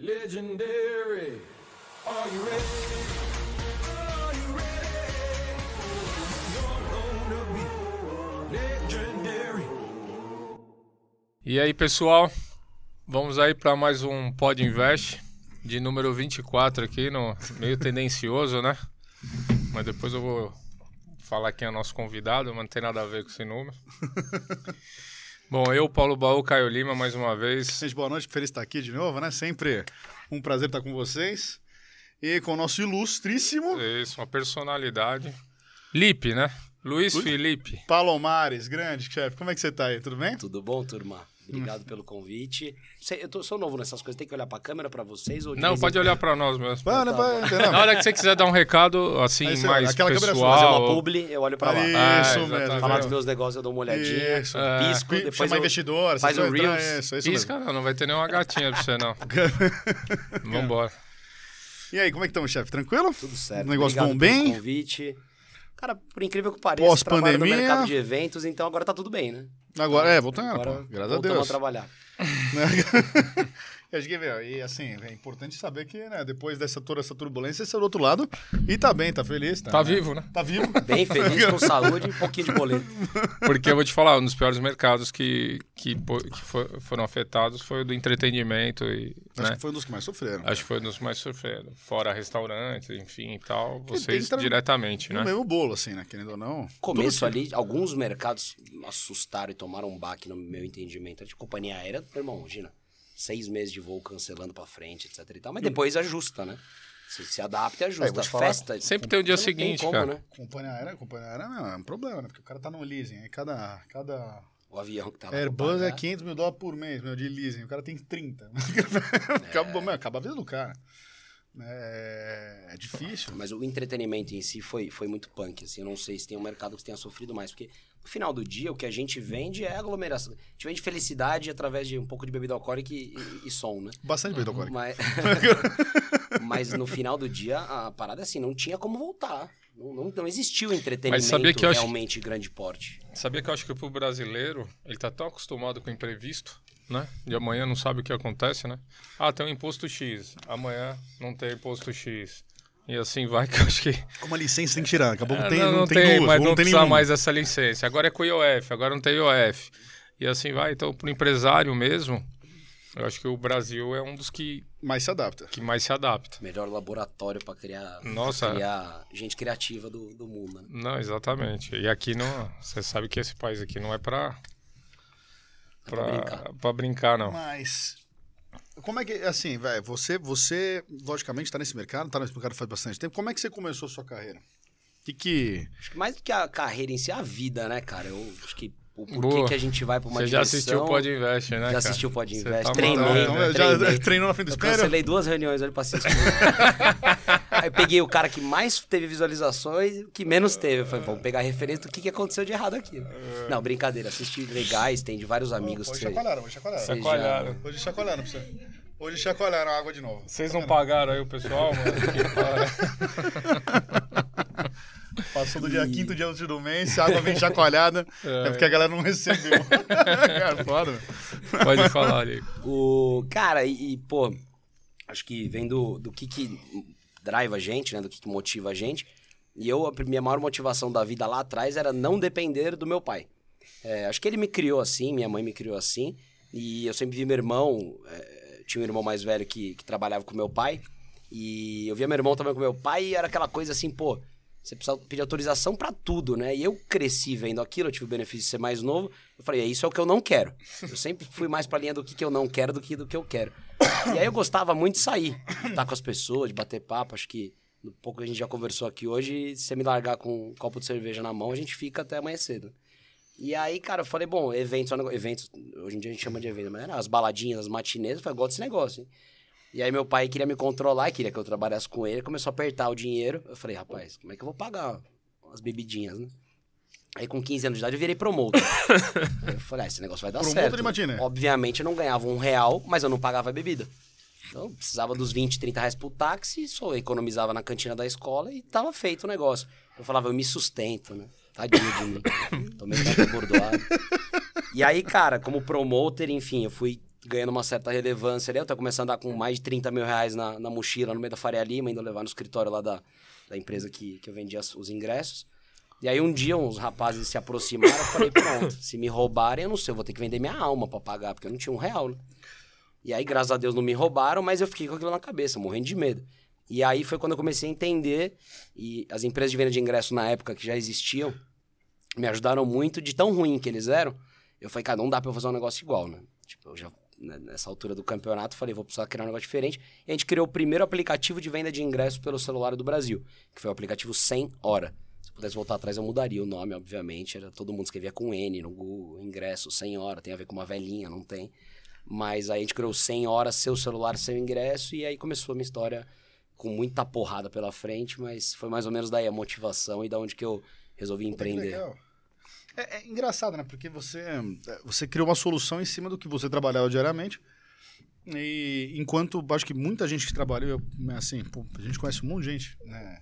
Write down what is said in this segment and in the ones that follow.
Legendary. Are you ready? Are you ready? You're gonna be legendary. E aí, pessoal? Vamos aí para mais um Pod Invest de número 24 aqui, no meio tendencioso, né? Mas depois eu vou falar quem é nosso convidado, mas não tem nada a ver com esse número. Bom, eu, Paulo Baú, Caio Lima, mais uma vez. Gente, boa noite, feliz estar aqui de novo, né? Sempre um prazer estar com vocês. E com o nosso ilustríssimo Isso, uma personalidade. Lipe, né? Luiz Felipe. Palomares, grande chefe. Como é que você tá aí? Tudo bem? Tudo bom, turma? Obrigado pelo convite. Sei- Eu tô, sou novo nessas coisas, tem que olhar pra câmera pra vocês? Ou Não, em pode olhar para nós mesmo. Vai, entendeu? Na hora que você quiser dar um recado, assim, Aí mais aquela câmera é sua, Fazer pessoal. uma publi, eu olho pra lá. Isso Ah, mesmo. Falar dos meus negócios, eu dou uma olhadinha, Isso. É. pisco, Pi- depois Chama eu... investidor. faz um vão entrar, Reels. Isso, isso Pisca, mesmo. não, não vai ter nenhuma gatinha pra você, não. Vambora. E aí, como é que estamos, chefe? Tranquilo? Tudo certo. O negócio Obrigado bom pelo bem? convite. Cara, por incrível que pareça, eu trabalho no mercado de eventos, então agora tá tudo bem, né? Agora, é, voltando, Agora pô. Graças a Deus. a trabalhar. E acho que, meu, e assim, é importante saber que, né, depois dessa toda essa turbulência, você é do outro lado e tá bem, tá feliz. Tá, Tá né? vivo, né? Tá vivo. Bem feliz, com saúde e um pouquinho de boleto. Porque eu vou te falar, um dos piores mercados que, que, que fo- foram afetados foi o do entretenimento. E, Acho né? que foi um dos que mais sofreram. Acho que foi um dos mais sofridos. Fora restaurantes, enfim e tal. Que Vocês diretamente, No né? mesmo bolo, assim, né? Querendo ou não. começo que- ali, alguns mercados assustaram e tomaram um baque no meu entendimento. De companhia aérea, meu irmão, imagina, seis meses de voo cancelando pra frente, etc e tal. Mas depois ajusta, né? Se, se adapta e É, ajusta. falar, Festa... sempre tem o dia seguinte, como, cara. Né? Companhia aérea, companhia aérea não, é um problema, né? Porque o cara tá no leasing. Aí cada, cada O avião que tá lá Airbus é pagar. 500 mil dólares por mês, meu, de leasing. O cara tem 30. acaba, meu, acaba a vida do cara. É, é difícil. Mas o entretenimento em si foi, foi muito punk, assim. Eu não sei se tem um mercado que tenha sofrido mais, porque no final do dia o que a gente vende é aglomeração. A gente vende felicidade através de um pouco de bebida alcoólica e, e- e som, né? Bastante bem, Docori. Mas... Mas no final do dia, a parada é assim, não tinha como voltar. Não, não, não existiu entretenimento sabia que eu acho- realmente grande porte. Sabia que eu acho que pro brasileiro, ele tá tão acostumado com o imprevisto, né? De amanhã não sabe o que acontece, né? Ah, tem um imposto X. Amanhã não tem imposto X. E assim vai que eu acho que. Como a licença tem que tirar. Acabou É, não tem, não, não, não tem, tem, duas, mas não, não tem precisa nenhuma. mais dessa licença. Agora é com IOF, agora não tem IOF. E assim vai. Então, pro empresário mesmo, eu acho que o Brasil é um dos que, Mas se adapta. que mais se adapta. Melhor laboratório pra criar, pra Nossa. criar gente criativa do, do mundo. Né? Não, exatamente. E aqui não. Você sabe que esse país aqui não é pra. É pra Pra, brincar. pra brincar, não. Mas. Como é que, assim, velho, você, você, logicamente, tá nesse mercado, tá nesse mercado faz bastante tempo. Como é que você começou a sua carreira? Que que. Acho que mais do que a carreira em si, a vida, né, cara? Eu acho que o porquê Boa. que a gente vai pra uma Você já direção... assistiu o Pod Invest, né? Já cara? assistiu o Pod Invest, tá treinei, então, né? já treinei. treinou na frente do Eu espelho? cancelei duas reuniões ali pra assistir. Aí peguei o cara que mais teve visualizações e o que menos teve. Eu falei, vamos pegar a referência do que, que aconteceu de errado aqui. Não, brincadeira. Assisti legais, tem de vários amigos Hoje chacoalharam, hoje chacoalharam. Chacoalharam. Hoje chacoalharam pra você. Hoje chacoalharam a água de novo. Vocês não pagaram aí o pessoal, mano? Passou do dia quinto dia útil do mês, a água vem chacoalhada, é. porque a galera não recebeu. Cara, foda. Pode falar ali. O... Cara, e, e, pô, acho que vem do, do que que drive a gente, né? Do que que motiva a gente. E eu, a minha maior motivação da vida lá atrás era não depender do meu pai. É, acho que ele me criou assim, minha mãe me criou assim. E eu sempre vi meu irmão, é, tinha um irmão mais velho que, que trabalhava com meu pai. E eu via meu irmão também com meu pai e era aquela coisa assim, pô, você precisa pedir autorização pra tudo, né? E eu cresci vendo aquilo, eu tive o benefício de ser mais novo. Eu falei, é isso é o que eu não quero. Eu sempre fui mais pra linha do que, que eu não quero do que do que eu quero. E aí eu gostava muito de sair, de estar com as pessoas, de bater papo. Acho que um pouco a gente já conversou aqui hoje. Se você me largar com um copo de cerveja na mão, a gente fica até amanhã cedo. E aí, cara, eu falei, bom, eventos, eventos, hoje em dia a gente chama de evento, mas era as baladinhas, as matinês, eu falei, gosto desse negócio, hein? E aí meu pai queria me controlar, queria que eu trabalhasse com ele, começou a apertar o dinheiro. Eu falei, rapaz, como é que eu vou pagar as bebidinhas, né? Aí com 15 anos de idade eu virei promotor. aí eu falei, ah, esse negócio vai dar Promotor certo. de matinê. Obviamente eu não ganhava um real, mas eu não pagava a bebida. Então eu precisava dos 20, 30 reais pro táxi, só economizava na cantina da escola e tava feito o negócio. Eu falava, eu me sustento, né? Tadinho de mim. Meio tanto bordoado. E aí, cara, como promoter, enfim, eu fui ganhando uma certa relevância ali. Eu tava começando a andar com mais de 30 mil reais na, na mochila no meio da Faria Lima, indo levar no escritório lá da, da empresa que, que eu vendia os ingressos. E aí um dia uns rapazes se aproximaram, eu falei, pronto, se me roubarem, eu não sei, eu vou ter que vender minha alma pra pagar, porque eu não tinha um real, né? E aí, graças a Deus, não me roubaram, mas eu fiquei com aquilo na cabeça, morrendo de medo. E aí foi quando eu comecei a entender, e as empresas de venda de ingresso na época que já existiam, me ajudaram muito, de tão ruim que eles eram, eu falei, cara, não dá pra eu fazer um negócio igual, né? Tipo, eu já, nessa altura do campeonato, falei, vou precisar criar um negócio diferente. E a gente criou o primeiro aplicativo de venda de ingresso pelo celular do Brasil, que foi o aplicativo 100 Hora. Se eu pudesse voltar atrás, eu mudaria o nome, obviamente. Era, todo mundo escrevia com N no Google, ingresso, 100 Hora, tem a ver com uma velhinha, não tem. Mas aí a gente criou 100 horas, seu celular, seu ingresso, e aí começou a minha história com muita porrada pela frente, mas foi mais ou menos daí a motivação e da onde que eu resolvi Que empreender. legal. É, é engraçado, né? Porque você, é, você criou uma solução em cima do que você trabalhava diariamente. E enquanto acho que muita gente que trabalhou, eu, assim, pô, a gente conhece um monte de gente, né?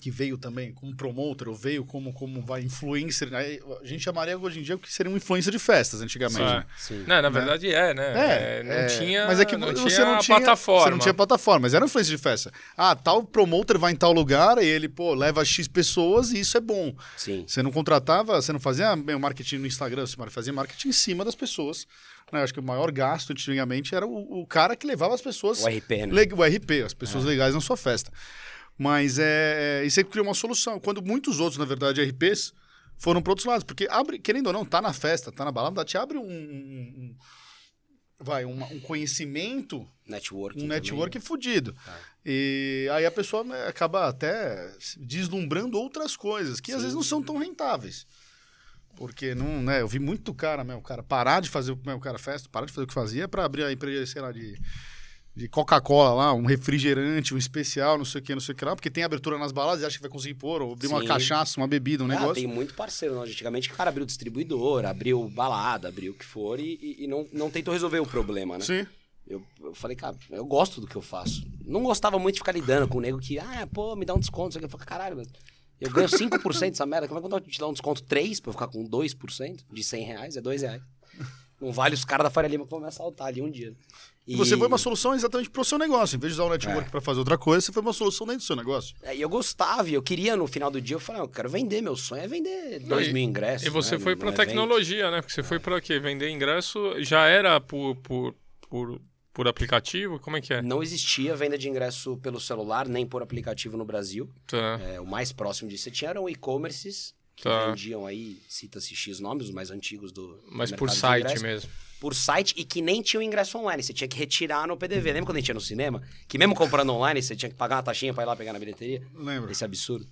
Que veio também como promoter, ou veio como, como vai influencer. Né? A gente chamaria hoje em dia o que seria um influencer de festas antigamente. Sim. né? Sim. Não, na verdade é, né? É, não é, tinha, mas é que não você tinha não tinha plataforma. Você não tinha plataforma, mas era um influencer de festa. Ah, tal promoter vai em tal lugar e ele, pô, leva X pessoas e isso é bom. Sim. Você não contratava, você não fazia bem, o marketing no Instagram, você fazia marketing em cima das pessoas. né? Acho que o maior gasto antigamente era o, o cara que levava as pessoas. O RP, né? o RP, as pessoas legais na sua festa. Mas é, é. E você criou uma solução. Quando muitos outros, na verdade, RPs, foram para outros lados. Porque abre, querendo ou não, tá na festa, tá na balada, te abre um. um- um- vai, uma- um conhecimento Network. um network fudido. E aí a pessoa né, acaba até deslumbrando outras coisas que às vezes não são tão rentáveis. Porque não, né, eu vi muito cara, meu, cara parar de fazer o meu cara festa, parar de fazer o que fazia para abrir a empresa, sei lá, de de Coca-Cola lá, um refrigerante, um especial, não sei o que, não sei o que lá, porque tem abertura nas baladas e acha que vai conseguir pôr, ou abrir uma Sim. cachaça, uma bebida, um Ah, negócio. tem muito parceiro, não. Antigamente o cara abriu distribuidor, abriu balada, abriu o que for e, e- não, não tentou resolver o problema, né? Sim. Eu, eu falei, cara, eu gosto do que eu faço. Não gostava muito de ficar lidando com o nego que, ah, pô, me dá um desconto. Eu falei, caralho, eu ganho 5% dessa merda. Como é que eu te dar um desconto 3% pra eu ficar com 2% de 100 reais? É 2 reais. Não vale os caras da Faria Lima que vão me assaltar ali um dia. E você foi uma solução exatamente pro seu negócio. Em vez de usar o network É. pra fazer outra coisa, você foi uma solução dentro do seu negócio. É, E eu gostava, e eu queria no final do dia, eu falei, ah, eu quero vender, meu sonho é vender 2 E- mil ingressos. E você né, foi evento. tecnologia, né? Porque você foi pra quê? Vender ingresso já era por, por, por, por aplicativo? Como é que é? Não existia venda de ingresso pelo celular, nem por aplicativo no Brasil. Tá. É, o mais próximo disso você tinha eram e-commerces, que Tá. vendiam aí, cita-se X nomes, os mais antigos do. do Mas por site mesmo. Por site e que nem tinha o ingresso online. Você tinha que retirar no PDV. Lembra quando a gente ia no cinema? Que mesmo comprando online, você tinha que pagar uma taxinha pra ir lá pegar na bilheteria? Lembra? Esse absurdo.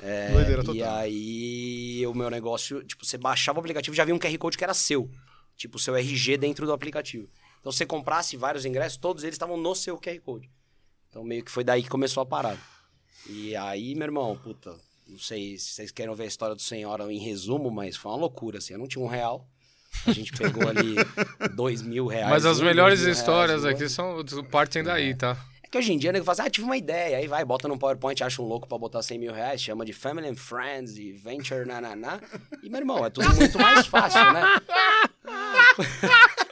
É, Doideira e total. aí, o meu negócio, tipo, você baixava o aplicativo e já via um QR Code que era seu. Tipo, o seu RG dentro do aplicativo. Então, se você comprasse vários ingressos, todos eles estavam no seu QR Code. Então, meio que foi daí que começou a parada. E aí, meu irmão, puta, não sei se vocês querem ver a história do Senhora em resumo, mas foi uma loucura, assim. Eu não tinha um real. A gente pegou ali dois mil reais. Mas as um, melhores histórias reais, aqui são partem daí, tá? É que hoje em dia, né, fala assim, ah, tive uma ideia, aí vai, bota no PowerPoint, acha um louco pra botar 100 mil reais, chama de Family and Friends e Venture nananá. E, meu irmão, é tudo muito mais fácil, né?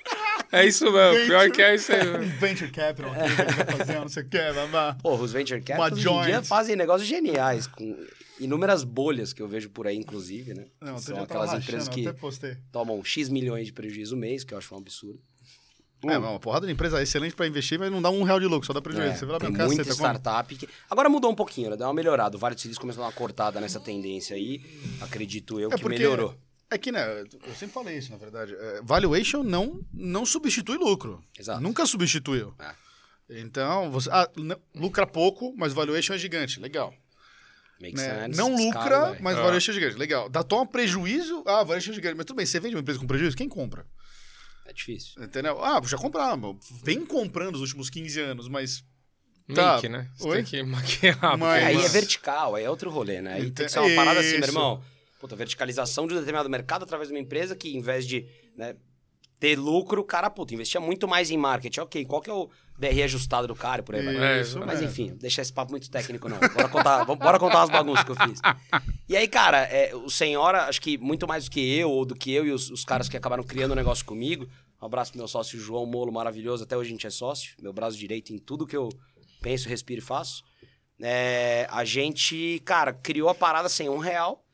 É isso mesmo, pior que é isso aí. Um mesmo. venture capital, aqui, que vai fazer, não sei o que, babá. Porra, os Venture Capitals hoje em dia fazem negócios geniais, com inúmeras bolhas que eu vejo por aí, inclusive, né? Não, São eu aquelas empresas que tomam X milhões de prejuízo mês, que eu acho um absurdo. É, uma porrada de empresa excelente pra investir, mas não dá um real de lucro, só dá prejuízo. É, Você vai lá, tem muita caceta, como? startup que... Agora mudou um pouquinho, né? Deu uma melhorada. O Vale do Silício começou a dar uma cortada nessa tendência aí. Acredito eu É que melhorou. É que, né, eu sempre falei isso, na verdade. É, valuation não, não substitui lucro. Exato. Nunca substituiu. É. Então, você ah, lucra pouco, mas valuation é gigante. Legal. Makes Né? sense, Não lucra, vai. mas é gigante. Legal. Dá toma prejuízo, ah, é gigante. Mas tudo bem, você vende uma empresa com prejuízo, quem compra? É difícil. Entendeu? Ah, já compramos. Vem comprando nos últimos 15 anos, mas... Tá. Make, né? Você Oi? tem que maquiar. Mas- aí é vertical, aí é outro rolê, né? Aí Ente- tem que ser uma parada assim, meu irmão. Puta, verticalização de um determinado mercado através de uma empresa que, em vez de né, ter lucro, o cara, puta, investia muito mais em marketing. Ok, qual que é o DRE ajustado do cara por aí vai. É, Isso Mas mesmo. enfim, deixa esse papo muito técnico, não. Bora contar, bora contar as bagunças que eu fiz. E aí, cara, é, o Senhora, acho que muito mais do que eu, ou do que eu e os, os caras que acabaram criando o negócio comigo, Um abraço pro meu sócio João Molo, maravilhoso. Até hoje a gente é sócio. Meu braço direito em tudo que eu penso, respiro e faço. É, a gente, cara, criou a parada sem um real.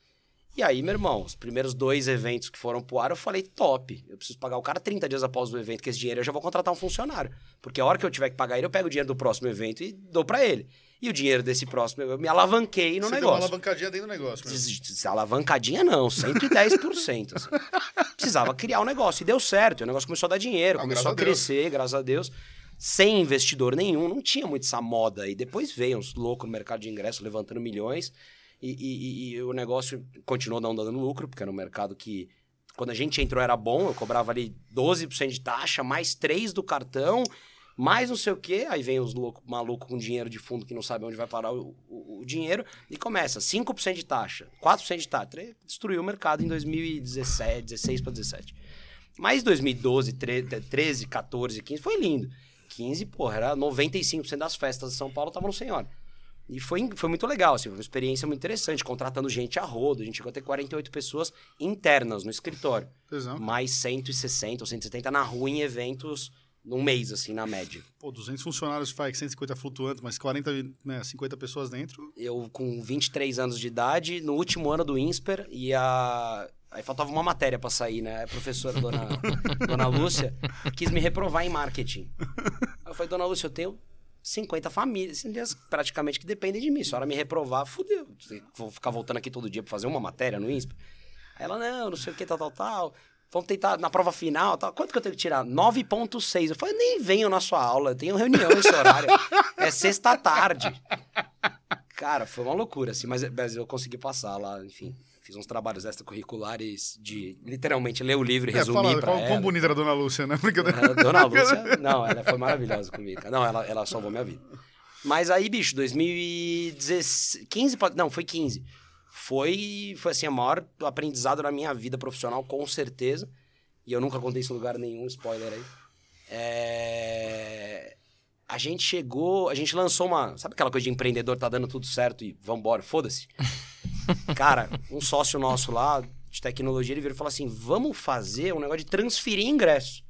E aí, meu irmão, os primeiros dois eventos que foram pro ar, eu falei, top. Eu preciso pagar o cara 30 dias após o evento, que esse dinheiro eu já vou contratar um funcionário. Porque a hora que eu tiver que pagar ele, eu pego o dinheiro do próximo evento e dou pra ele. E o dinheiro desse próximo, eu me alavanquei no Você deu uma negócio. alavancadinha dentro do negócio. mesmo. Alavancadinha não, 110%. assim. Precisava criar um negócio. E deu certo. E o negócio começou a dar dinheiro, Ah, começou a a crescer, graças a Deus. Sem investidor nenhum, não tinha muito essa moda. E depois veio uns loucos no mercado de ingresso levantando milhões. E, e- e- o negócio continuou não dando lucro, porque era um mercado que. Quando a gente entrou era bom, eu cobrava ali 12% de taxa, mais 3% do cartão, mais não sei o quê. Aí vem os malucos com dinheiro de fundo que não sabe onde vai parar o, o- o dinheiro. E começa 5% de taxa, 4% de taxa. Destruiu o mercado em 2017, 16 para 17. Mas 2012, 13, 13, 14, 15 foi lindo. 15, porra, era 95% das festas de São Paulo estavam no Senhora. E foi, foi muito legal, assim, foi uma experiência muito interessante, contratando gente a rodo. A gente chegou a ter 48 pessoas internas no escritório. Tesão. Mais 160 ou 170 na rua em eventos num mês, assim, na média. Pô, 200 funcionários faz 150 flutuantes, mas 40, né, 50 pessoas dentro. Eu, com 23 anos de idade, no último ano do INSPER, e a... Aí faltava uma matéria pra sair, né? A professora, dona, dona Lúcia, quis me reprovar em marketing. Aí eu falei, dona Lúcia, eu tenho 50 famílias praticamente que dependem de mim. Se a senhora me reprovar, fudeu. Vou ficar voltando aqui todo dia pra fazer uma matéria no INSPER. Aí ela, não, não sei o que, tal, tal, tal. Vamos tentar na prova final, tal. Quanto que eu tenho que tirar? 9.6. Eu falei, nem venho na sua aula, eu tenho reunião nesse horário. é sexta tarde. Cara, foi uma loucura, assim, mas, mas eu consegui passar lá, enfim. Fiz uns trabalhos extracurriculares de literalmente ler o livro e É, resumir fala, pra quão, ela. quão bonita era a Dona Lúcia, né? Brincadeira. A Dona Lúcia, não, ela foi maravilhosa comigo. Não, ela, ela salvou minha vida. Mas aí, bicho, 2015, 15, pode- não, foi 15. Foi, foi assim, o maior aprendizado da minha vida profissional, com certeza. E eu nunca contei isso em lugar nenhum, spoiler aí. É, A gente chegou, a gente lançou uma. Sabe aquela coisa de empreendedor, tá dando tudo certo e vambora, foda-se? Cara, um sócio nosso lá de tecnologia, ele virou e falou assim: vamos fazer um negócio de transferir ingresso.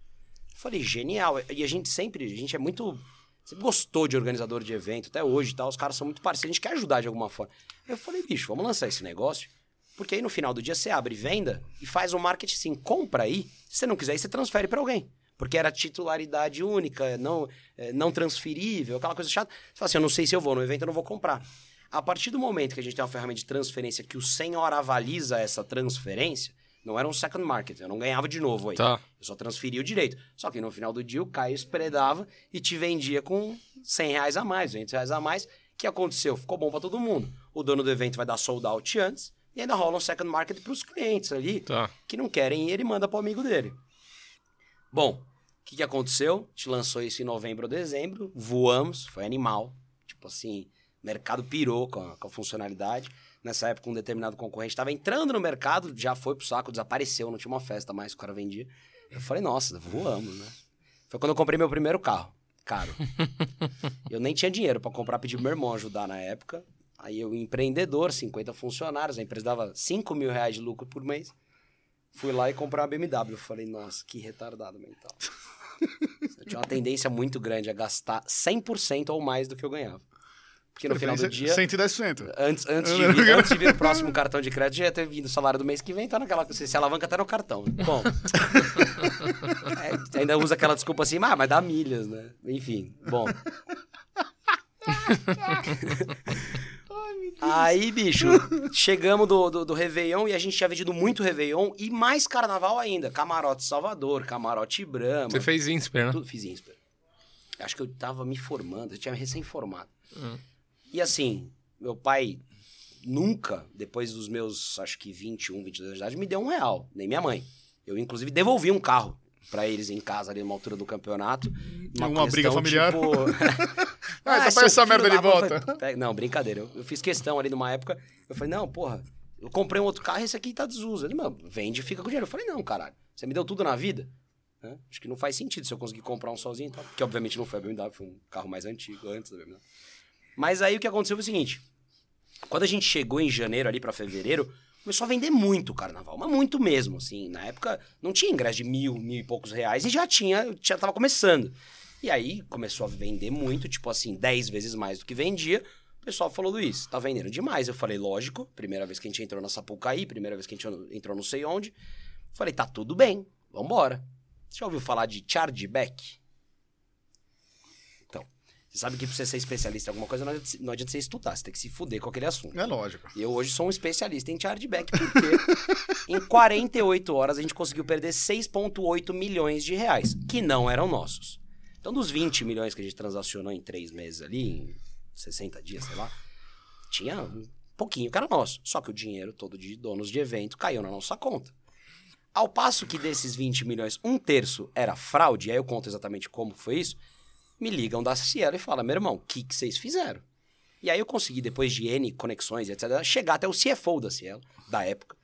Eu falei, genial. E a gente sempre, a gente é muito. Sempre gostou de organizador de evento, até hoje tal. Os caras são muito parecidos, a gente quer ajudar de alguma forma. Eu falei, bicho, vamos lançar esse negócio. Porque aí no final do dia você abre venda e faz o marketing assim, compra aí. Se você não quiser, você transfere para alguém. Porque era titularidade única, não, é, não transferível, aquela coisa chata. Você fala assim, eu não sei se eu vou no evento, eu não vou comprar. A partir do momento que a gente tem uma ferramenta de transferência que o senhor avaliza essa transferência, não era um second market, eu não ganhava de novo aí. Tá. Eu só transferia o direito. Só que no final do dia o Caio espredava e te vendia com 100 reais a mais, 200 reais a mais. O que aconteceu? Ficou bom para todo mundo. O dono do evento vai dar sold out antes e ainda rola um second market para os clientes ali Tá. que não querem ir, ele manda pro amigo dele. Bom, o que, que aconteceu? Gente lançou isso em novembro ou dezembro, voamos, foi animal. Tipo assim, o mercado pirou com a, com a funcionalidade. Nessa época, um determinado concorrente estava entrando no mercado, já foi pro saco, desapareceu, não tinha uma festa mais que o cara vendia. Eu falei, nossa, voamos, né? Foi quando eu comprei meu primeiro carro, caro. eu nem tinha dinheiro para comprar, pedi pro meu irmão ajudar na época. Aí eu, empreendedor, 50 funcionários, a empresa dava 5 mil reais de lucro por mês. Fui lá e comprei uma BMW. Eu falei, nossa, que retardado mental. Eu tinha uma tendência muito grande a gastar 100% ou mais do que eu ganhava. Porque no final do dia, 110%. antes, antes, de vir, antes de vir o próximo cartão de crédito, já ia ter vindo o salário do mês que vem, tá naquela. Você se alavanca até no cartão. Bom. É, ainda usa aquela desculpa assim, ah, mas dá milhas, né? Enfim, bom. Aí, bicho, chegamos do, do, do Réveillon e a gente tinha vendido muito Réveillon e mais carnaval ainda. Camarote Salvador, Camarote Brahma. Você fez Insper, né? Tudo fiz INSPER. Acho que eu tava me formando, eu tinha recém-formado. Hum. E assim, meu pai nunca, depois dos meus, acho que 21, 22 anos de idade, me deu um real, nem minha mãe. Eu, inclusive, devolvi um carro pra eles em casa ali numa altura do campeonato. Uma briga familiar? Tipo... Ah, então pega essa merda da de volta. Não, brincadeira. Eu, eu fiz questão ali numa época. Eu falei, não, porra, eu comprei um outro carro e esse aqui tá desuso. Ele, mano, vende e fica com dinheiro. Eu falei, não, caralho, você me deu tudo na vida? né? Acho que não faz sentido se eu conseguir comprar um sozinho e tal. Porque obviamente não foi a BMW, foi um carro mais antigo, antes da BMW. Mas aí o que aconteceu foi o seguinte. Quando a gente chegou em janeiro ali pra fevereiro, Começou a vender muito o carnaval, mas muito mesmo, assim. Na época não tinha ingresso de mil, mil e poucos reais e já tinha, já tava começando. E aí começou a vender muito, tipo assim, 10 vezes mais do que vendia. O pessoal falou, Luiz, tá vendendo demais. Eu falei, lógico, primeira vez que a gente entrou na Sapucaí, primeira vez que a gente entrou não sei onde. Falei, tá tudo bem, vambora. Você já ouviu falar de chargeback? Você sabe que pra você ser especialista em alguma coisa, não adianta, não adianta você estudar, você tem que se fuder com aquele assunto. É lógico. E eu hoje sou um especialista em chargeback, porque em 48 horas a gente conseguiu perder 6,8 milhões de reais, que não eram nossos. Então, dos 20 milhões que a gente transacionou em três meses ali, em 60 dias, sei lá, tinha um pouquinho que era nosso. Só que o dinheiro todo de donos de evento caiu na nossa conta. Ao passo que desses 20 milhões, um terço era fraude, e aí eu conto exatamente como foi isso, me ligam da Cielo e falam, meu irmão, o que, que vocês fizeram? E aí eu consegui, depois de N conexões, etc., chegar até o CFO da Cielo, da época,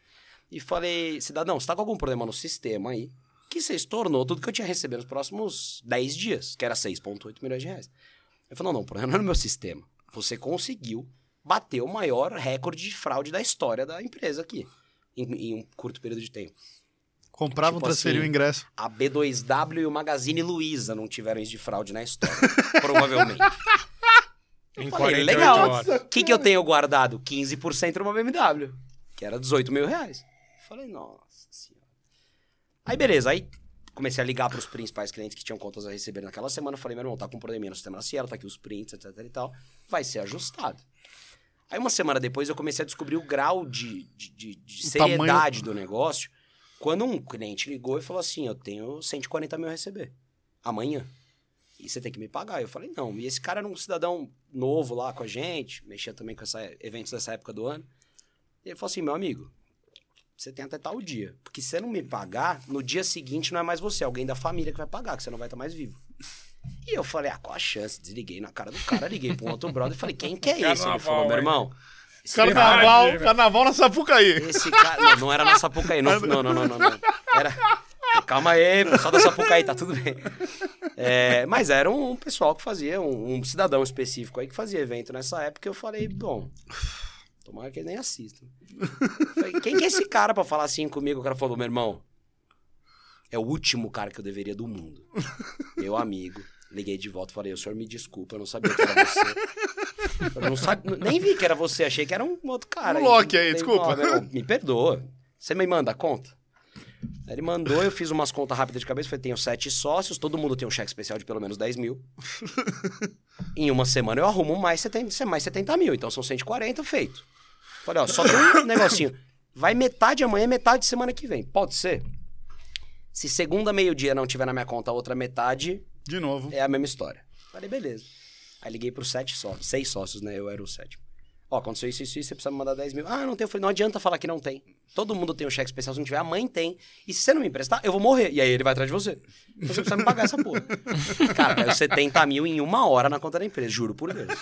e falei, cidadão, você tá com algum problema no sistema aí, que você estornou tudo que eu tinha recebido nos próximos 10 dias, que era 6,8 milhões de reais. Ele falou, não, não, o problema não é no meu sistema. Você conseguiu bater o maior recorde de fraude da história da empresa aqui, em, em um curto período de tempo. Compravam, Tipo transferiam assim, o ingresso. A B2W e o Magazine Luiza não tiveram isso de fraude na história. provavelmente. Em Falei, 48 legal. O que, que eu tenho guardado? 15% numa BMW, que era 18 mil reais. Falei, nossa senhora. Aí, beleza. Aí comecei a ligar pros principais clientes que tinham contas a receber naquela semana. Falei, meu irmão, tá com um probleminha no sistema da Cielo, tá aqui os prints, etc e tal. Vai ser ajustado. Aí, uma semana depois, eu comecei a descobrir o grau de, de, de- de seriedade do negócio. Quando um cliente ligou e falou assim: Eu tenho 140 mil a receber. Amanhã. E você tem que me pagar. Eu falei, não. E esse cara era um cidadão novo lá com a gente, mexia também com essa, eventos dessa época do ano. E ele falou assim: meu amigo, você tem até tal dia. Porque se você não me pagar, no dia seguinte não é mais você, é alguém da família que vai pagar, que você não vai estar mais vivo. E eu falei, ah, qual a chance? Desliguei na cara do cara, liguei pra um outro brother e falei, quem que é esse? Ele falou, meu irmão. Carnaval, Imagina. carnaval na Sapucaí. esse cara. Não, não era na Sapucaí. Não, não, não, não, não, não. Era. Calma aí, pessoal da Sapucaí, tá tudo bem. É, mas era um pessoal que fazia, um, um cidadão específico aí que fazia evento nessa época. Eu falei, bom, tomara que ele nem assista. Falei, Quem que é esse cara pra falar assim comigo? O cara falou, meu irmão, é o último cara que eu deveria do mundo. Meu amigo. Liguei de volta e falei, o senhor me desculpa, eu não sabia que era você. Eu não sabia, nem vi que era você, achei que era um outro cara. Um Loki aí, desculpa. "Ó, meu irmão, me perdoa. Você me manda a conta? Aí ele mandou, eu fiz umas contas rápidas de cabeça, falei, tenho sete sócios, todo mundo tem um cheque especial de pelo menos 10 mil. em uma semana eu arrumo mais 70, mais 70 mil, então são 140, feito. Falei, ó, só tem um negocinho. Vai metade amanhã, metade semana que vem. Pode ser? Se segunda meio-dia não tiver na minha conta a outra metade, De novo. é a mesma história. Falei, beleza. Aí liguei pros sete sócios, seis sócios, né? Eu era o sétimo. Ó, aconteceu isso, isso, isso, você precisa me mandar 10 mil. Ah, não tem. Eu falei, não adianta falar que não tem. Todo mundo tem um cheque especial, se não tiver, a mãe tem. E se você não me emprestar, eu vou morrer. E aí ele vai atrás de você. Então você precisa me pagar essa porra. Cara, caiu 70 mil em uma hora na conta da empresa, juro por Deus.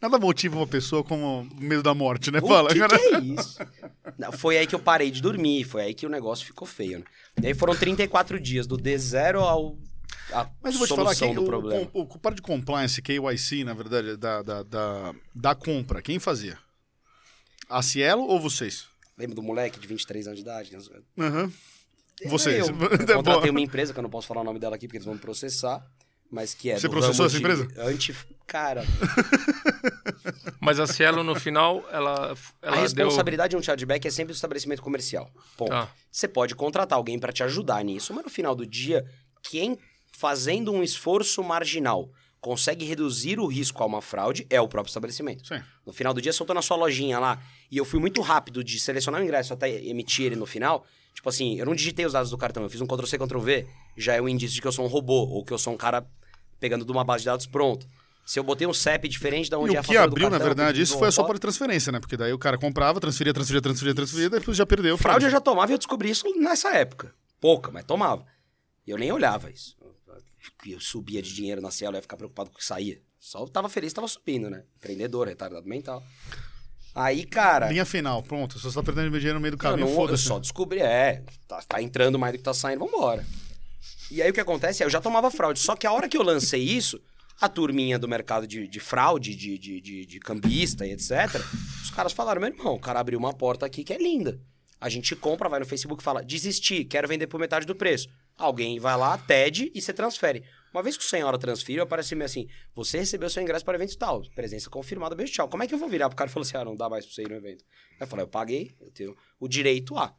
Nada motiva uma pessoa como o medo da morte, né? O Fala, que, cara. que é isso? Não, foi aí que eu parei de dormir, foi aí que o negócio ficou feio, né? E aí foram 34 dias, do D0 ao. A Mas eu vou te falar que o, problema. o, o parte de compliance, KYC, na verdade, da, da, da, da compra, quem fazia? A Cielo ou vocês? Lembra do moleque de 23 anos de idade? Aham. Vocês. Eu, eu contratei bom. uma empresa, que eu não posso falar o nome dela aqui porque eles vão me processar, mas que é Você processou essa empresa? Anti... Cara, Mas a Cielo, no final, ela, a ela deu... responsabilidade de um chargeback é sempre do estabelecimento comercial. Ponto. Tá. Você pode contratar alguém para te ajudar nisso, mas no final do dia, quem fazendo um esforço marginal consegue reduzir o risco a uma fraude é o próprio estabelecimento. Sim. No final do dia, se eu tô na sua lojinha lá e eu fui muito rápido de selecionar o ingresso até emitir ele no final, tipo assim, eu não digitei os dados do cartão, eu fiz um Ctrl-C, Ctrl-V, já é um indício de que eu sou um robô, ou que eu sou um cara pegando de uma base de dados pronto. Se eu botei um CEP diferente da onde E é a o que abriu, na cartão, verdade, eu isso foi só por transferência, né? Porque daí o cara comprava, transferia, transferia, transferia, transferia, depois já perdeu. Fraude eu já tomava e eu descobri isso nessa época. Pouca, mas tomava. E eu nem olhava isso. Eu, subia de dinheiro na Cielo, eu ia ficar preocupado com o que saía. Só eu tava feliz, tava subindo, né? Empreendedor, retardado mental. Aí, cara, Linha final, pronto. Você só tá perdendo meu dinheiro no meio do caminho, não, eu foda-se. só descobri, é, tá, tá entrando mais do que tá saindo, vambora. E aí o que acontece é, eu já tomava fraude. Só que a hora que eu lancei isso, A turminha do mercado de, de fraude, de, de, de, de cambista e etc. Os caras falaram, meu irmão, o cara abriu uma porta aqui que é linda. A gente compra, vai no Facebook e fala, desisti, quero vender por metade do preço. Alguém vai lá, pede e você transfere. Uma vez que o senhora transfere, aparece meio assim, você recebeu seu ingresso para evento tal, presença confirmada, beijo, tchau. Como é que eu vou virar pro cara e falar assim, ah, não dá mais pra você ir no evento? Eu falei, eu paguei, eu tenho o direito a?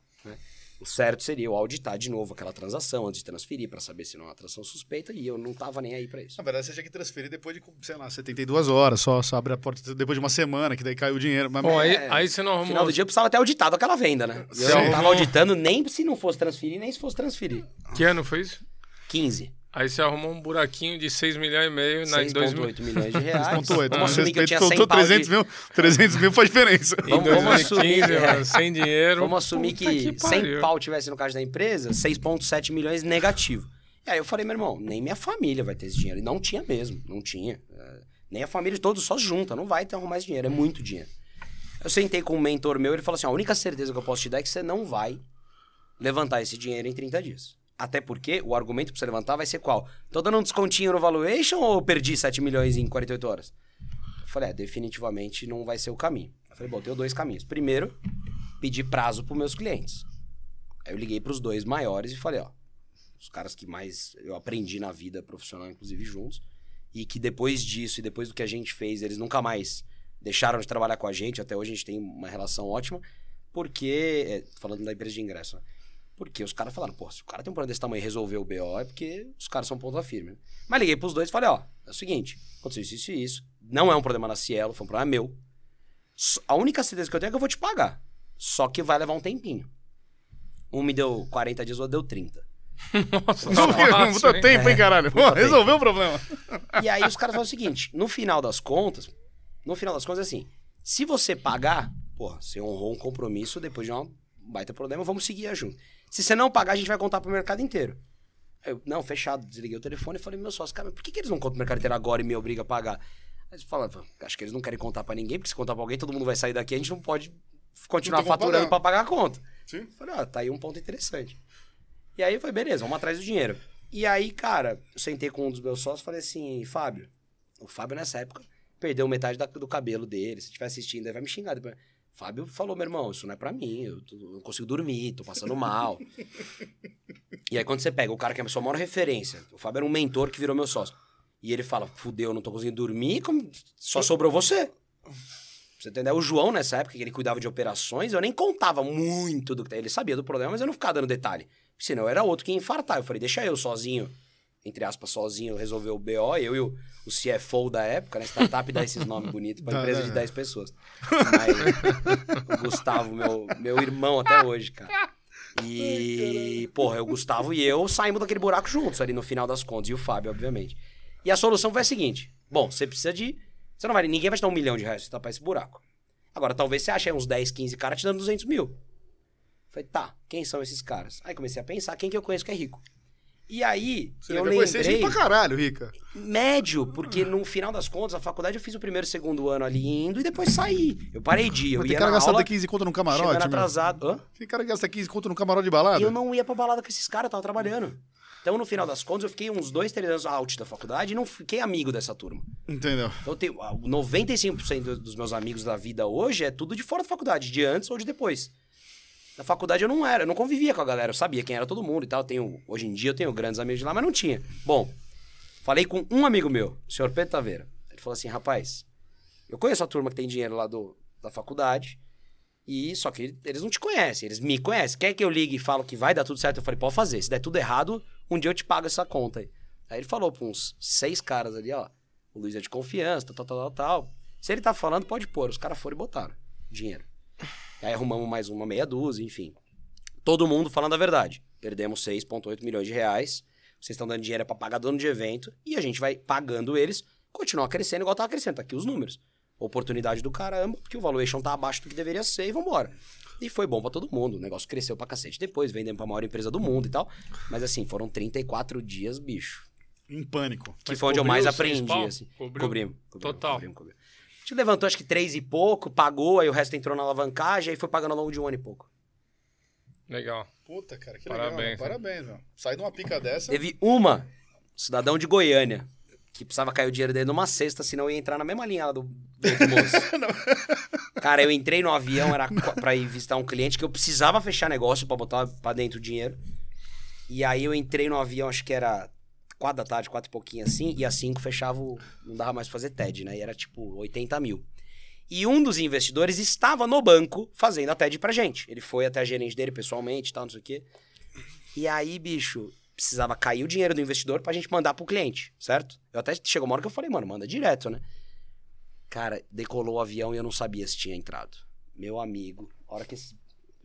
O certo seria eu auditar de novo aquela transação antes de transferir para saber se não é uma transação suspeita e eu não tava nem aí para isso. Na verdade, você tinha que transferir depois de, sei lá, 72 horas, só, só abre a porta depois de uma semana, que daí caiu o dinheiro. Mas, Bom, aí, É, aí você não No arrumou. final do dia eu precisava ter auditado aquela venda, né? Eu não arrumou- tava auditando nem se não fosse transferir, nem se fosse transferir. Que ano foi isso? 15. Aí você arrumou um buraquinho de 6 milhões e meio na, em 2000. 6,8 milhões de reais. 6.8. Vamos assumir que eu tinha Faltou 100 pau 300 de... mil, 300 mil faz diferença. Em Vamos- vamos assumir, 2015, é. mano, sem dinheiro. Vamos assumir Puta que, 100 pariu. pau tivesse no caixa da empresa, 6,7 milhões negativo. E aí eu falei, meu irmão, nem minha família vai ter esse dinheiro. E não tinha mesmo, não tinha. É, nem a família de todos só junta, não vai ter arrumar esse dinheiro, é muito dinheiro. Eu sentei com um mentor meu, ele falou assim, a única certeza que eu posso te dar é que você não vai levantar esse dinheiro em 30 dias. Até porque o argumento pra você levantar vai ser qual? Tô dando um descontinho no valuation ou perdi 7 milhões em 48 horas? Eu falei, é, definitivamente não vai ser o caminho. Eu falei, bom, tenho dois caminhos. Primeiro, pedir prazo pros meus clientes. Aí eu liguei pros dois maiores e falei, ó, os caras que mais eu aprendi na vida profissional, inclusive juntos, e que depois disso e depois do que a gente fez, eles nunca mais deixaram de trabalhar com a gente, até hoje a gente tem uma relação ótima, porque, é, falando da empresa de ingresso, né? Porque os caras falaram, pô, se o cara tem um problema desse tamanho e resolveu o BO, é porque os caras são ponta firme. né? Mas liguei pros dois e falei, ó, é o seguinte, aconteceu isso, isso e isso, não é um problema na Cielo, foi um problema meu, a única certeza que eu tenho é que eu vou te pagar, só que vai levar um tempinho. Um me deu 40 dias, o outro deu 30. Nossa, Não, puta hein? tempo, hein, caralho? Pô, Puta resolveu o problema. E aí os caras falam o seguinte: no final das contas, no final das contas, é assim, se você pagar, porra, você honrou um compromisso depois de um baita problema, vamos seguir junto. Se você não pagar, a gente vai contar pro mercado inteiro. Eu, não, fechado, desliguei o telefone e falei, meu sócio, cara, mas por que, que eles não contam pro mercado inteiro agora e me obrigam a pagar? Aí eles falaram, acho que eles não querem contar pra ninguém, porque se contar pra alguém, todo mundo vai sair daqui, a gente não pode continuar como faturando pagar. pra pagar a conta. Sim. Eu Falei, ó, tá aí um ponto interessante. E aí foi, beleza, vamos atrás do dinheiro. E aí, cara, eu sentei com um dos meus sócios e falei assim, Fábio, o Fábio nessa época perdeu metade da- do cabelo dele. Se estiver assistindo, aí vai me xingar depois. Fábio falou, meu irmão, isso não é pra mim, eu não consigo dormir, tô passando mal. e aí quando você pega o cara que é a sua maior referência, o Fábio era um mentor que virou meu sócio. E ele fala, fudeu, não tô conseguindo dormir, só sobrou você. Você entendeu? O João, nessa época, que ele cuidava de operações, eu nem contava muito do que ele sabia do problema, mas eu não ficava dando detalhe. Senão era outro que ia infartar. Eu falei, deixa eu sozinho, entre aspas, sozinho, resolver o BO, eu e o, o CFO da época, né? Startup dá esses nomes bonitos pra Dá, empresa de dá. 10 pessoas. Mas o Gustavo, meu, meu irmão até hoje, cara. E, porra, o Gustavo e eu saímos daquele buraco juntos ali no final das contas, e o Fábio, obviamente. E a solução foi a seguinte: bom, você precisa de. Você não vai, ninguém vai te dar um milhão de reais pra você tapar esse buraco. Agora, talvez você ache aí uns 10, 15 caras te dando 200 mil. Falei, tá, quem são esses caras? Aí comecei a pensar, quem que eu conheço que é rico? E aí, Você eu? Você é lembrei... gente pra caralho, Rica. Médio, porque no final das contas, a faculdade eu fiz o primeiro e segundo ano ali indo e depois saí. Eu parei de ir, eu Mas tem cara na gastando aula, 15 conto num chegando camarote, meu. atrasado. Hã? Tem cara que gasta 15 conto num camarote de balada. E eu não ia pra balada com esses caras, eu tava trabalhando. Então, no final das contas, eu fiquei uns dois, três anos out da faculdade e não fiquei amigo dessa turma. Entendeu? Então, eu tenho, ah, 95% dos meus amigos da vida hoje é tudo de fora da faculdade, de antes ou de depois. Na faculdade eu não era, eu não convivia com a galera, eu sabia quem era todo mundo e tal. Tenho, hoje em dia eu tenho grandes amigos de lá, mas não tinha. Bom, falei com um amigo meu, o senhor Pedro Taveira. Ele falou assim, rapaz, eu conheço a turma que tem dinheiro lá do, da faculdade, e só que eles não te conhecem, eles me conhecem. Quer que eu ligue e falo que vai dar tudo certo? Eu falei, pode fazer. Se der tudo errado, um dia eu te pago essa conta aí. Aí ele falou pra uns seis caras ali, ó. O Luiz é de confiança, tal, tal, tal, tal. Se ele tá falando, pode pôr. Os caras foram e botaram dinheiro. Aí arrumamos mais uma meia dúzia, enfim. Todo mundo falando a verdade. Perdemos 6,8 milhões de reais. Vocês estão dando dinheiro pra pagar dono de evento. E a gente vai pagando eles, continuar crescendo igual tava crescendo. Tá aqui os números. Oportunidade do caramba, porque o valuation tá abaixo do que deveria ser e vambora. E foi bom pra todo mundo. O negócio cresceu pra cacete. Depois vendemos pra maior empresa do mundo e tal. Mas assim, foram 34 dias, bicho. Em pânico. Que Mas foi onde eu mais aprendi, assim. Cobriu? Cobrimos. cobrimos, Total. cobrimos, cobrimos. A gente levantou acho que três e pouco, pagou, aí o resto entrou na alavancagem, aí foi pagando ao longo de um ano e pouco. Legal. Puta, cara, que Parabéns, legal. né? Parabéns, meu. Sai de uma pica dessa. Teve uma, cidadão de Goiânia, que precisava cair o dinheiro dele numa cesta, senão eu ia entrar na mesma linha lá do, do outro moço. Cara, eu entrei no avião, era pra ir visitar um cliente que eu precisava fechar negócio pra botar pra dentro o dinheiro. E aí eu entrei no avião, acho que era quatro da tarde, quatro e pouquinho assim, e às cinco fechava o... Não dava mais pra fazer TED, né? E era tipo 80 mil. E um dos investidores estava no banco fazendo a TED pra gente. Ele foi até a gerente dele pessoalmente e tal, não sei o quê. E aí, bicho, precisava cair o dinheiro do investidor pra gente mandar pro cliente, certo? Eu até chegou uma hora que eu falei, mano, manda direto, né? Cara, decolou o avião e eu não sabia se tinha entrado. Meu amigo, a hora que esse,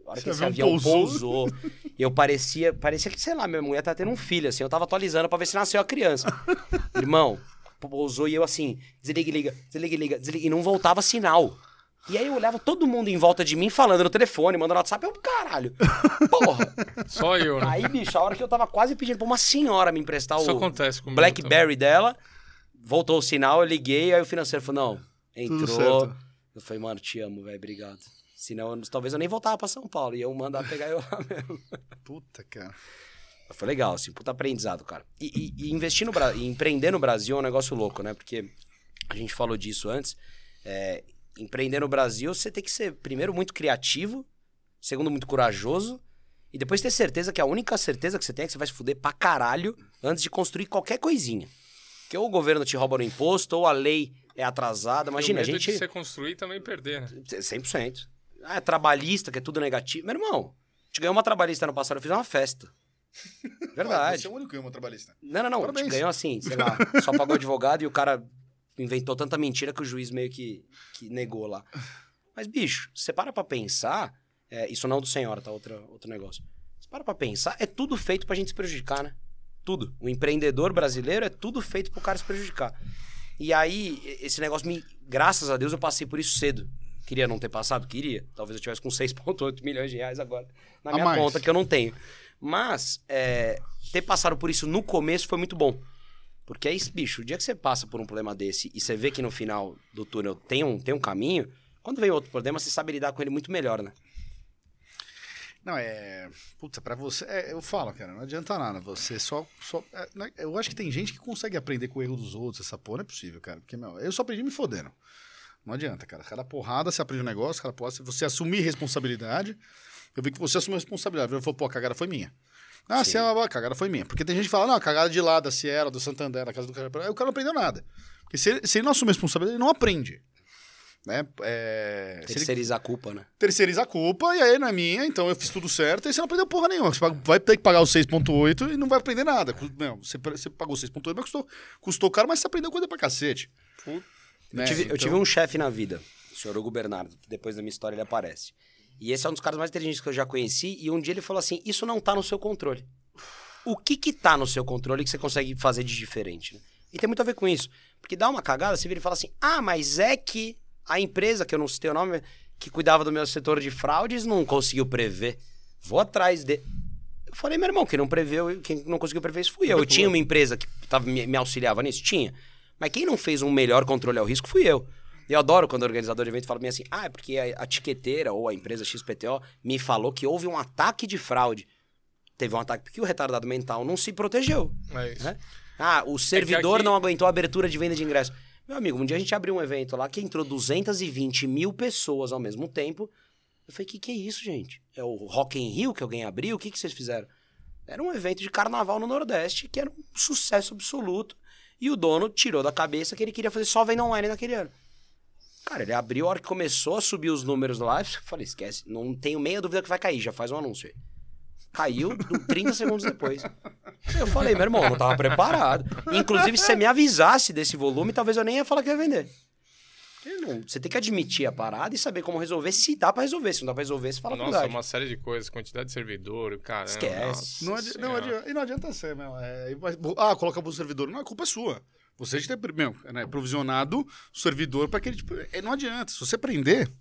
a hora Esse que esse avião avião pousou. pousou, eu parecia, parecia que, sei lá, minha mulher tá tendo um filho, assim, eu tava atualizando pra ver se nasceu a criança. Irmão, pousou e eu assim, desliga, e liga, desliga, e liga, desliga, e não voltava sinal. E aí eu olhava todo mundo em volta de mim falando no telefone, mandando WhatsApp, eu, caralho, porra. Só eu, né? Aí, bicho, a hora que eu tava quase pedindo pra uma senhora me emprestar Isso o. Blackberry dela, voltou o sinal, eu liguei, aí o financeiro falou, não, Tudo entrou. certo. Eu falei, mano, te amo, velho, obrigado. Senão, talvez eu nem voltava pra São Paulo, e eu mandar pegar eu lá mesmo. Puta, cara. Foi legal, assim, puta aprendizado, cara. E, e- e investir no Brasil, empreender no Brasil é um negócio louco, né? Porque a gente falou disso antes. é, empreender no Brasil, você tem que ser, primeiro, muito criativo, segundo, muito corajoso, e depois ter certeza que a única certeza que você tem é que você vai se fuder pra caralho antes de construir qualquer coisinha. Porque ou o governo te rouba no imposto, ou a lei é atrasada. Imagina, a gente. de você construir e também perder, né? 100%. Ah, é trabalhista, que é tudo negativo. Meu irmão, a gente ganhou uma trabalhista ano passado, eu fiz uma festa. Verdade. Você é o único que ama trabalhista. Não, não, não. A Parabéns. gente ganhou assim, sei lá, só pagou advogado e o cara inventou tanta mentira que o juiz meio que, que negou lá. Mas, bicho, você para pra pensar, é, isso não do senhora, tá? Outra, outro negócio. Você para pra pensar, é tudo feito pra gente se prejudicar, né? Tudo. O empreendedor brasileiro é tudo feito pro cara se prejudicar. E aí, esse negócio me. Graças a Deus eu passei por isso cedo. Queria não ter passado? Queria. Talvez eu tivesse com 6,8 milhões de reais agora na minha conta, que eu não tenho. Mas, é, ter passado por isso no começo foi muito bom. Porque aí, bicho, o dia que você passa por um problema desse e você vê que no final do túnel tem um, tem um caminho, quando vem outro problema, você sabe lidar com ele muito melhor, né? Não, é. Puta, pra você. é, eu falo, cara, não adianta nada. Você só. só é, não é- eu acho que tem gente que consegue aprender com o erro dos outros. Essa porra não é possível, cara. Porque, meu, eu só aprendi me fodendo. Não adianta, cara. Cada porrada você aprende um negócio, cada porrada, se você assumir responsabilidade. Eu vi que você assumiu responsabilidade. Eu falei, pô, a cagada foi minha. Ah, Sim. se é uma cagada foi minha. Porque tem gente que fala, não, a cagada de lá, da Sierra, do Santander, da casa do cara. Aí o cara não aprendeu nada. Porque se ele, se ele não assumir responsabilidade, ele não aprende. Né? É, se ele a culpa, né? terceiriza a culpa, e aí não é minha, então eu fiz tudo certo, e você não aprendeu porra nenhuma. Você vai ter que pagar os 6.8 e não vai aprender nada. Não, você, você pagou 6.8, mas custou, custou caro, mas você aprendeu coisa pra cacete. Puta. Né? Eu, tive, eu Então- tive um chefe na vida, o senhor Hugo Bernardo, que depois da minha história ele aparece. E esse é um dos caras mais inteligentes que eu já conheci, e um dia ele falou assim: Isso não tá no seu controle. O que que tá no seu controle que você consegue fazer de diferente, né? E tem muito a ver com isso. Porque dá uma cagada, você vira e fala assim: Ah, mas é que a empresa, que eu não citei o nome, que cuidava do meu setor de fraudes, não conseguiu prever. Vou atrás de. Eu falei, meu irmão, quem não preveu, quem não conseguiu prever isso fui eu. Eu tinha uma empresa que tava, me, me auxiliava nisso? Tinha. Mas quem não fez um melhor controle ao risco fui eu. Eu adoro quando o organizador de evento fala bem assim: ah, é porque a, a tiqueteira ou a empresa XPTO me falou que houve um ataque de fraude. Teve um ataque porque o retardado mental não se protegeu. É né? Ah, o servidor aqui- não aguentou a abertura de venda de ingresso. Meu amigo, um dia a gente abriu um evento lá que entrou 220 mil pessoas ao mesmo tempo. Eu falei, que que é isso, gente? É o Rock in Rio que alguém abriu? O que que vocês fizeram? Era um evento de carnaval no Nordeste que era um sucesso absoluto. E o dono tirou da cabeça que ele queria fazer só venda online naquele ano. Cara, ele abriu a hora que começou a subir os números lá. Eu falei, esquece, não tenho meia dúvida que vai cair, já faz um anúncio aí. Caiu do- 30 segundos depois. Eu falei, meu irmão, eu não tava preparado. Inclusive, se você me avisasse desse volume, talvez eu nem ia falar que ia vender. Não- Você tem que admitir a parada e saber como resolver. Se dá pra resolver. Se não dá pra resolver, você fala a Nossa, verdade. uma série de coisas, quantidade de servidor, cara. Esquece. Não, adi- não adianta, e não adianta ser, meu. É, ah, coloca pro servidor. Não, a culpa é sua. Você de ter meu, né, provisionado o servidor para aquele tipo. é, não adianta. Se você prender.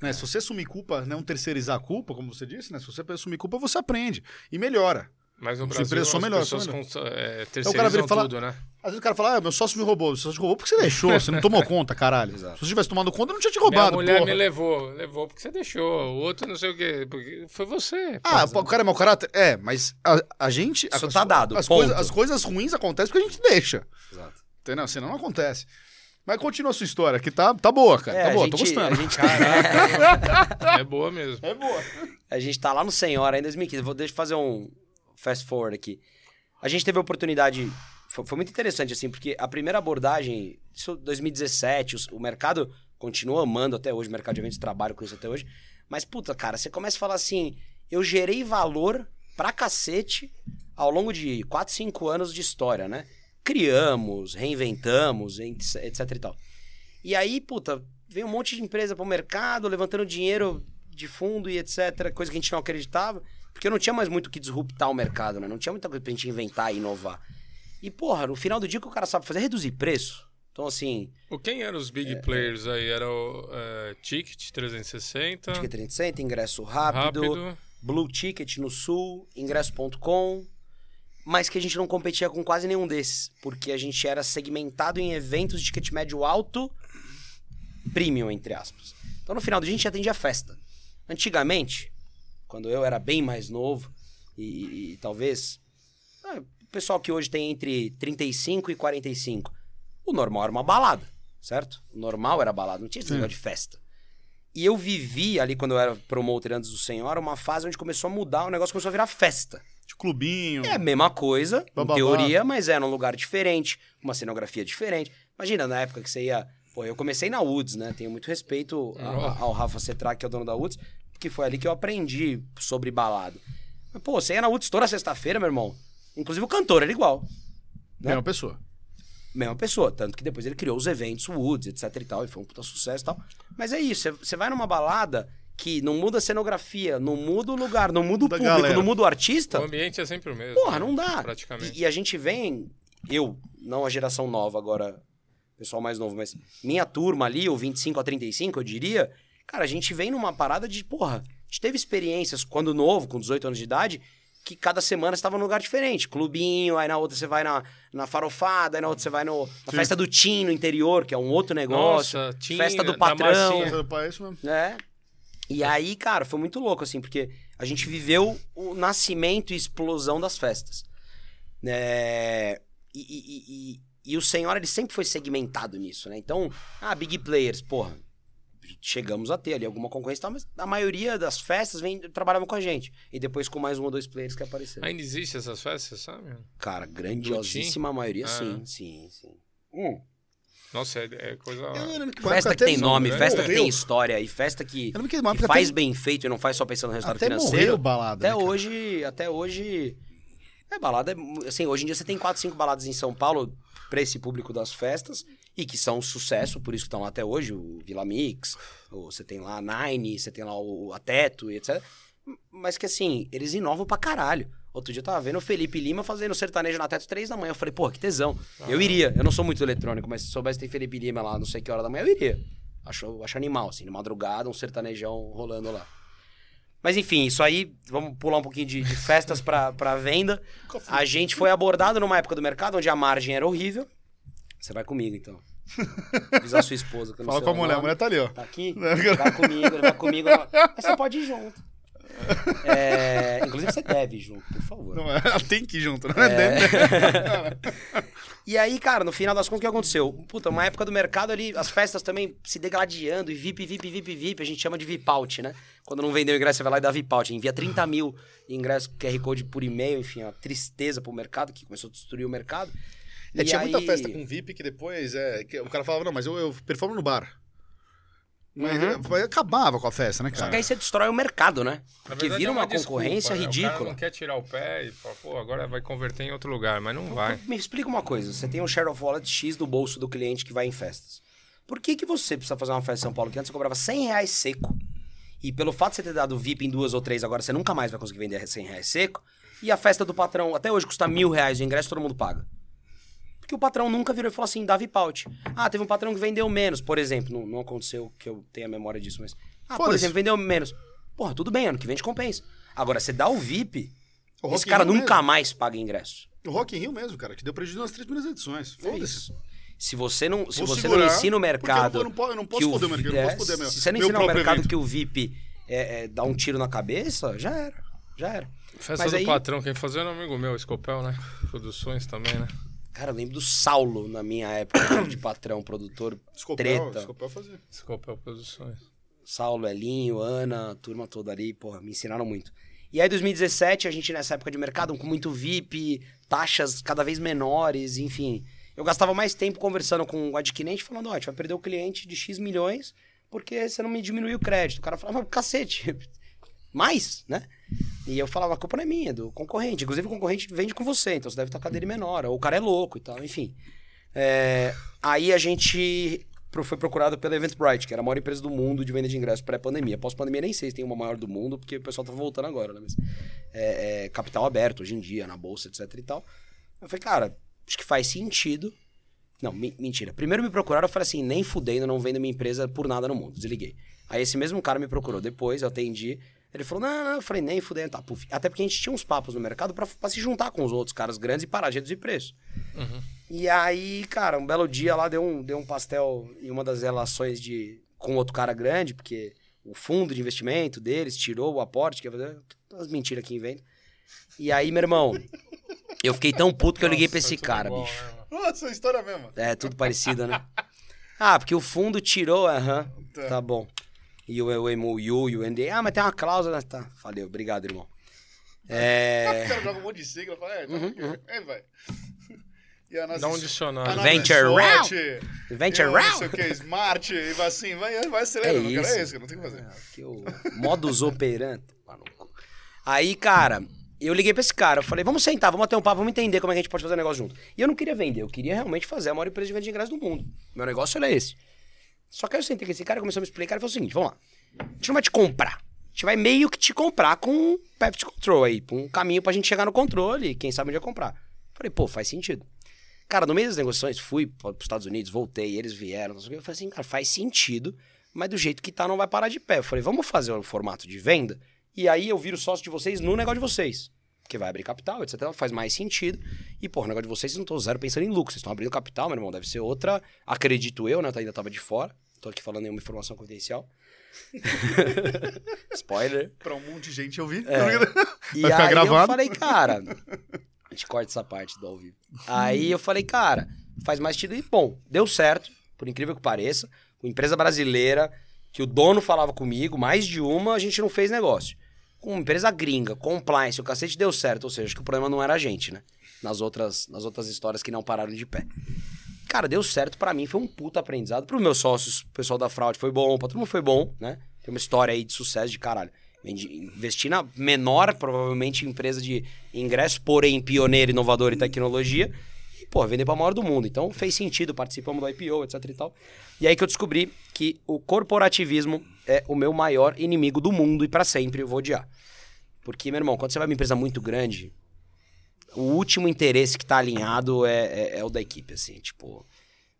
Né, se você assumir culpa, não terceirizar a culpa, como você disse, né? Se você assumir culpa, você aprende. E melhora. Mas no Brasil, empresa as só melhor, só pessoas melhor. cons- é, Então o cara vira terceirizam e fala- tudo, né? Às vezes o cara fala, ah, meu sócio me roubou. Meu sócio roubou porque você deixou, você não tomou conta, caralho. Exato. Se você tivesse tomado conta, eu não tinha te Minha roubado, mulher porra. me levou. Levou porque você deixou. O outro não sei o quê. Porque foi você. Ah, pô, o cara é mau caráter? É, mas a, a gente. Isso as, tá dado, As, ponto. coisas, as coisas ruins acontecem porque a gente deixa. Exato. Entendeu? Senão não acontece. Mas continua a sua história, que tá, tá boa, cara. É, tá a boa, tô gente- gostando. A gente, É boa mesmo. É boa. a gente tá lá no Senhora em 2015. Vou, deixa eu fazer um fast forward aqui. A gente teve a oportunidade. Foi, foi muito interessante, assim, porque a primeira abordagem, isso 2017, os- o mercado continua amando até hoje, o mercado de eventos trabalho com isso até hoje. Mas, puta, cara, você começa a falar assim: eu gerei valor pra cacete ao longo de 4, 5 anos de história, né? Criamos, reinventamos, etc e tal. E aí, puta, veio um monte de empresa pro mercado, levantando dinheiro de fundo e etc, coisa que a gente não acreditava, porque não tinha mais muito o que disruptar o mercado, né? Não tinha muita coisa pra gente inventar e inovar. E, porra, no final do dia o que o cara sabe fazer é reduzir preço. Então, assim, O quem eram os É, big players aí? Era o é, Ticket 360, Ticket 360, ingresso rápido, Rápido. Blue Ticket no Sul, ingresso.com, mas que a gente não competia com quase nenhum desses, porque a gente era segmentado em eventos de ticket médio alto, premium, entre aspas. Então, no final do dia, a gente atendia festa. Antigamente, quando eu era bem mais novo, e, e- talvez ah, o pessoal que hoje tem entre 35 e 45, o normal era uma balada, certo? O normal era balada, não tinha esse negócio de festa. E eu vivi ali, quando eu era promoter antes do Senhora, uma fase onde começou a mudar, o negócio começou a virar festa. De clubinho. É a mesma coisa, Bababá. em teoria, mas é num lugar diferente, uma cenografia diferente. Imagina, na época que você ia... Pô, eu comecei na Woods, né? Tenho muito respeito a- a- ao Rafa Cetrac, que é o dono da Woods, porque foi ali que eu aprendi sobre balada. Mas, pô, você ia na Woods toda sexta-feira, meu irmão. Inclusive o cantor era igual. né? Mesma pessoa. Mesma pessoa. Tanto que depois ele criou os eventos Woods, etc e tal, e foi um puta sucesso e tal. Mas é isso, você- vai numa balada que não muda a cenografia, não muda o lugar, não muda o Da público, galera. não muda o artista. O ambiente é sempre o mesmo. Porra, né? não dá. Praticamente. E, e a gente vem, eu, não a geração nova agora, pessoal mais novo, mas minha turma ali, o 25 a 35, eu diria, cara, a gente vem numa parada de, porra, a gente teve experiências quando novo, com 18 anos de idade, que cada semana estava num lugar diferente. Clubinho, aí na outra você vai na, na farofada, aí na outra você vai no, na Sim. festa do Tim no interior, que é um outro negócio. Nossa, tinha festa do patrão. É. É. E aí, cara, foi muito louco, assim, porque a gente viveu o nascimento e explosão das festas. É, E, e- e- e- e o Senhor, ele sempre foi segmentado nisso, né? Então, ah, big players, porra, chegamos a ter ali alguma concorrência e tal, mas a maioria das festas vem, trabalhavam com a gente. E depois com mais um ou dois players que apareceram. Ainda existe essas festas, sabe? Cara, grandiosíssima maioria, Ah. sim, sim, sim. Hum. Nossa, é, é coisa... Que Festa que tem nome, né? festa que tem história, e festa que, que que faz até, bem feito e não faz só pensando no resultado até financeiro. morreu balada. Até né, cara? hoje, até hoje. É balada, é- assim, hoje em dia você tem quatro, cinco baladas em São Paulo pra esse público das festas e que são um sucesso, por isso que estão lá até hoje, o Vila Mix, ou você tem lá a Nine, você tem lá o a Teto e etc. Mas que assim, eles inovam pra caralho. Outro dia eu tava vendo o Felipe Lima fazendo sertanejo na Teto três da manhã. Eu falei, pô, que tesão. Eu iria. Eu não sou muito eletrônico, mas se soubesse tem Felipe Lima lá, não sei que hora da manhã, eu iria. Acho, acho animal, assim, de madrugada, um sertanejão rolando lá. Mas enfim, isso aí, vamos pular um pouquinho de, de festas pra, pra venda. A gente foi abordado numa época do mercado onde a margem era horrível. Você vai comigo, então. Avisar sua esposa que eu não Fala sei com a o mulher, a nome. mulher tá ali, ó. Tá aqui? Vai comigo, vai comigo. Mas você pode ir junto. É, inclusive, você deve ir junto, por favor. Não, ela tem que ir junto, né? E aí, cara, no final das contas, o que aconteceu? Puta, uma época do mercado ali, as festas também se degladiando, e VIP, VIP, VIP, VIP, a gente chama de VIP-out, né? Quando não vendeu ingresso, você vai lá e dá VIP-out. Envia 30 mil ingressos QR Code por e-mail, enfim, uma tristeza pro mercado, que começou a destruir o mercado. É, E tinha muita aí- festa com VIP que depois é, que o cara falava, não, mas eu, eu performo no bar. Mas, Uhum. mas acabava com a festa, né, Só cara? que aí você destrói o mercado, né? Na Porque vira é uma, desculpa, concorrência né? O cara ridícula. não quer tirar o pé e fala, pô, agora vai converter em outro lugar, mas não vai. Me explica uma coisa. Você tem um share of wallet X do bolso do cliente que vai em festas. Por que, que você precisa fazer uma festa em São Paulo que antes você cobrava 100 reais seco? E pelo fato de você ter dado VIP em duas ou três, agora você nunca mais vai conseguir vender 100 reais seco. E a festa do patrão, até hoje, custa mil reais o ingresso, todo mundo paga. Porque o patrão nunca virou e falou assim, dá VIP-out. Ah, teve um patrão que vendeu menos, por exemplo. Não, não aconteceu que eu tenha memória disso, mas... Ah, por exemplo, vendeu menos. Porra, tudo bem, ano que vem te compensa. Agora, você dá o VIP, O esse cara Rio nunca mesmo. mais paga ingresso. O Rock in Rio mesmo, cara, que deu prejuízo nas três primeiras edições. É Foda-se. Se você não, se Vou você segurar, não ensina o mercado. eu não eu não posso que o foder o mercado, eu não é, posso foder meu- Se você não meu ensinar o mercado evento. que o VIP é, é, dá um tiro na cabeça, já era. Já era. Festa Mas do aí- patrão, quem fazia era um amigo meu, Escopel, né? Produções também, né? Cara, eu lembro do Saulo na minha época de patrão, produtor. Escopel, Treta. Escopel fazia. Scopel Produções. Saulo, Elinho, Ana, a turma toda ali, porra, me ensinaram muito. E aí, 2017, a gente nessa época de mercado, com muito VIP, taxas cada vez menores, enfim. Eu gastava mais tempo conversando com o adquirente, falando, ó, a gente vai perder o cliente de X milhões porque você não me diminuiu o crédito. O cara falava, mas cacete, mais, né? E eu falava, a culpa não é minha, é do concorrente. Inclusive, o concorrente vende com você, então você deve estar com a dele menor. Ou o cara é louco e tal, enfim. É, aí a gente foi procurado pela Eventbrite, que era a maior empresa do mundo de venda de ingressos pré-pandemia. Pós-pandemia nem sei se tem uma maior do mundo, porque o pessoal tá voltando agora, né? Mas é, é capital aberto hoje em dia, na bolsa, etc e tal. Eu falei, cara, acho que faz sentido. Não, mi- mentira. Primeiro me procuraram, eu falei assim, nem fudendo, não vendo minha empresa por nada no mundo. Desliguei. Aí esse mesmo cara me procurou depois, eu atendi. Ele falou, não, não, eu falei, nem fudendo, tá. Puf. Até porque a gente tinha uns papos no mercado pra, pra se juntar com os outros caras grandes e parar de reduzir preço. E aí, cara, um belo dia lá deu um, deu um pastel em uma das relações de com outro cara grande, porque o fundo de investimento deles tirou o aporte, que ia fazer as mentiras que inventam. E aí, meu irmão, eu fiquei tão puto que eu liguei pra esse cara, igual, bicho. né, mano? Nossa, a história mesmo. É, tudo parecido, né? Ah, porque o fundo tirou, aham. Tá. Tá bom. E o, o MOU e o NDA. Ah, mas tem uma cláusula. Tá, valeu, obrigado, irmão. O É. cara joga um monte de sigla e fala, é, tá aqui. É, vai. E a nossa Dá um dicionário. Venture SWOT, Venture o Não round. sei o que, Smart, e vai assim, vai, vai acelerando, É cara. isso. É isso, cara, não tem o que fazer. Que o modus operandi. Mano, Aí, cara, eu liguei pra esse cara. Eu falei, vamos sentar, vamos bater um papo, vamos entender como é que a gente pode fazer um negócio junto. E eu não queria vender, eu queria realmente fazer a maior empresa de venda de ingresso do mundo. Meu negócio era esse. Só que aí eu sentei com esse cara, começou a me explicar e falou o seguinte: vamos lá. A gente não vai te comprar. A gente vai meio que te comprar com um Pepsi Control aí, um caminho pra gente chegar no controle quem sabe onde ia comprar. Falei, pô, faz sentido. Cara, no meio das negociações, fui para os Estados Unidos, voltei, eles vieram, o. Eu falei assim, cara, faz sentido, mas do jeito que tá, não vai parar de pé. Eu falei, vamos fazer um formato de venda, e aí eu viro sócio de vocês no negócio de vocês. Que vai abrir capital, etc. Faz mais sentido. E, pô, o negócio de vocês, vocês não estão zero pensando em lucro. Vocês estão abrindo capital, meu irmão. Deve ser outra. Acredito eu, né? Eu ainda tava de fora. Tô aqui falando nenhuma informação confidencial. Spoiler. Pra um monte de gente ouvir. E Vai ficar aí gravado? eu falei, cara. A gente corta essa parte do ao vivo. Aí eu falei, cara, faz mais sentido. E, bom, deu certo, por incrível que pareça. Uma empresa brasileira, que o dono falava comigo, mais de uma, a gente não fez negócio. Com empresa gringa, compliance, o cacete deu certo. Ou seja, acho que o problema não era a gente, né? Nas outras, nas outras histórias que não pararam de pé. Cara, deu certo pra mim, foi um puta aprendizado. Pros meus sócios, o pessoal da fraude foi bom, pra todo mundo foi bom, né? Tem uma história aí de sucesso de caralho. Investi na menor, provavelmente, empresa de ingresso, porém pioneira, inovadora e tecnologia. E, pô, vender pra maior do mundo. Então fez sentido, participamos do IPO, etc e tal. E aí que eu descobri que o corporativismo é o meu maior inimigo do mundo e pra sempre eu vou odiar. Porque, meu irmão, quando você vai pra uma empresa muito grande, o último interesse que tá alinhado é, é, é o da equipe, assim, tipo.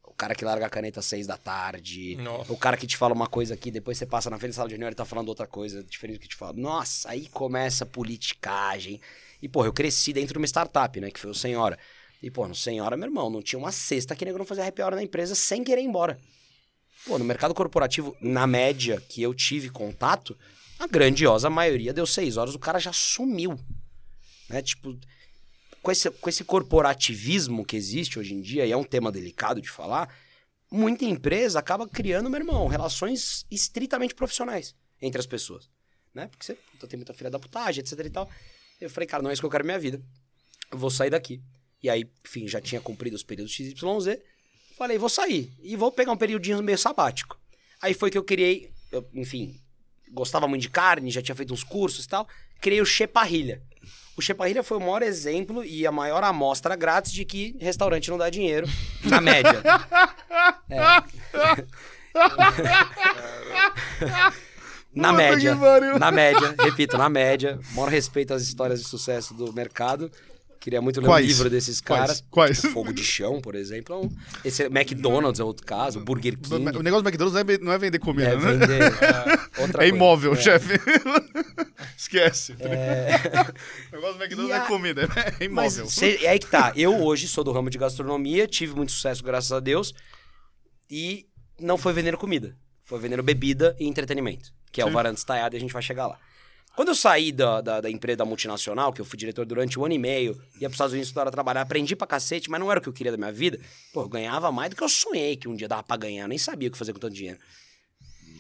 O cara que larga a caneta às seis da tarde. Nossa. O cara que te fala uma coisa aqui, depois você passa na frente da sala de reunião e tá falando outra coisa diferente do que te fala. Nossa, aí começa a politicagem. E, porra, eu cresci dentro de uma startup, né? Que foi o Senhora. E, pô, no Senhora, meu irmão, não tinha uma cesta que nego não fazia happy hour na empresa sem querer ir embora. Pô, no mercado corporativo, na média que eu tive contato, a grandiosa maioria deu seis horas, o cara já sumiu. Né? Tipo, com esse, com esse corporativismo que existe hoje em dia, e é um tema delicado de falar, muita empresa acaba criando, meu irmão, relações estritamente profissionais entre as pessoas. Né? Porque você puta, tem muita filha da putagem, etc e tal. Eu falei, cara, não é isso que eu quero minha vida. Eu vou sair daqui. E aí, enfim, já tinha cumprido os períodos XYZ. Falei, vou sair. E vou pegar um periodinho meio sabático. Aí foi que eu criei, eu, enfim, gostava muito de carne, já tinha feito uns cursos e tal. Criei o Cheparrilha. O Cheparrilha foi o maior exemplo e a maior amostra grátis de que restaurante não dá dinheiro, na média. Na Puta média. Na média, repito, na média. Maior respeito às histórias de sucesso do mercado. Queria muito ler Quais? um livro desses caras. Quais? Fogo de chão, por exemplo. é Esse McDonald's é outro caso, Burger King. O negócio do McDonald's não é, não é vender comida, É né? vender. outra É coisa. imóvel, É. chefe. Esquece. O negócio do McDonald's a- é comida, é Mas imóvel. cê- é aí que tá. Eu hoje sou do ramo de gastronomia, tive muito sucesso, graças a Deus. E não foi vendendo comida. Foi vendendo bebida e entretenimento. Que é o. Varanda Estaiada e a gente vai chegar lá. Quando eu saí da, da, da empresa da multinacional, que eu fui diretor durante um ano e meio, ia pros Estados Unidos estudar a trabalhar, aprendi pra cacete, mas não era o que eu queria da minha vida. Pô, eu ganhava mais do que eu sonhei que um dia dava pra ganhar, eu nem sabia o que fazer com tanto dinheiro.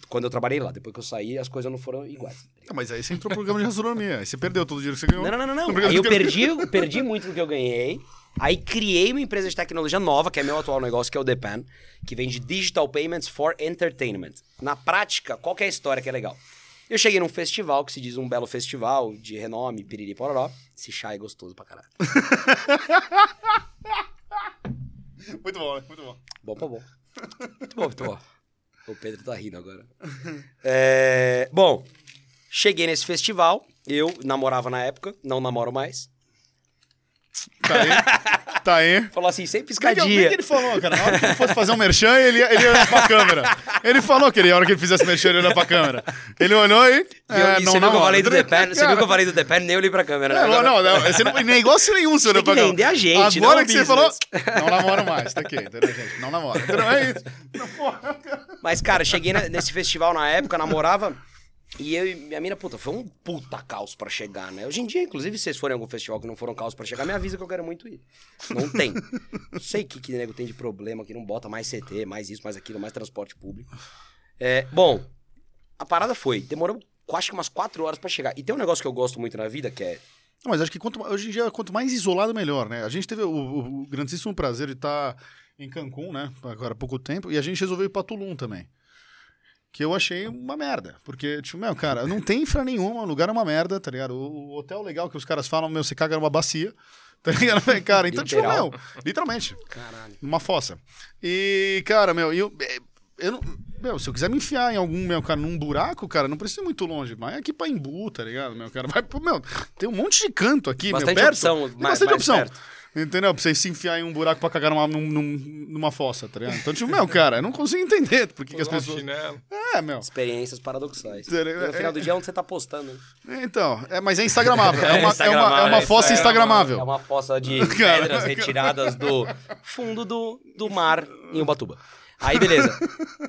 Quando eu trabalhei lá, depois que eu saí, as coisas não foram iguais. Ah, Mas aí você entrou no programa de gastronomia. Aí você perdeu todo o dinheiro que você ganhou. Não, não, não, não. Aí eu perdi, eu perdi muito do que eu ganhei. Aí criei uma empresa de tecnologia nova, que é meu atual negócio, que é o Depan, que vende Digital Payments for Entertainment. Na prática, qual que é a história que é legal? Eu cheguei num festival, que se diz um belo festival, de renome, piriri pororó. Esse chá é gostoso pra caralho. Muito bom, né? Muito bom. Bom pra bom. Muito bom, muito bom. O Pedro tá rindo agora. É, bom, cheguei nesse festival. Eu namorava na época, não namoro mais. Tá aí. Tá aí. Falou assim, sem O que, que- o que piscadinha. ele falou, cara? Na hora que ele fosse fazer um merchan, ele, ele ia olhar pra câmera. Ele falou que ele, na hora que ele fizesse merchan, ele ia olhar pra câmera. Ele olhou e. Eu- é, e você viu que eu do Depan? Você viu que eu falei do Depan? Nem olhei pra câmera. né? Não, Agora- não, não, você não, negócio nenhum você olhou pra câmera. vender a gente, Agora não que você business. falou, não namoro mais, tá aqui, entendeu, gente? Não namora. Entendeu? É isso. Mas, cara, cheguei ne- nesse festival na época, namorava. E eu e minha mina, puta, foi um puta caos pra chegar, né? Hoje em dia, inclusive, se vocês forem em algum festival que não foram caos pra chegar, me avisa que eu quero muito ir. Não tem. Não sei o que, que nego tem de problema, que não bota mais CT, mais isso, mais aquilo, mais transporte público. É, bom, a parada foi, demorou acho que umas quatro horas pra chegar. E tem um negócio que eu gosto muito na vida, que é Não, mas acho que quanto, hoje em dia, quanto mais isolado, melhor, né? A gente teve o, o- o grandíssimo prazer de estar em Cancún, né? Agora há pouco tempo, e a gente resolveu ir pra Tulum também. Que eu achei uma merda. Porque, tipo, meu, cara, não tem infra nenhuma, o lugar é uma merda, tá ligado? O, o hotel legal que os caras falam, meu, você caga numa bacia. Tá ligado? Cara, então, tipo, meu, literalmente. Caralho. numa fossa. E, cara, meu, eu, eu não. Meu, se eu quiser me enfiar em algum, meu, cara, num buraco, cara, não precisa ir muito longe. Mas é aqui pra Embu, tá ligado, meu, cara? Vai, pro- meu, tem um monte de canto aqui, Bastante meu, perto. opção, Tem bastante mais opção. perto. Entendeu? Pra você se enfiar em um buraco pra cagar numa, num- num- numa fossa, tá ligado? Então, tipo, meu, cara, eu não consigo entender por que, que as pessoas. chinelo. É, meu. Experiências paradoxais. No final é- do dia, onde você tá postando? né? Então, é, mas é instagramável. É uma, é uma, é instagramável, uma é fossa É instagramável. uma fossa de Cara, pedras retiradas do fundo do, do mar em Ubatuba. Aí, beleza.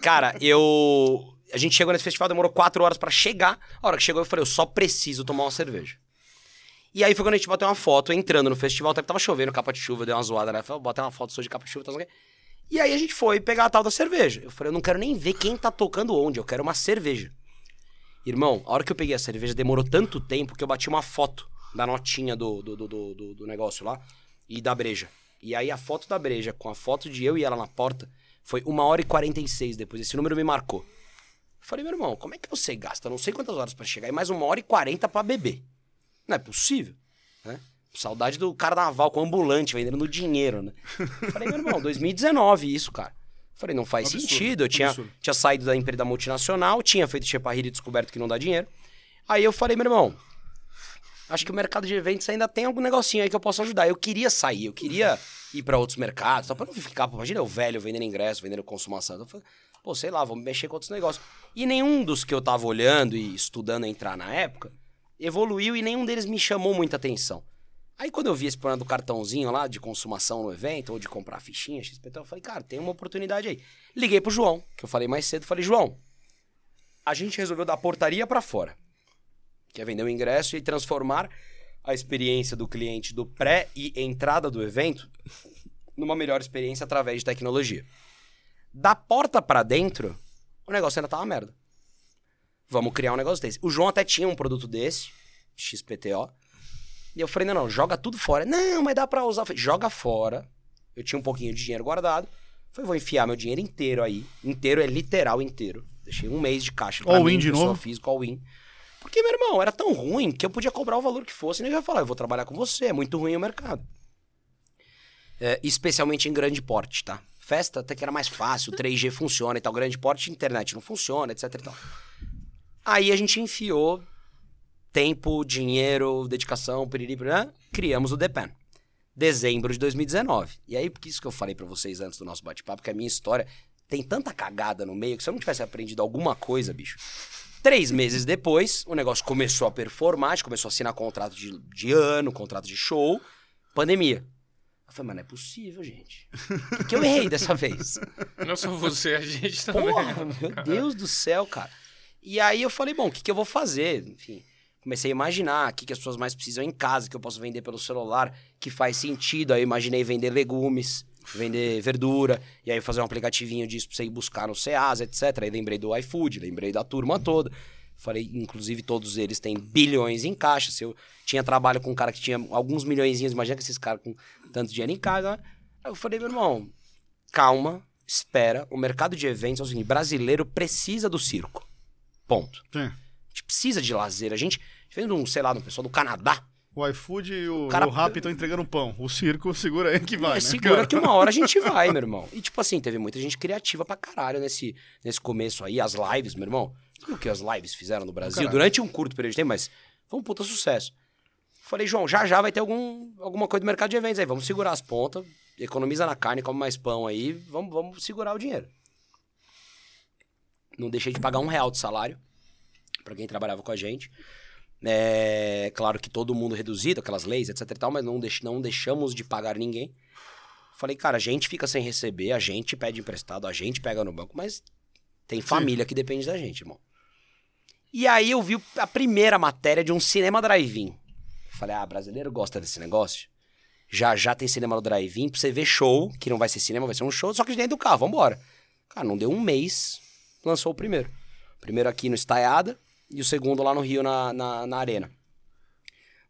Cara, eu. A gente chegou nesse festival, demorou quatro horas pra chegar. A hora que chegou, eu falei, eu só preciso tomar uma cerveja. E aí foi quando a gente bateu uma foto entrando no festival, até tava chovendo, capa de chuva, deu uma zoada, né? Falei, botei uma foto sua de capa de chuva, tal, não. E aí a gente foi pegar a tal da cerveja. Eu falei, eu não quero nem ver quem tá tocando onde, eu quero uma cerveja. Irmão, a hora que eu peguei a cerveja demorou tanto tempo que eu bati uma foto da notinha do, do, do, do, do- negócio lá e da breja. E aí a foto da breja com a foto de eu e ela na porta foi uma hora e 46 depois. Esse número me marcou. Eu falei, meu irmão, como é que você gasta não sei quantas horas pra chegar e mais uma hora e 40 pra beber? Não é possível, né? Saudade do carnaval com ambulante vendendo no dinheiro, né? Eu falei, meu irmão, 2019 isso, cara. Falei, não faz Absurdo, sentido. Eu tinha, absurdo. tinha saído da empresa multinacional, tinha feito Cheparrira e descoberto que não dá dinheiro. Aí eu falei, meu irmão, acho que o mercado de eventos ainda tem algum negocinho aí que eu posso ajudar. Eu queria sair, eu queria ir pra outros mercados, só pra não ficar, imagina eu velho vendendo ingresso, vendendo consumação. Eu falei, pô, sei lá, vamos mexer com outros negócios. E nenhum dos que eu tava olhando e estudando entrar na época evoluiu e nenhum deles me chamou muita atenção. Aí quando eu vi esse problema do cartãozinho lá de consumação no evento, ou de comprar fichinha, XPT, eu falei, cara, tem uma oportunidade aí. Liguei pro João, que eu falei mais cedo, falei, João, a gente resolveu dar portaria pra fora. Que é vender o ingresso e transformar a experiência do cliente do pré e entrada do evento numa melhor experiência através de tecnologia. Da porta pra dentro, o negócio ainda tá uma merda. Vamos criar um negócio desse. O João até tinha um produto desse, XPTO. E eu falei, não, não, joga tudo fora. Não, mas dá pra usar. Falei, joga fora. Eu tinha um pouquinho de dinheiro guardado. Falei, vou enfiar meu dinheiro inteiro aí. Inteiro é literal inteiro. Deixei um mês de caixa. All mim, in de novo? Física, all in. Porque, meu irmão, era tão ruim que eu podia cobrar o valor que fosse e nem ia falar, eu vou trabalhar com você, é muito ruim o mercado. É, especialmente em grande porte, tá? Festa até que era mais fácil, 3G funciona e tal, grande porte, internet não funciona, etc e tal. Aí a gente enfiou tempo, dinheiro, dedicação, piriri, piriri, criamos o Depan. Dezembro de 2019. E aí, por isso que eu falei pra vocês antes do nosso bate-papo, que a minha história tem tanta cagada no meio que se eu não tivesse aprendido alguma coisa, bicho. Três meses depois, o negócio começou a performar, a gente começou a assinar contrato de, de ano, contrato de show, pandemia. Eu falei, mas não é possível, gente. O que eu errei dessa vez? Não só você, a gente também. Porra, meu Deus do céu, cara. E aí eu falei, bom, o que, que eu vou fazer? Enfim, Comecei a imaginar o que, que as pessoas mais precisam em casa, que eu posso vender pelo celular, que faz sentido. Aí eu imaginei vender legumes, vender verdura, e aí fazer um aplicativinho disso pra você ir buscar no Ceasa, etc. Aí lembrei do iFood, lembrei da turma toda. Falei, inclusive, todos eles têm bilhões em caixa. Se eu tinha trabalho com um cara que tinha alguns milhões, imagina que esses caras com tanto dinheiro em casa. né? Aí eu falei, meu irmão, calma, espera. O mercado de eventos é o brasileiro precisa do circo. Ponto. Sim. A gente precisa de lazer. A gente, vendo um, sei lá, um pessoal do Canadá, O iFood e o, cara- o Rappi estão entregando pão. O circo segura aí que vai, é, né? segura cara? que uma hora a gente vai, meu irmão. E tipo assim, teve muita gente criativa pra caralho nesse, nesse começo aí. As lives, meu irmão. Sabe o que as lives fizeram no Brasil? Caralho. Durante um curto período de tempo, mas foi um puta sucesso. Falei, João, já já vai ter algum, alguma coisa do mercado de eventos aí. Vamos segurar as pontas, economiza na carne, come mais pão aí, vamos, vamos segurar o dinheiro. Não deixei de pagar um real de salário pra quem trabalhava com a gente. É, claro que todo mundo reduzido, aquelas leis, etc e tal, mas não, deix- não deixamos de pagar ninguém. Falei, cara, a gente fica sem receber, a gente pede emprestado, a gente pega no banco, mas tem família que depende da gente, irmão. E aí eu vi a primeira matéria de um cinema drive-in. Falei, ah, brasileiro gosta desse negócio? Já já tem cinema no drive-in pra você ver show, que não vai ser cinema, vai ser um show, só que de dentro do carro, vambora. Cara, não deu um mês, lançou o primeiro. O primeiro aqui no Estaiada e o segundo lá no Rio, na, na, na Arena.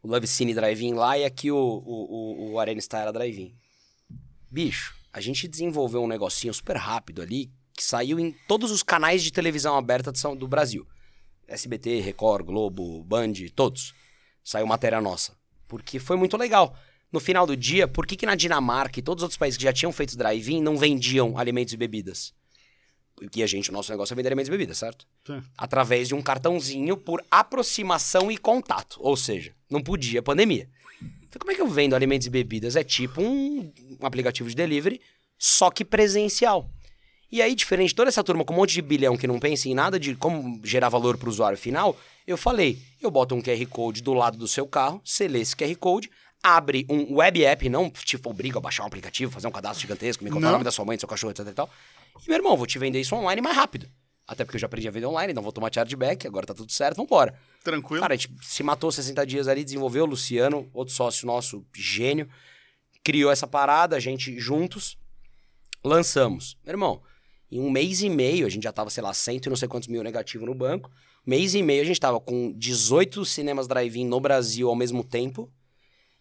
O Love Cine Drive-In lá e aqui o, o, o, o Arena Estaiada Drive-In. Bicho, a gente desenvolveu um negocinho super rápido ali que saiu em todos os canais de televisão aberta do Brasil. SBT, Record, Globo, Band, todos. Saiu matéria nossa. Porque foi muito legal. No final do dia, por que, que na Dinamarca e todos os outros países que já tinham feito drive-in não vendiam alimentos e bebidas? Porque a gente, o nosso negócio é vender alimentos e bebidas, certo? Sim. Através de um cartãozinho por aproximação e contato. Ou seja, não podia pandemia. Então, como é que eu vendo alimentos e bebidas? É tipo um, um aplicativo de delivery, só que presencial. E aí, diferente de toda essa turma com um monte de bilhão que não pensa em nada de como gerar valor para o usuário final, eu falei, eu boto um QR Code do lado do seu carro, você lê esse QR Code, abre um web app, não te obriga a baixar um aplicativo, fazer um cadastro gigantesco, me contar Não. o nome da sua mãe, do seu cachorro, etc e tal. E, meu irmão, vou te vender isso online mais rápido. Até porque eu já aprendi a vender online, não vou tomar chargeback, agora tá tudo certo, vambora. Tranquilo. Cara, a gente se matou 60 dias ali, desenvolveu o Luciano, outro sócio nosso, gênio, criou essa parada, a gente juntos, lançamos. Meu irmão, em um mês e meio, a gente já tava, sei lá, cento e não sei quantos mil negativo no banco. Mês e meio a gente tava com 18 cinemas drive-in no Brasil ao mesmo tempo.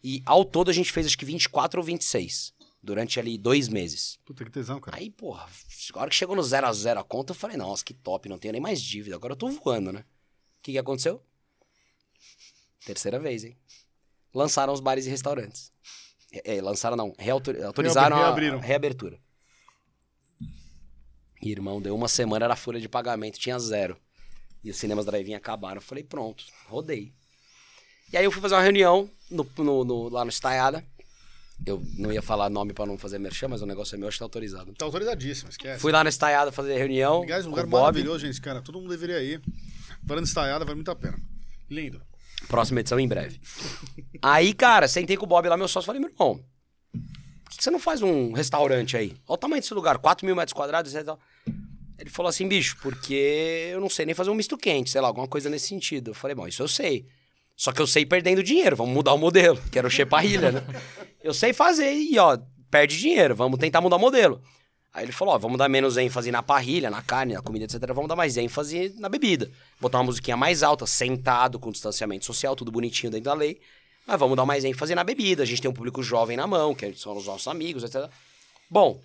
E ao todo a gente fez acho que 24 ou 26. Durante ali dois meses. Puta que tesão, cara. Aí, porra, a hora que chegou no 0 a 0 a conta, eu falei, nossa, que top, não tenho nem mais dívida. Agora eu tô voando, né? O que, que aconteceu? Terceira vez, hein? Lançaram os bares e restaurantes. É, é, lançaram não, reautor- autorizaram a- reabertura. E, irmão, deu uma semana, era a folha de pagamento, tinha zero. E os cinemas drive-in acabaram. Eu falei, pronto, rodei. E aí eu fui fazer uma reunião no, no- no- lá no Estaiada. Eu não ia falar nome pra não fazer merchan, mas o negócio é meu, acho que tá autorizado. Tá autorizadíssimo, esquece. Fui lá no Estaiada fazer reunião. Aliás, um lugar maravilhoso, gente, cara. Todo mundo deveria ir. Varanda estaiada, vale muito a pena. Lindo. Próxima edição em breve. aí, cara, sentei com o Bob lá, meu sócio, falei, meu irmão, por que você não faz um restaurante aí? Olha o tamanho desse lugar, 4 mil metros quadrados, etc. Ele falou assim, bicho, porque eu não sei nem fazer um misto quente, sei lá, alguma coisa nesse sentido. Eu falei, bom, isso eu sei. Só que eu sei perdendo dinheiro, vamos mudar o modelo, que era o Cheparrilha, né? Eu sei fazer e, ó, perde dinheiro, vamos tentar mudar o modelo. Aí ele falou, ó, vamos dar menos ênfase na parrilha, na carne, na comida, etc. Vamos dar mais ênfase na bebida. Botar uma musiquinha mais alta, sentado, com distanciamento social, tudo bonitinho dentro da lei. Mas vamos dar mais ênfase na bebida. A gente tem um público jovem na mão, que são os nossos amigos, etc. Bom,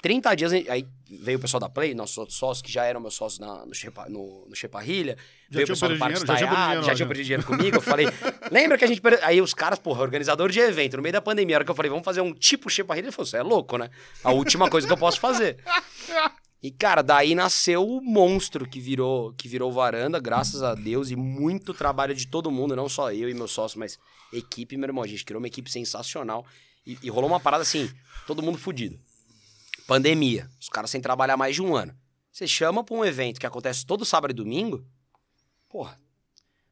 30 dias, aí veio o pessoal da Play, nossos outros sócios, que já eram meus sócios na- no, Chepa, no, no Cheparrilha. Veio o pessoal do Parque dinheiro? Já tinha perdido Estaiado, dinheiro já tinham já. perdido dinheiro comigo. Eu falei, lembra que a gente... Aí os caras, porra, organizador de evento, no meio da pandemia, a hora que eu falei, vamos fazer um tipo Cheparrilha, ele falou, você é louco, né? A última coisa que eu posso fazer. E, cara, daí nasceu o monstro que virou, que virou varanda, graças a Deus, e muito trabalho de todo mundo, não só eu e meu sócio, mas equipe, meu irmão. A gente criou uma equipe sensacional. E, e rolou uma parada assim, todo mundo fudido. Pandemia, os caras sem trabalhar mais de um ano. Você chama pra um evento que acontece todo sábado e domingo, porra,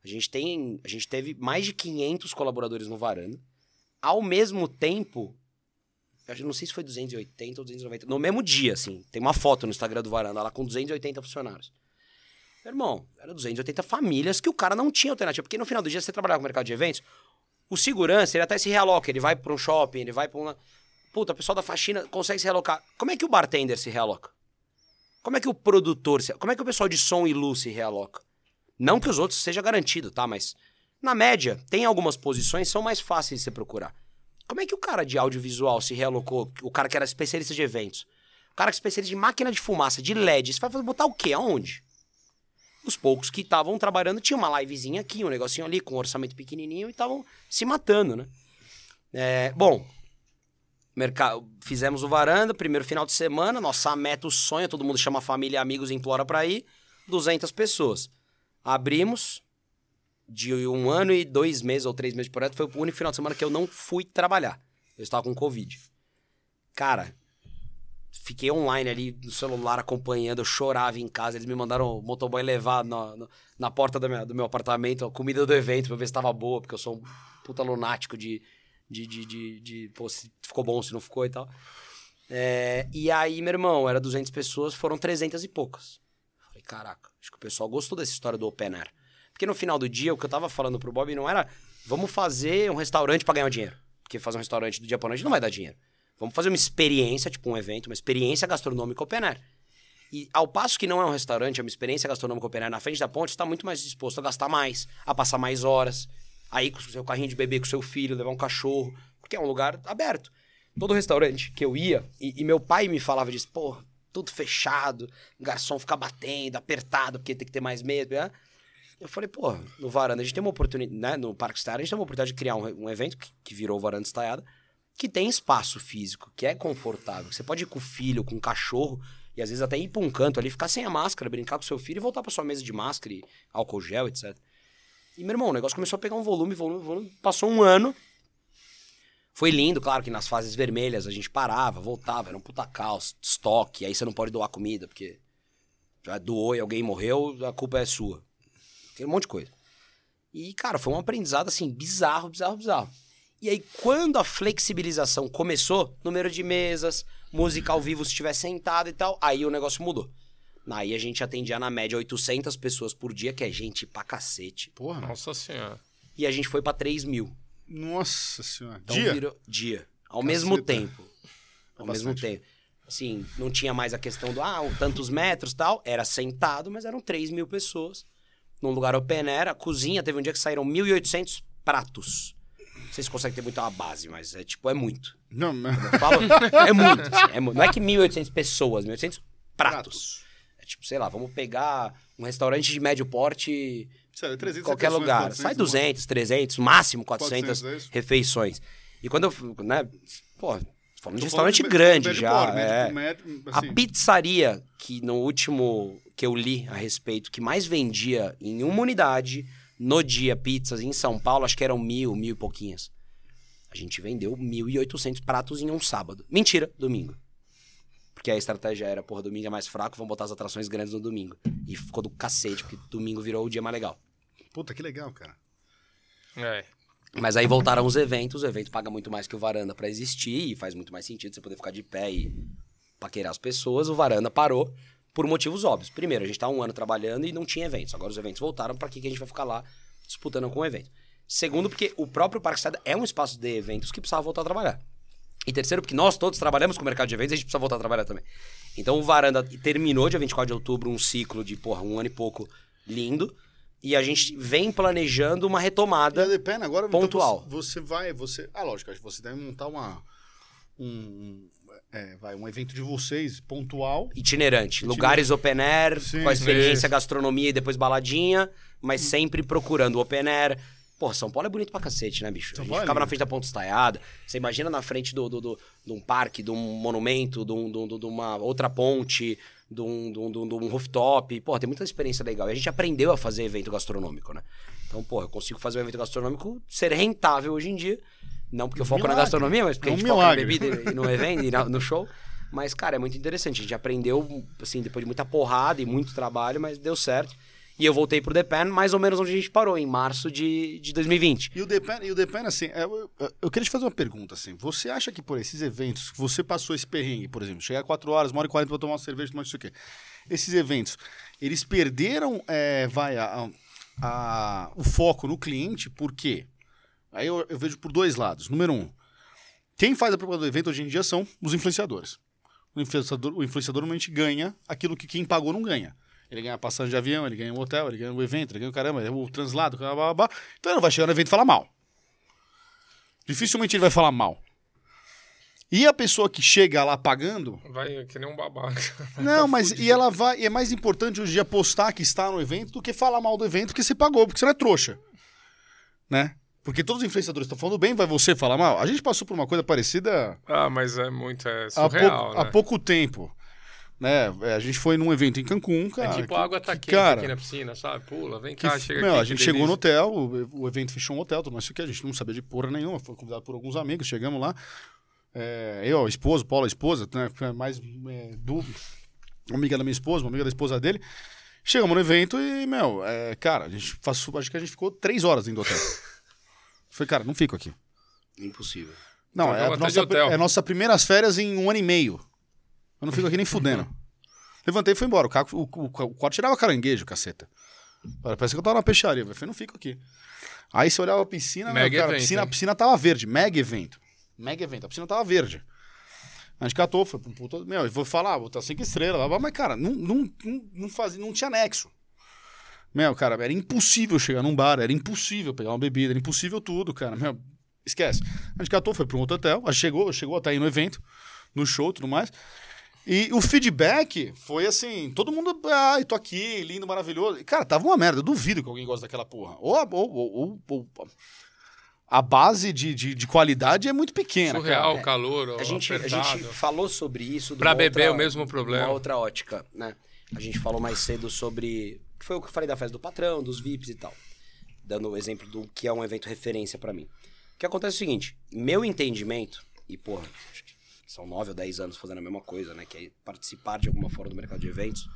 a gente tem, a gente teve mais de 500 colaboradores no varanda. Ao mesmo tempo, eu não sei se foi 280 ou 290. No mesmo dia, assim. Tem uma foto no Instagram do Varanda lá com 280 funcionários. Meu irmão, era 280 famílias que o cara não tinha alternativa. Porque no final do dia, você trabalhava com o mercado de eventos, o segurança, ele até se realoca. Ele vai pra um shopping, ele vai pra uma... Puta, o pessoal da faxina consegue se realocar. Como é que o bartender se realoca? Como é que o produtor se... Como é que o pessoal de som e luz se realoca? Não que os outros seja garantido, tá? Mas, na média, tem algumas posições que são mais fáceis de você procurar. Como é que o cara de audiovisual se realocou? O cara que era especialista de eventos? O cara que é especialista de máquina de fumaça, de LED. Você vai botar o quê? Aonde? Os poucos que estavam trabalhando tinham uma livezinha aqui, um negocinho ali, com um orçamento pequenininho e estavam se matando, né? É, bom, merca- fizemos o varanda, primeiro final de semana, nossa meta, o sonho, todo mundo chama família e amigos implora pra ir, 200 pessoas. Abrimos, de um ano e dois meses ou três meses de projeto, foi o único final de semana que eu não fui trabalhar. Eu estava com Covid. Cara, fiquei online ali no celular acompanhando, eu chorava em casa. Eles me mandaram o motoboy levar na, na, na porta meu, do meu apartamento a comida do evento pra ver se tava boa, porque eu sou um puta lunático de. De, de, de, de pô, se ficou bom, se não ficou e tal. É, e aí, meu irmão, era 200 pessoas, foram 300 e poucas. Falei, caraca, acho que o pessoal gostou dessa história do open air. Porque no final do dia, o que eu tava falando pro Bob não era vamos fazer um restaurante pra ganhar dinheiro. Porque fazer um restaurante do dia pra noite não vai dar dinheiro. Vamos fazer uma experiência, tipo um evento, uma experiência gastronômica open air. E ao passo que não é um restaurante, é uma experiência gastronômica open air na frente da ponte, você está muito mais disposto a gastar mais, a passar mais horas, aí com o seu carrinho de bebê com o seu filho, levar um cachorro, porque é um lugar aberto. Todo restaurante que eu ia, e, e meu pai me falava disso, pô, tudo fechado, garçom fica batendo, apertado, porque tem que ter mais medo, né? Eu falei, pô, no Varanda a gente tem uma oportunidade, né? No Parque Estaiada a gente tem uma oportunidade de criar um, um evento que, que virou Varanda Estaiada, que tem espaço físico, que é confortável. Você pode ir com o filho, com o cachorro, e às vezes até ir pra um canto ali, ficar sem a máscara, brincar com seu filho e voltar pra sua mesa de máscara e álcool gel, etc. E, meu irmão, o negócio começou a pegar um volume, volume, volume. Passou um ano. Foi lindo, claro que nas fases vermelhas a gente parava, voltava, era um puta caos, estoque, aí você não pode doar comida, porque já doou e alguém morreu, a culpa é sua. Tem um monte de coisa. E, cara, foi um aprendizado, assim, bizarro, bizarro, bizarro. E aí, quando a flexibilização começou, número de mesas, música ao vivo se estiver sentado e tal, aí o negócio mudou. Aí a gente atendia na média 800 pessoas por dia, que é gente pra cacete. Porra. Nossa senhora. E a gente foi pra 3 mil. Nossa senhora. Então Dia? virou dia. Ao Caceta. mesmo tempo. Ao É mesmo tempo. Assim, não tinha mais a questão do, ah, tantos metros e tal. Era sentado, mas eram 3 mil pessoas. Num lugar open air. A cozinha, teve um dia que saíram 1.800 pratos. Não sei se consegue ter muito uma base, mas é tipo, é muito. Não, mas... Eu falo, é muito. assim, é mu- não é que 1.800 pessoas, 1.800 pratos. É tipo, sei lá, vamos pegar um restaurante de médio porte Sério, 300 em qualquer lugar. 400, Sai no 200, 300, máximo 400, 400, é refeições. E quando eu, né, pô, falando de restaurante de grande médio já, porte, é. médio- médio, A assim, pizzaria que no último que eu li a respeito, que mais vendia em uma unidade, no dia, pizzas em São Paulo, acho que eram mil, mil e pouquinhas. A gente vendeu 1.800 pratos em um sábado. Mentira, domingo. Porque a estratégia era, porra, domingo é mais fraco, vamos botar as atrações grandes no domingo. E ficou do cacete, porque domingo virou o dia mais legal. Puta, que legal, cara. É. Mas aí voltaram os eventos, o evento paga muito mais que o varanda pra existir e faz muito mais sentido você poder ficar de pé e paquerar as pessoas. O varanda parou por motivos óbvios. Primeiro, a gente tá um ano trabalhando e não tinha eventos. Agora os eventos voltaram, pra que que a gente vai ficar lá disputando com o evento? Segundo, porque o próprio Parque Estado é um espaço de eventos que precisava voltar a trabalhar. E terceiro, porque nós todos trabalhamos com o mercado de eventos e a gente precisa voltar a trabalhar também. Então o Varanda terminou dia 24 de outubro um ciclo de, porra, um ano e pouco lindo. E a gente vem planejando uma retomada. Da Pena agora então, Pontual. você, você vai, você. Ah, lógico, acho que você deve montar uma. Um, é, vai, um evento de vocês pontual. itinerante. Lugares open air, Sim, com a experiência sim. gastronomia e depois baladinha, mas sempre procurando open air. Pô, São Paulo é bonito pra cacete, né, bicho? São a gente é ficava na lindo. frente da Ponta Estaiada. Você imagina na frente do, do, do- de um parque, de um monumento, de, um- de de uma outra ponte, de um, de, um, de um- de rooftop. Pô, tem muita experiência legal. E a gente aprendeu a fazer evento gastronômico, né? Então, pô, eu consigo fazer um evento gastronômico ser rentável hoje em dia. Não porque eu foco na Milagre. gastronomia, mas porque É a um gente foca na milagre. bebida e no evento e na- no show. Mas, cara, é muito interessante. A gente aprendeu, assim, depois de muita porrada e muito trabalho, mas deu certo. E eu voltei pro Depan, mais ou menos onde a gente parou, em março de, de 2020. E o Depen, e o Depen assim, é, eu, eu queria te fazer uma pergunta, assim. Você acha que por esses eventos, você passou esse perrengue, por exemplo, chegar 4 horas, uma hora e 40 pra tomar uma cerveja, tomar isso aqui. Esses eventos, eles perderam, é, vai, a, a- o foco no cliente, por quê? Aí eu, eu vejo por dois lados. Número um, quem faz a propaganda do evento hoje em dia são os influenciadores. O influenciador, o influenciador normalmente ganha aquilo que quem pagou não ganha. Ele ganha passagem de avião, ele ganha o hotel, ele ganha o evento, ele ganha o caramba, o translado, blá, blá, blá. então ele não vai chegar no evento e falar mal. Dificilmente ele vai falar mal. E a pessoa que chega lá pagando, Vai que nem um babaca. não, Tá mas e ela vai, e é mais importante hoje em dia postar que está no evento do que falar mal do evento que você pagou, porque você não é trouxa. Né? Porque todos os influenciadores estão falando bem, vai você falar mal? A gente passou por uma coisa parecida Ah, mas é muito é há, surreal, pouco, né? há pouco tempo. Né? É, A gente foi num evento em Cancún, cara. é tipo que- a água tá que, quente cara, aqui na piscina, sabe? Pula, vem que cá, f- chega meu, aqui. a que gente chegou no delícia. hotel, o, o evento fechou um hotel, tudo mais isso aqui, a gente não sabia de porra nenhuma, foi convidado por alguns amigos, chegamos lá. é, eu, a esposa, Paulo, a esposa, né, mais é, uma amiga da minha esposa, uma amiga da esposa dele. Chegamos no evento e, meu, é, cara, a gente passou, acho que a gente ficou três horas dentro do hotel. Falei, cara, não fico aqui. Impossível. Não, Trocamos é até de nossa, hotel. é nossas primeiras férias em um ano e meio. Eu não fico aqui nem fudendo. Levantei e fui embora. O, ca- o, o, o quarto tirava caranguejo, caceta. Parece que eu tava na peixaria. Eu falei, não fico aqui. Aí você olhava a piscina, meu, Mega cara, a, evento, piscina a piscina tava verde. Mega evento. Mega evento. A piscina tava verde. A gente catou, foi um puto. Meu, eu vou falar, vou botar cinco estrelas. blá, blá, Mas, cara, não, não, não, fazia, não tinha nexo. Meu, cara, era impossível chegar num bar, era impossível pegar uma bebida, era impossível tudo, cara. Meu, esquece. A gente catou, foi para um outro hotel, a gente chegou, chegou até aí no evento, no show e tudo mais. E o feedback foi assim, todo mundo, ai, tô aqui, lindo, maravilhoso. E, cara, tava uma merda, eu duvido que alguém goste daquela porra. Ou, a- ou, ou, ou- ou- a base de, de, de qualidade é muito pequena, Surreal, cara. calor, A gente, a gente falou sobre isso. uma beber outra- o mesmo problema. Uma outra ótica, né? A gente falou mais cedo sobre. que Foi o que eu falei da festa do patrão, dos VIPs e tal. Dando o exemplo do que é um evento referência pra mim. O que acontece é o seguinte: meu entendimento, e porra, acho que são nove ou dez anos fazendo a mesma coisa, né? Que é participar de alguma forma do mercado de eventos.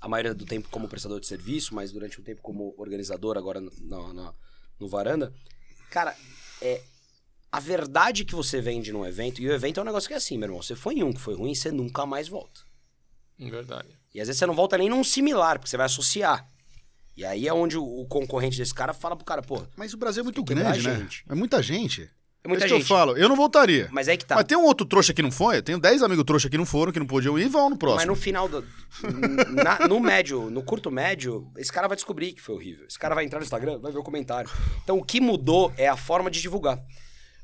A maioria do tempo como prestador de serviço, mas durante um tempo como organizador, agora no, no, no- varanda. Cara, é, a verdade que você vende num evento, e o evento é um negócio que é assim, meu irmão. Você foi em um que foi ruim, você nunca mais volta. Verdade. E às vezes você não volta nem num similar, porque você vai associar. E aí é onde o, o concorrente desse cara fala pro cara, pô, Mas o Brasil é muito grande, né? gente. É muita gente. É muita isso que gente. eu falo, eu não voltaria. Mas é que tá. Mas tem um outro trouxa que não foi, eu tenho 10 amigos trouxa que não foram, que não podiam ir, vão no Mas próximo. no final do. na- no médio, no curto médio, esse cara vai descobrir que foi horrível. Esse cara vai entrar no Instagram, vai ver o comentário. Então o que mudou é a forma de divulgar.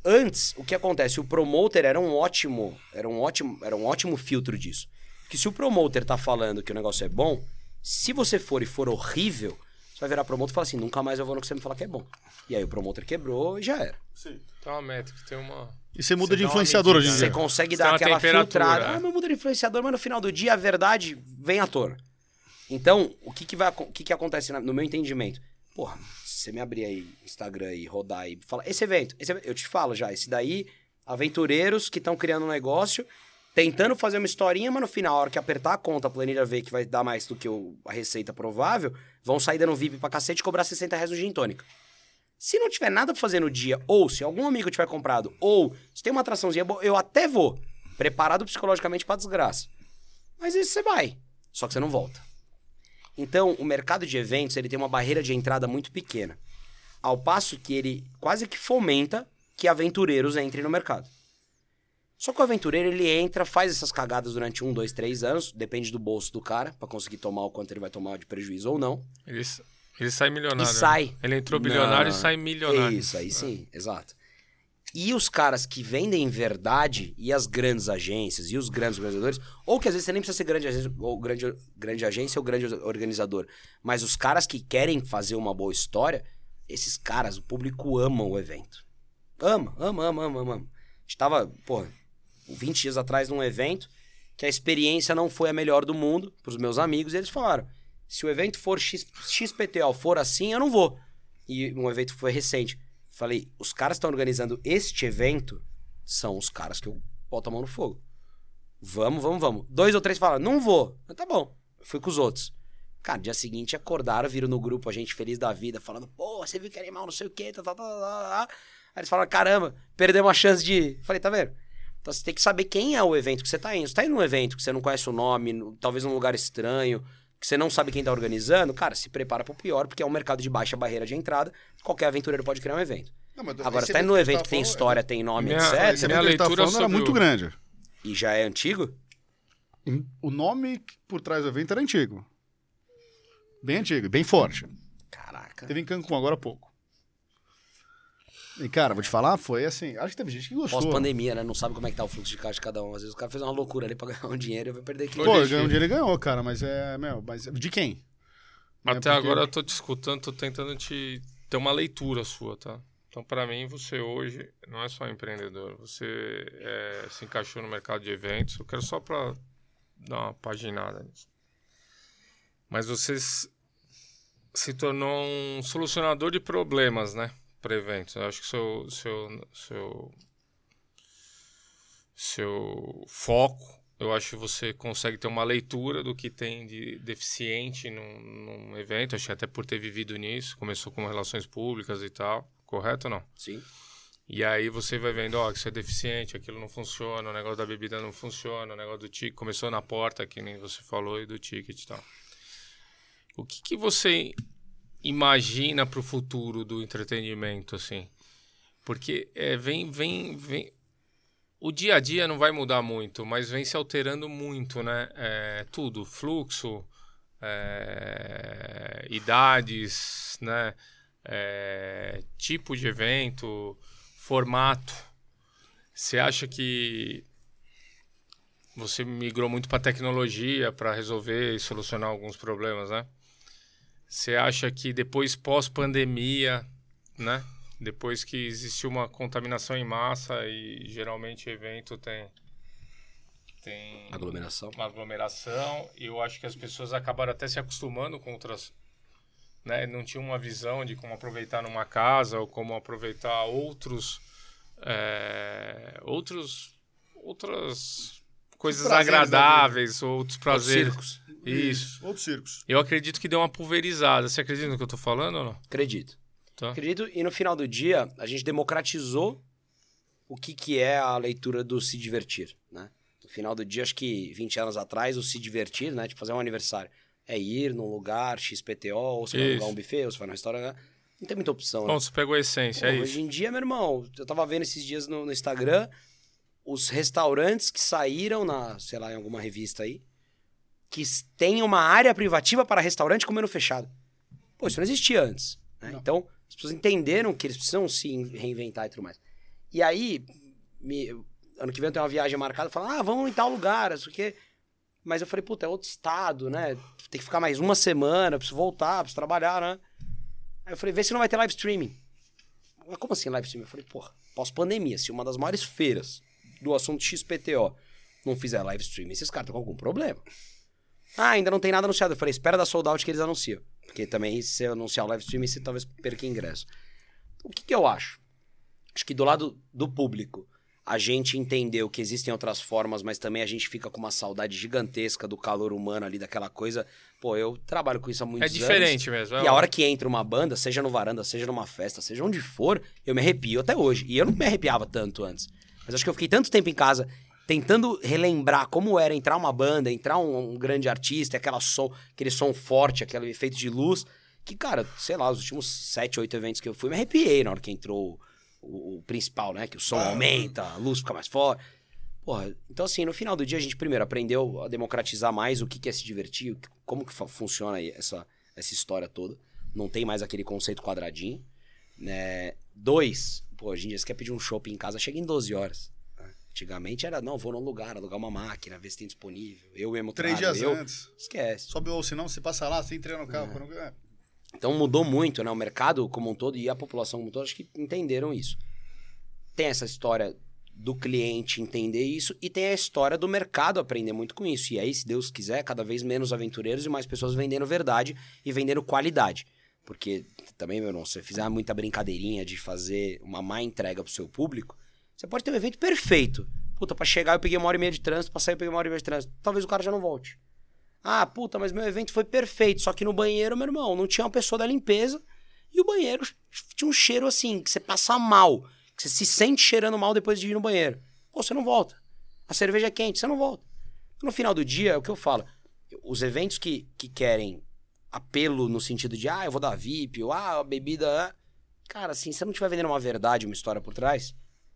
Antes, o que acontece? O promoter era um ótimo, era um ótimo, era um ótimo filtro disso. Que se o promoter tá falando que o negócio é bom, se você for e for horrível, você vai virar promoter e falar assim, nunca mais eu vou no que você me falar que é bom. E aí o promoter quebrou e já era. Tem uma métrica, tem uma. E você muda Você de influenciador hoje em dia. Você consegue Você dar aquela temperatura, filtrada. é. Ah, mas muda de influenciador, mas no final do dia a verdade vem à tona. Então, o que que, vai, o que que acontece na- no meu entendimento? Porra, se você me abrir aí Instagram e rodar e falar, esse evento, esse evento, eu te falo já, esse daí, aventureiros que estão criando um negócio, tentando fazer uma historinha, mas no final, a hora que apertar a conta, a planilha ver que vai dar mais do que o- a receita provável, vão sair dando VIP pra cacete e cobrar 60 reais no gin tônica. Se não tiver nada pra fazer no dia, ou se algum amigo tiver comprado, ou se tem uma atraçãozinha boa, eu até vou. Preparado psicologicamente pra desgraça. Mas esse você vai. Só que você não volta. Então, o mercado de eventos, ele tem uma barreira de entrada muito pequena. Ao passo que ele quase que fomenta que aventureiros entrem no mercado. Só que o aventureiro, ele entra, faz essas cagadas durante um, dois, três anos, depende do bolso do cara, pra conseguir tomar o quanto ele vai tomar de prejuízo ou não. Ele, ele sai milionário. E né? sai. Ele entrou bilionário Não, e sai milionário. Isso, aí sim, exato. E os caras que vendem verdade, e as grandes agências, e os grandes organizadores, ou que às vezes você nem precisa ser grande agência, ou grande, grande agência ou grande organizador, mas os caras que querem fazer uma boa história, esses caras, o público ama o evento. Ama, ama, ama, ama, ama. A gente tava, pô, 20 dias atrás num evento que a experiência não foi a melhor do mundo pros meus amigos, e eles falaram: se o evento for X, XPTO for assim, eu não vou. E um evento foi recente. Falei, os caras que estão organizando este evento são os caras que eu boto a mão no fogo. Vamos, vamos, vamos. Dois ou três falaram, não vou. Tá bom. Eu fui com os outros. Cara, dia seguinte acordaram, viram no grupo a gente feliz da vida, falando, pô, você viu que animal, não sei o quê, tá, tá, tá, tá, tá. Aí eles falaram, caramba, perdemos a chance de. Falei, tá vendo? Então você tem que saber quem é o evento que você tá indo. Você tá indo num evento que você não conhece o nome, no- talvez num lugar estranho, que você não sabe quem tá organizando, cara, se prepara pro pior, porque é um mercado de baixa barreira de entrada. Qualquer aventureiro pode criar um evento. Não, mas Agora, esse você tá indo num evento que tem tava história, tem nome, Minha- Esse etc. evento Minha leitura era muito o- grande. E já é antigo? O nome por trás do evento era antigo. Bem antigo, bem forte. Caraca. Teve em Cancún agora há pouco. E, cara, vou te falar, foi assim. Acho que teve gente que gostou. Pós-pandemia, né? Não sabe como é que tá o fluxo de caixa de cada um. Às vezes o cara fez uma loucura ali pra ganhar um dinheiro e vai perder cliente. Pô, ganhou um dinheiro ele ganhou, cara, mas é. Meu, mas de quem? Até porque- agora eu tô te escutando, tô tentando te ter uma leitura sua, tá? Então, pra mim, você hoje não é só empreendedor, você é, se encaixou no mercado de eventos. Eu quero só pra dar uma paginada nisso. Mas você se tornou um solucionador de problemas, né? Para eventos. Eu acho que seu, seu, seu, seu foco, eu acho que você consegue ter uma leitura do que tem de deficiente num, num evento. Acho que até por ter vivido nisso, começou com relações públicas e tal. Correto ou não? Sim. E aí você vai vendo, ó, que isso é deficiente, aquilo não funciona, o negócio da bebida não funciona, o negócio do ticket começou na porta, que nem você falou, e do ticket e tal. O que, que você imagina para o futuro do entretenimento, assim? Porque é, vem, vem, vem. O dia a dia não vai mudar muito, mas vem se alterando muito, né? É, tudo, fluxo, é, idades, né? É, tipo de evento, formato. Você acha que você migrou muito para tecnologia para resolver e solucionar alguns problemas, né? Você acha que depois pós-pandemia, né? Depois que existiu uma contaminação em massa e geralmente evento tem tem Aglomeração. uma aglomeração e eu acho que as pessoas acabaram até se acostumando com outras né não tinham uma visão de como aproveitar numa casa ou como aproveitar outros é, outros outras coisas prazeres da agradáveis outros prazeres Circos. isso Outros circos. eu acredito que deu uma pulverizada você acredita no que eu tô falando ou não Acredito. Tá. Acredito. E no final do dia, a gente democratizou o que, que é a leitura do se divertir, né? No final do dia, acho que 20 anos atrás, o se divertir, né? Tipo, fazer um aniversário. É ir num lugar, XPTO, ou você vai Isso. alugar um buffet, ou você vai num restaurante. né? Não tem muita opção, né? Bom, você pegou a essência Pô, é hoje isso em dia, meu irmão, eu tava vendo esses dias no, no Instagram os restaurantes que saíram na, sei lá, em alguma revista aí, que tem uma área privativa para restaurante comendo fechado. Pô, isso não existia antes. né? Não. Então, as pessoas entenderam que eles precisam se reinventar e tudo mais. E aí, me- ano que vem eu tenho uma viagem marcada, falam, ah, vamos em tal lugar, isso. Mas eu falei, puta, é outro estado, né? Tem que ficar mais uma semana, preciso voltar, preciso trabalhar, né? Aí eu falei, vê se não vai ter live streaming. Mas como assim live streaming? Eu falei, porra, pós-pandemia, se uma das maiores feiras do assunto XPTO não fizer live streaming, esses caras estão com algum problema. Ah, ainda não tem nada anunciado. Eu falei, espera da sold out que eles anunciam. Porque também, se anunciar o live streaming, você talvez perca ingresso. O que, que eu acho? Acho que do lado do público, a gente entendeu que existem outras formas, mas também a gente fica com uma saudade gigantesca do calor humano ali, daquela coisa. Pô, eu trabalho com isso há é muitos anos. diferente mesmo é E a hora que entra uma banda, seja no varanda, seja numa festa, seja onde for, eu me arrepio até hoje. E eu não me arrepiava tanto antes. Mas acho que eu fiquei tanto tempo em casa tentando relembrar como era entrar uma banda, entrar um, um grande artista, aquela som, aquele som forte, aquele efeito de luz, que, cara, sei lá, os últimos sete, oito eventos que eu fui, me arrepiei na hora que entrou o, o principal, né? Que o som aumenta, a luz fica mais forte. Porra, então assim, no final do dia a gente primeiro aprendeu a democratizar mais o que que é se divertir, como que funciona aí essa, essa história toda. Não tem mais aquele conceito quadradinho. Né? Dois, pô, hoje em dia você quer pedir um shopping em casa, chega em 12 horas. né? Antigamente era, não, vou num lugar, alugar uma máquina, ver se tem disponível. Eu mesmo Três trago, dias eu... antes. Esquece. Sobe ou se não, você passa lá, você entra no carro. quando- é. Então mudou muito, né? O mercado como um todo e a população como um todo, acho que entenderam isso. Tem essa história do cliente entender isso e tem a história do mercado aprender muito com isso. E aí, se Deus quiser, cada vez menos aventureiros e mais pessoas vendendo verdade e vendendo qualidade. Porque também, meu irmão, se você fizer muita brincadeirinha de fazer uma má entrega pro seu público, você pode ter um evento perfeito. Puta, pra chegar eu peguei uma hora e meia de trânsito, pra sair eu peguei uma hora e meia de trânsito. Talvez o cara já não volte. Ah, puta, mas meu evento foi perfeito. Só que no banheiro, meu irmão, não tinha uma pessoa da limpeza. E o banheiro tinha um cheiro assim, que você passa mal. Que você se sente cheirando mal depois de ir no banheiro. Pô, você não volta. A cerveja é quente, você não volta. No final do dia, é o que eu falo. Os eventos que, que querem apelo no sentido de, ah, eu vou dar VIP, ou ah, a bebida. ah", Cara, assim, se você não estiver vendendo uma verdade, uma história por trás,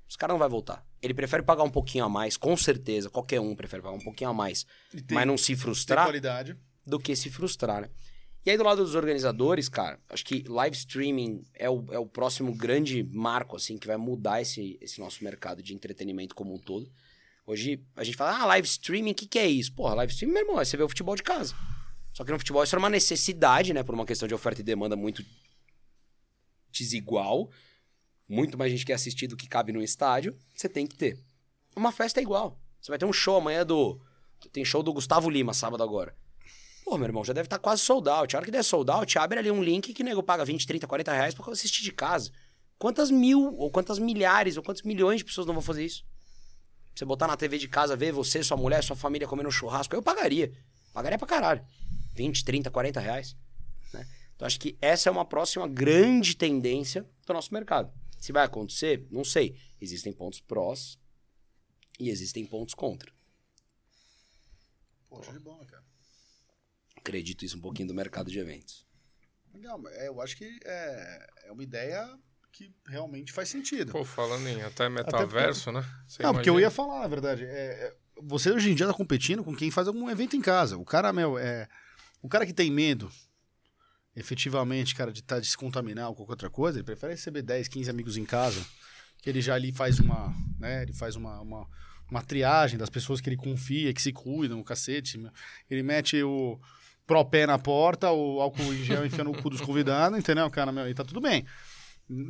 os caras não vai voltar. Ele prefere pagar um pouquinho a mais, com certeza. Qualquer um prefere pagar um pouquinho a mais, tem- mas não se frustrar do que se frustrar, né? E aí, do lado dos organizadores, cara, acho que live streaming é o, é o próximo grande marco, assim, que vai mudar esse, esse nosso mercado de entretenimento como um todo. Hoje, a gente fala, ah, live streaming, o que, que é isso? Porra, live streaming, meu irmão, é você vê o futebol de casa. Só que no futebol isso era uma necessidade, né? Por uma questão de oferta e demanda muito desigual. Muito mais gente quer assistir do que cabe no estádio. Você tem que ter. Uma festa é igual. Você vai ter um show amanhã do... Tem show do Gustavo Lima, sábado agora. Pô, meu irmão, já deve estar quase sold out. A hora que der sold out, abre ali um link que nego paga 20, 30, 40 reais pra assistir de casa. Quantas mil, ou quantas milhares, ou quantos milhões de pessoas não vão fazer isso? Você botar na TV de casa, ver você, sua mulher, sua família comendo um churrasco, eu pagaria. Pagaria pra caralho. 20, 30, 40 reais. né? Então acho que essa é uma próxima grande tendência do nosso mercado. Se vai acontecer, não sei. Existem pontos prós e existem pontos contra. Poxa, de bola, cara. Acredito isso um pouquinho do mercado de eventos. Legal, mas é, eu acho que é, é uma ideia que realmente faz sentido. Pô, falando em até metaverso, né? Você não, porque eu imagina? ia falar, na verdade. é, é, você hoje em dia tá competindo com quem faz algum evento em casa. O cara, meu, é. O cara que tem medo, efetivamente, cara, de, tá, de se contaminar ou qualquer outra coisa, ele prefere receber 10, 15 amigos em casa, que ele já ali faz uma. né? Ele faz uma. uma uma triagem das pessoas que ele confia, que se cuidam, o cacete. Ele mete o propé na porta, o álcool em gel enfia no cu dos convidados, entendeu, cara? Meu, e tá tudo bem.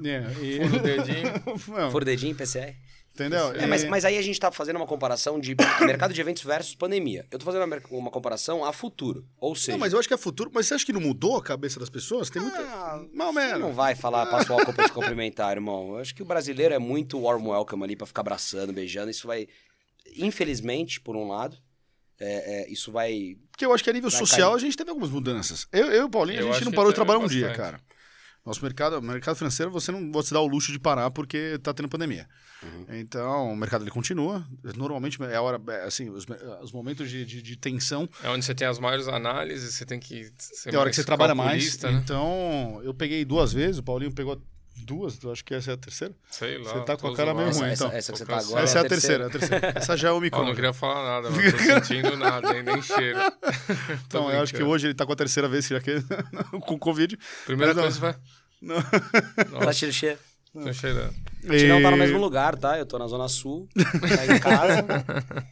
É, e- Fura o dedinho. Dedinho, PCR. Entendeu? É, mas, E- mas aí a gente tá fazendo uma comparação de mercado de eventos versus pandemia. Eu tô fazendo uma, uma comparação a futuro. Ou seja, Não, mas eu acho que é futuro. Mas você acha que não mudou a cabeça das pessoas? Tem muita. Ah, Mal você menos. não vai falar, passa o álcool pra te cumprimentar, irmão. Eu acho que o brasileiro é muito warm welcome ali pra ficar abraçando, beijando. Isso vai, infelizmente, por um lado, é, é, isso vai... Porque eu acho que a nível social cair. a gente teve algumas mudanças. Eu, eu e o Paulinho, Eu a gente não parou de trabalhar um dia, cara. Nosso mercado, mercado financeiro, você não pode se dar o luxo de parar porque tá tendo pandemia. Uhum. Então, o mercado ele continua. Normalmente é a hora, é, assim, os, os momentos de, de, de tensão É onde você tem as maiores análises, você tem que ser é a hora que você trabalha mais. Né? Então, eu peguei duas vezes, o Paulinho pegou duas, eu acho que essa é a terceira. Sei lá. Você tá com a cara meio ruim, essa, então. essa que você tá agora essa é a terceira, a terceira. Essa já é o Ó, não Omicron. queria falar nada, mas tô sentindo nada, hein? nem cheiro. Então, eu acho que hoje ele tá com a terceira vez já que com Covid. Primeira Mas, coisa vai. Não. Tá cheiro, cheiro. Tô cheirando. A gente não tá no mesmo lugar, tá? Eu tô na Zona Sul, tá em casa.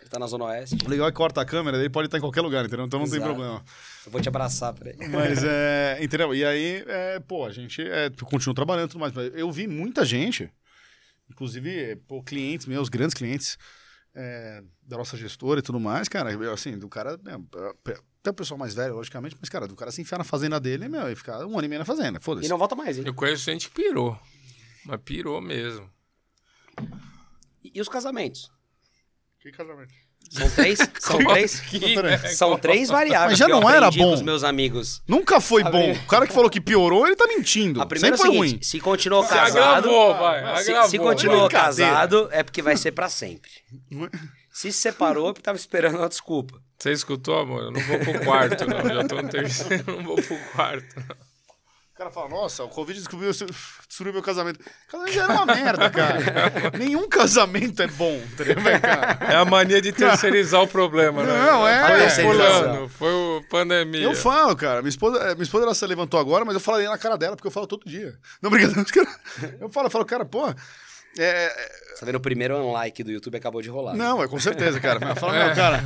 Ele tá na Zona Oeste. O legal é que corta a câmera, daí pode estar em qualquer lugar, entendeu? Então não tem Exato. problema. Eu vou te abraçar, peraí. Mas é. Entendeu? E aí, é, pô, a gente é, continua trabalhando e tudo mais. Mas eu vi muita gente, inclusive, pô, clientes meus, grandes clientes é, da nossa gestora e tudo mais, cara, assim, do cara. né, até o pessoal mais velho, logicamente, mas, cara, do cara se enfiar na fazenda dele, meu, e ficar um ano e meio na fazenda. Foda-se. E não volta mais, hein? Eu conheço gente que pirou. Mas pirou mesmo. E, e os casamentos? Que casamento. São três? São três? São três variáveis. Mas já que não era bom. os meus amigos. Nunca foi A bom. O cara que falou que piorou, ele tá mentindo. A primeira Sempre é seguinte, ruim. se continuou Se casado... agravou, vai. Se, agravou. se continuou Brincadeira. casado, é porque vai ser pra sempre. Se se separou, porque tava esperando uma desculpa. Você escutou, amor? Eu não vou pro quarto, não. Já tô no terceiro, eu não vou pro quarto. não. O cara fala, nossa, o Covid descobriu, destruiu meu casamento. O casamento já era uma merda, cara. Nenhum casamento é bom, entendeu, cara? É a mania de terceirizar o problema, né? Não, é. Foi o fulano, foi o pandemia. Eu falo, cara. Minha esposa, eh, minha esposa ela se levantou agora, mas eu falei na cara dela, porque eu falo todo dia. Não, brincadeira. Eu falo, eu falo, cara, pô. É, Tá vendo? O primeiro unlike do YouTube acabou de rolar. Não, é com certeza, cara. Mas Fala, meu, cara.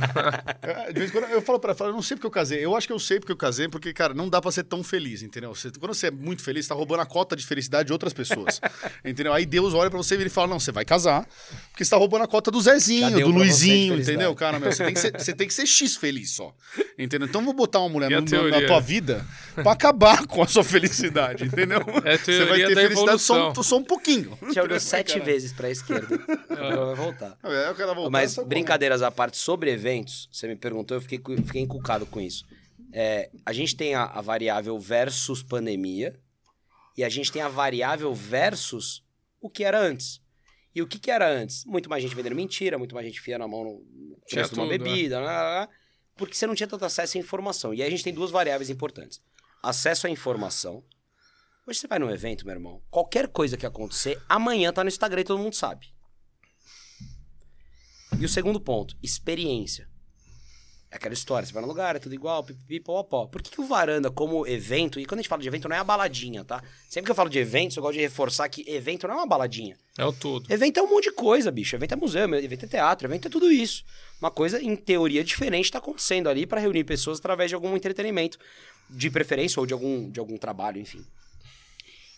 é, De vez em quando eu falo pra ela, eu não sei porque eu casei. Eu acho que eu sei porque eu casei, porque, cara, não dá pra ser tão feliz, entendeu? Você- quando você é muito feliz, você tá roubando a cota de felicidade de outras pessoas. entendeu? Aí Deus olha pra você e ele fala: não, você vai casar, porque você tá roubando a cota do Zezinho, do Luizinho, entendeu? Cara, meu, você tem, que ser, você tem que ser X feliz só. Entendeu? Então eu vou botar uma mulher no- na tua vida pra acabar com a sua felicidade, entendeu? É a você vai ter da felicidade só, um- só um pouquinho. Já olhou sete vezes pra esquerda. Vai voltar. É, o cara voltar, Mas brincadeiras à parte sobre eventos, você me perguntou, eu fiquei, fiquei encucado com isso. É, a gente tem a, a variável versus pandemia e a gente tem a variável versus o que era antes. E o que, que era antes? Muito mais gente vendendo mentira, muito mais gente enfiando a mão no preço de uma tudo, bebida, lá, lá, lá, porque você não tinha tanto acesso à informação. E aí a gente tem duas variáveis importantes. Acesso à informação. Hoje você vai num evento, meu irmão, qualquer coisa que acontecer, amanhã tá no Instagram e todo mundo sabe. E o segundo ponto, experiência. É aquela história, você vai no lugar, é tudo igual, pipipi, pó, pó. Por que, que o varanda, como evento, e quando a gente fala de evento, não é a baladinha, tá? Sempre que eu falo de eventos, eu gosto de reforçar que evento não é uma baladinha. É o tudo. Evento é um monte de coisa, bicho. Evento é museu, evento é teatro, evento é tudo isso. Uma coisa, em teoria, diferente tá acontecendo ali para reunir pessoas através de algum entretenimento, de preferência ou de algum, de algum trabalho, enfim.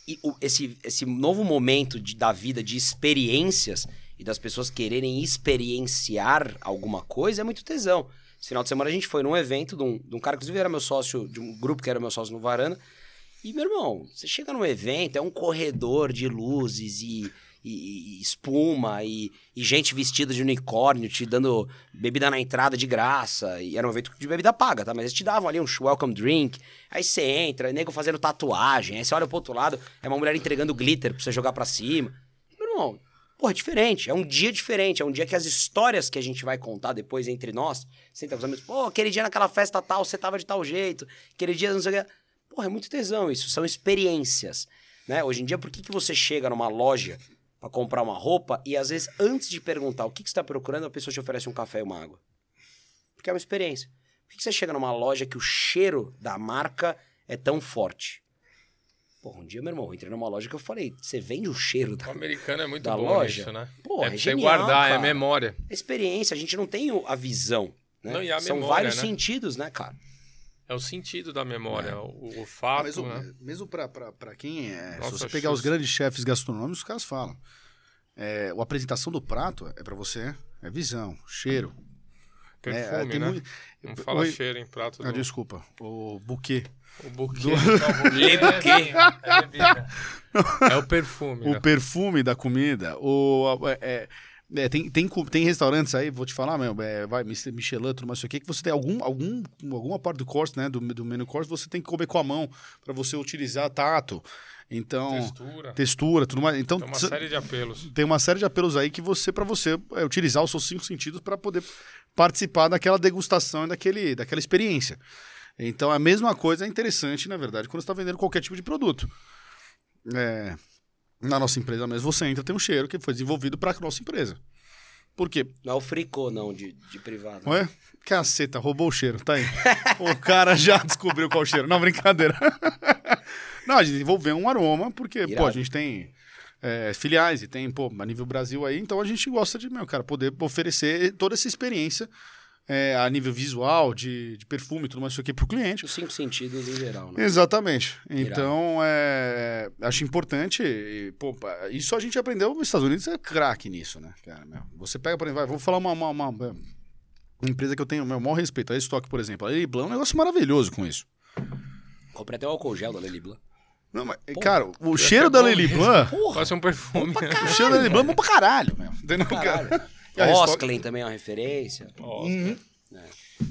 E o- esse, esse novo momento de, da vida de experiências e das pessoas quererem experienciar alguma coisa é muito tesão. Esse final de semana a gente foi num evento de um, de um cara que inclusive era meu sócio, de um grupo que era meu sócio no Varanda. E, meu irmão, você chega num evento, é um corredor de luzes e, e- e espuma e, e gente vestida de unicórnio te dando bebida na entrada de graça. E era um evento de bebida paga, tá? Mas eles te davam ali um welcome drink. Aí você entra, nego fazendo tatuagem. Aí você olha pro outro lado, é uma mulher entregando glitter pra você jogar pra cima. Meu irmão, porra, é diferente. É um dia diferente. É um dia que as histórias que a gente vai contar depois entre nós, senta os amigos, pô, aquele dia naquela festa tal, você tava de tal jeito. Aquele dia não sei o que. Porra, é muito tesão isso. São experiências. Né? Hoje em dia, por que, que você chega numa loja pra comprar uma roupa e às vezes, antes de perguntar o que, que você tá procurando, a pessoa te oferece um café e uma água? Porque é uma experiência. Por que, que você chega numa loja que o cheiro da marca é tão forte? Porra, um dia, meu irmão, eu entrei numa loja que eu falei, você vende o cheiro da O americano é muito Da bom loja? nisso, né? Pô, é é pra você genial, guardar, é cara. memória. experiência, a gente não tem a visão. Né? Não, e a São memória, vários né? sentidos, né, cara? É o sentido da memória, o, o Ah, fato, mesmo, né? mesmo pra quem é. Nossa, se você pegar os grandes chefes gastronômicos, os caras falam. É, a apresentação do prato é pra você, é visão, cheiro. Perfume, é, tem né? muito- Não fala Oi. cheiro em prato Ah, do... desculpa, o buquê. O buquê. Le buquê. É bebida. É o perfume, O né? perfume da comida. O, é, é, tem, tem, tem restaurantes aí, vou te falar, meu, é, vai, Mr. Michelin, tudo mais isso aqui, que você tem algum, algum, alguma parte do course, né, do, do menu course, você tem que comer com a mão para você utilizar tato. Então, Textura. textura, tudo mais. Então, Tem uma série de apelos. tem uma série de apelos aí que você, para você é, utilizar os seus cinco sentidos para poder participar daquela degustação e daquele, daquela experiência. Então, a mesma coisa é interessante, na verdade, quando você está vendendo qualquer tipo de produto. É, na nossa empresa mesmo, você entra, tem um cheiro que foi desenvolvido para a nossa empresa. Por quê? Não é o fricô, não, de, de privado. Não é? Caceta, roubou o cheiro, tá aí. o cara já descobriu qual cheiro. Não, brincadeira. Não, a gente desenvolveu um aroma, porque, pô, a Irado. gente tem é, filiais e tem, pô, a nível Brasil aí, então a gente gosta de, meu, cara, poder oferecer toda essa experiência é, a nível visual, de, de perfume e tudo mais isso aqui pro cliente. Os cinco sentidos em geral, né? Exatamente. Então, é, acho importante. e, pô, isso a gente aprendeu nos Estados Unidos, é craque nisso, né? Cara, meu, você pega, por exemplo, vai, vou falar uma, uma, uma- uma empresa que eu tenho o meu maior respeito, a Stock, por exemplo. A Lely Blanc é um negócio maravilhoso com isso. Comprei até o álcool gel da Lely Blanc. Não, mas, cara, o cheiro da bom Lely mesmo. Blanc. Parece um perfume. O cheiro da Lely Blanc é bom pra caralho, meu. Entendeu, Caralho. A Stock- Osklen também é uma referência. Oscar.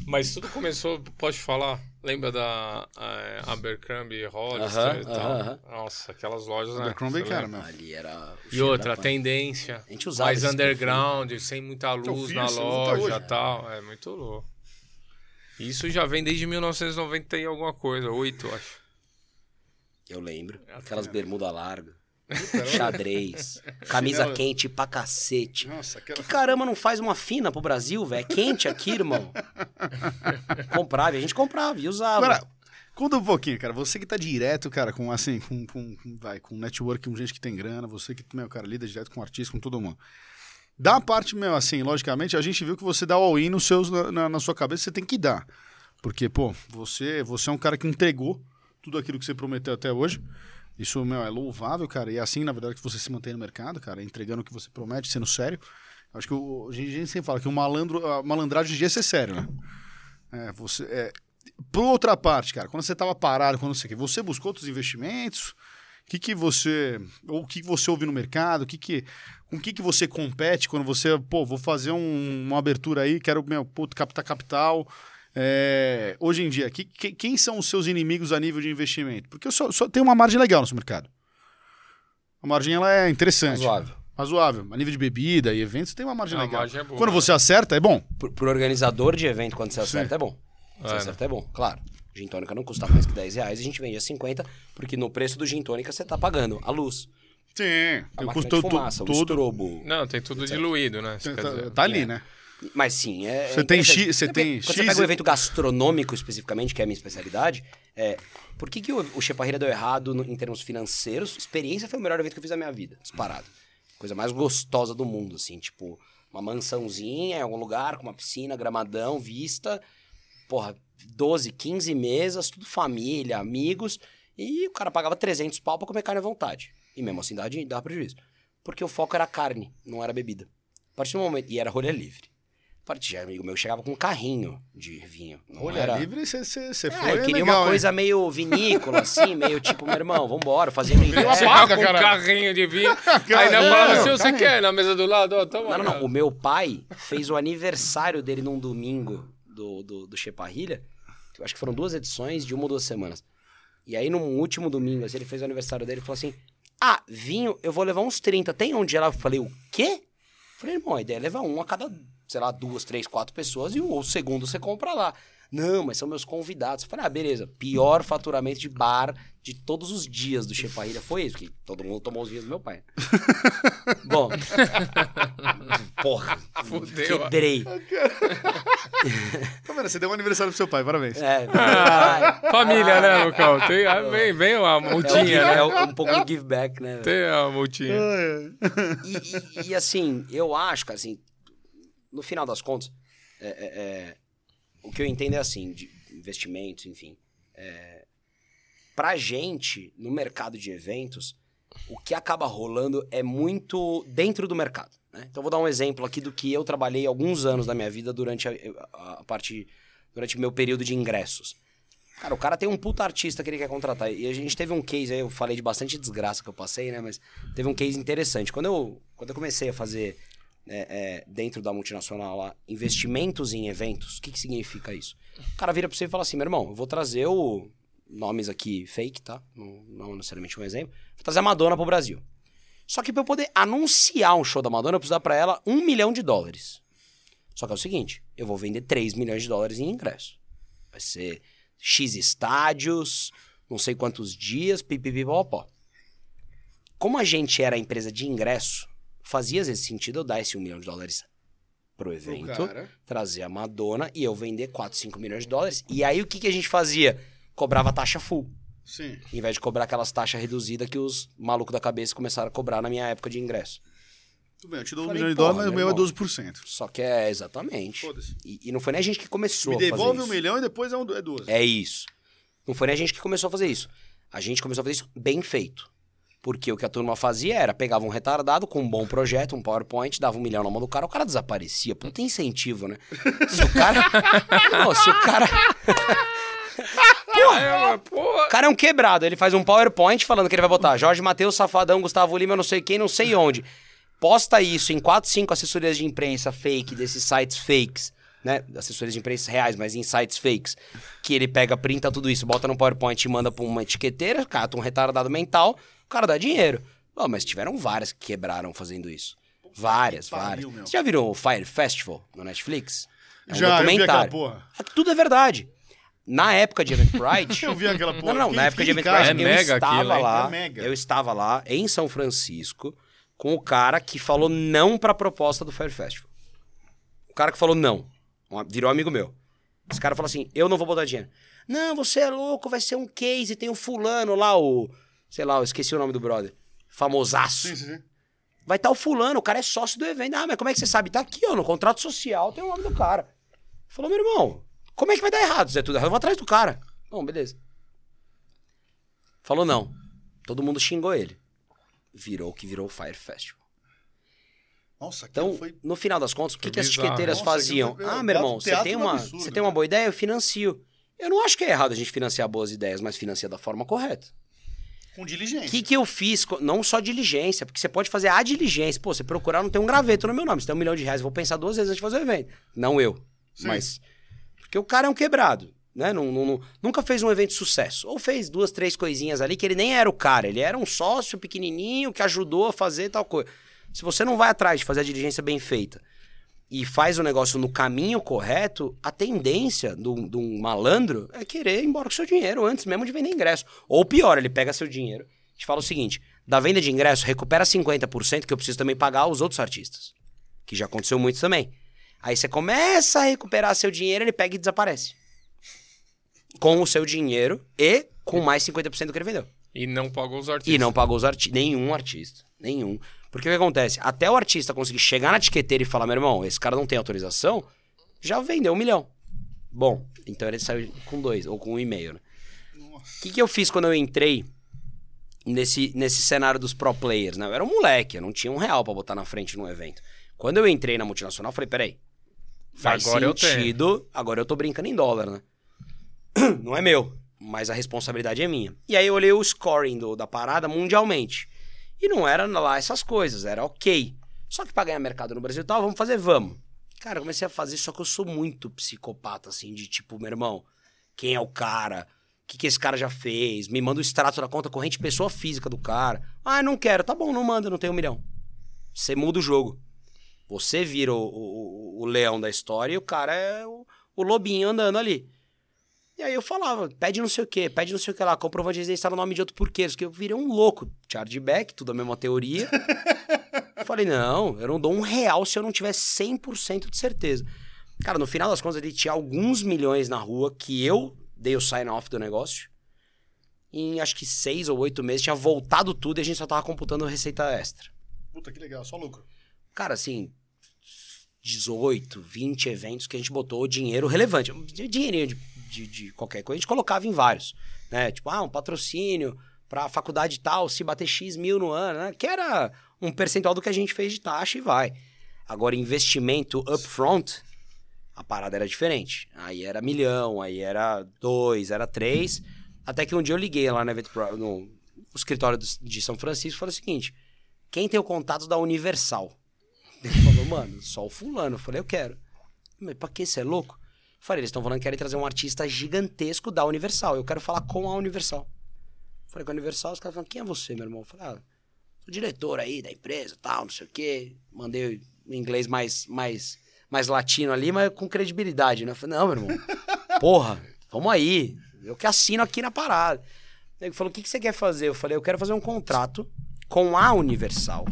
Mas tudo começou, pode falar? Lembra da eh, Abercrombie Hollister Aham, e tal? aham, aham. Nossa, aquelas lojas, né? Abercrombie, Você cara, lembra? meu. Ali era. E outra, paz. tendência. A gente usava Mais underground, sem muita luz filho, na loja e tal. É muito louco. Isso já vem desde 1990 e alguma coisa, 8, acho. Eu lembro. É, Aquelas bermuda Xadrez. Camisa Chinelo. quente pra cacete. Nossa, aquela... Que caramba não faz uma fina pro Brasil, velho? É quente aqui, irmão. comprava, a gente comprava e usava. Agora, conta um pouquinho, cara. Você que tá direto, cara, com assim, com, com, vai, com network, com gente que tem grana, você que, meu, cara, lida direto com artista, com todo mundo. Dá a parte, meu, assim, logicamente, a gente viu que você dá o all-in nos seus, na, na- na sua cabeça, você tem que dar. Porque, pô, você, você é um cara que entregou tudo aquilo que você prometeu até hoje. Isso, meu, é louvável, cara. E é assim, na verdade, que você se mantém no mercado, cara, entregando o que você promete, sendo sério. Acho que o, a gente sempre fala que o malandro, a malandragem de é ser sério, né? É, você, é, por outra parte, cara, quando você estava parado, quando você, você buscou outros investimentos, que, que você. Ou o que, que você ouve no mercado? O que que, com o que, que você compete quando você. Pô, vou fazer um- uma abertura aí, quero meu, puto, captar capital. É, hoje em dia, que- que- quem são os seus inimigos a nível de investimento? Porque eu só, só tenho uma margem legal no seu mercado. A margem ela é interessante. Razoável. Razoável. A nível de bebida e eventos tem uma margem A legal. margem é boa, quando né? você acerta, é bom. Pro, pro organizador de evento, quando você acerta, é bom. Quando você É, acerta, é bom, claro. Gin tônica não custa mais que 10 reais, a gente vende a 50, porque no preço do gin tônica você tá pagando a luz, Sim. a Eu custo de fumaça, o todo. estrobo. Não, tem tudo diluído, né? Tá, tá ali, É. né? Mas sim, é. Você é tem. X- você Quando tem Quando X você pega um evento gastronômico especificamente, que é a minha especialidade, é. Por que, que o, o Cheparreira deu errado no- em termos financeiros? Experiência foi o melhor evento que eu fiz na minha vida, disparado. Coisa mais gostosa do mundo, assim, tipo, uma mansãozinha em algum lugar, com uma piscina, gramadão, vista. Porra, 12, 15 mesas, tudo família, amigos. E o cara pagava 300 pau pra comer carne à vontade. E mesmo assim dava, dava prejuízo. Porque o foco era carne, não era bebida. A partir do momento. E era rolha livre. A partir de amigo meu chegava com um carrinho de vinho. Não Olha, era... livre, você Ah, foi eu queria legal, uma hein? coisa meio vinícola, assim, meio tipo, meu irmão, vambora, fazer no uma inverno. Você Paga, com um carrinho de vinho, aí não Não, falava assim, você carrinho. quer na mesa do lado? Ó, toma. Não, não, cara. não. O meu pai fez o aniversário dele num domingo do, do, do Cheparrilha. Eu acho que foram duas edições de uma ou duas semanas. E aí, num último domingo, assim, ele fez o aniversário dele e falou assim: Ah, vinho, eu vou levar uns 30. Tem onde ela? Eu falei, o quê? Eu falei, irmão, a ideia é levar um a cada, sei lá, duas, três, quatro pessoas e o, segundo você compra lá. Não, mas são meus convidados. Eu falei, ah, beleza. Pior faturamento de bar de todos os dias do Cheparrilha foi isso, que todo mundo tomou os vinhos do meu pai. Bom. Porra. Fudeu. Quebrei. Tá vendo? Você deu um aniversário pro seu pai, parabéns. É, Ah, família, né, Lucão? Tem, ah, vem, vem uma É, o give- multinha, né? é um um pouco de give back, né? Tem uma multinha. E, e- e, assim, eu acho que assim, no final das contas, é, é, é, o que eu entendo é assim, de investimentos, enfim. É, pra gente, no mercado de eventos, o que acaba rolando é muito dentro do mercado. né? Então, vou dar um exemplo aqui do que eu trabalhei alguns anos da minha vida durante a, a- a parte. durante meu período de ingressos. Cara, o cara tem um puta artista que ele quer contratar. E a gente teve um case aí, eu falei de bastante desgraça que eu passei, né? Mas teve um case interessante. Quando eu, quando eu comecei a fazer, é, é, dentro da multinacional lá, investimentos em eventos, o que, que significa isso? O cara vira pra você e fala assim: meu irmão, eu vou trazer o. Nomes aqui fake, tá? Não, não necessariamente um exemplo. Vou trazer a Madonna pro Brasil. Só que pra eu poder anunciar um show da Madonna, eu preciso dar pra ela um milhão de dólares. Só que é o seguinte: eu vou vender 3 milhões de dólares em ingresso. Vai ser X estádios, não sei quantos dias, pipipipopó. Como a gente era empresa de ingresso, fazia esse sentido eu dar esse um milhão de dólares pro evento, trazer a Madonna e eu vender 4, 5 milhões de dólares. E aí o que, que a gente fazia? Cobrava taxa full. Sim. Em vez de cobrar aquelas taxas reduzidas que os malucos da cabeça começaram a cobrar na minha época de ingresso. Tudo bem, eu te dou um milhão de dólares, mas o meu é irmão. 12%. Só que é exatamente. E, e não foi nem a gente que começou Me a fazer devolve um isso. milhão e depois é, um, é 12. É isso. Não foi nem a gente que começou a fazer isso. A gente começou a fazer isso bem feito. Porque o que a turma fazia era, pegava um retardado com um bom projeto, um PowerPoint, dava um milhão na mão do cara, o cara desaparecia. Puta incentivo, né? Se o cara... Não, se o cara... É, porra. O cara é um quebrado, ele faz um PowerPoint falando que ele vai botar Jorge Matheus, Safadão, Gustavo Lima, não sei quem, não sei onde. Posta isso em 4, 5 assessorias de imprensa fake, desses sites fakes, né? Assessorias de imprensa reais, mas em sites fakes. Que ele pega, printa tudo isso, bota no PowerPoint e manda pra uma etiqueteira, cata um retardado mental, cara dá dinheiro. Ó, mas tiveram várias que quebraram fazendo isso. Várias, várias. meu. Você já viram o Fire Festival no Netflix? É um Já, eu vi aquela documentário. porra. Tudo é verdade. Na época de Eventbrite, Eu vi aquela porra. não, não, Fiquei- na época de Eventbrite, casa. É eu mega estava aquilo, lá, É mega. eu estava lá em São Francisco com o cara que falou não pra proposta do Fire Festival. O cara que falou não, virou amigo meu. Esse cara falou assim, eu não vou botar dinheiro. Não, você é louco, vai ser um case, tem um fulano lá, o... Sei lá, eu esqueci o nome do brother. Famosaço. Sim, sim. Vai estar o fulano, o cara é sócio do evento. Ah, mas como é que você sabe? Tá aqui, ó, no contrato social tem o nome do cara. Falou, meu irmão, como é que vai dar errado? Zé tudo errado, eu vou atrás do cara. Bom, beleza. Falou não. Todo mundo xingou ele. Virou o que virou o Fire Festival. Nossa, Então, foi... no final das contas, o que, que as etiqueteiras Nossa, faziam? foi- Ah, meu irmão, você tem, uma, absurdo, você tem uma boa ideia, eu financio. Eu não acho que é errado a gente financiar boas ideias, mas financia da forma correta. Com diligência. O que, que eu fiz? Não só diligência, porque você pode fazer a diligência. Pô, você procurar, não tem um graveto no meu nome. Você tem um milhão de reais, vou pensar duas vezes antes de fazer o evento. Não eu. Sim. Mas. Porque o cara é um quebrado. Né? Não, não- não- nunca fez um evento de sucesso. Ou fez duas, três coisinhas ali que ele nem era o cara. Ele era um sócio pequenininho que ajudou a fazer tal coisa. Se você não vai atrás de fazer a diligência bem feita e faz o negócio no caminho correto, a tendência de um malandro é querer ir embora com seu dinheiro antes mesmo de vender ingresso. Ou pior, ele pega seu dinheiro te fala o seguinte: da venda de ingresso, recupera 50% que eu preciso também pagar os outros artistas. Que já aconteceu muito também. Aí você começa a recuperar seu dinheiro, ele pega e desaparece. Com o seu dinheiro e com mais 50% do que ele vendeu. E não pagou os artistas. E não pagou os arti nenhum artista. Nenhum. Porque o que acontece? Até o artista conseguir chegar na etiqueteira e falar, meu irmão, esse cara não tem autorização, já vendeu um milhão. Bom, então ele saiu com dois, ou com um e meio, né? O que, que eu fiz quando eu entrei nesse, nesse cenário dos pro players, né? Eu era um moleque, eu não tinha um real pra botar na frente num evento. Quando eu entrei na multinacional, eu falei, peraí, faz Agora eu tenho. sentido, agora eu tô brincando em dólar, né? Não é meu, mas a responsabilidade é minha. E aí eu olhei o scoring do- da parada mundialmente. E não era lá essas coisas, era ok. Só que pra ganhar mercado no Brasil e tal, vamos fazer, vamos. Cara, eu comecei a fazer, só que eu sou muito psicopata, assim, de tipo, meu irmão, quem é o cara? O que, que esse cara já fez? Me manda o extrato da conta corrente, pessoa física do cara. Ah, não quero. Tá bom, não manda, não tem um milhão. Você muda o jogo. Você vira o, o- o leão da história e o cara é o, o lobinho andando ali. E aí eu falava, pede não sei o quê, pede não sei o que lá, comprovante de residência tá no nome de outro porquês, que eu virei um louco. Chargeback, tudo a mesma teoria. Falei, não, eu não dou um real se eu não tiver 100% de certeza. Cara, no final das contas, ele tinha alguns milhões na rua que eu dei o sign-off do negócio. Em acho que seis ou oito meses tinha voltado tudo e a gente só tava computando receita extra. Puta, que legal, só lucro. Cara, assim, 18, 20 eventos que a gente botou dinheiro relevante. Dinheirinho de, de, de qualquer coisa, a gente colocava em vários. Né? Tipo, ah, um patrocínio pra faculdade tal, se bater X mil no ano, né? Que era um percentual do que a gente fez de taxa e vai. Agora, investimento upfront, a parada era diferente. Aí era milhão, aí era dois, era três. Até que um dia eu liguei lá no, evento no, escritório de São Francisco e falei o seguinte: quem tem o contato da Universal? Ele falou, mano, só o fulano. Eu falei, eu quero. Mas pra que você é louco? Falei, eles estão falando que querem trazer um artista gigantesco da Universal. Eu quero falar com a Universal. Falei com a Universal, os caras falaram, quem é você, meu irmão? Eu falei, ah, sou diretor aí da empresa, tal, não sei o quê. Mandei em inglês mais, mais, mais latino ali, mas com credibilidade, né? Eu falei, não, meu irmão, porra, vamos aí. Eu que assino aqui na parada. Ele falou, o que, que você quer fazer? Eu falei, eu quero fazer um contrato com a Universal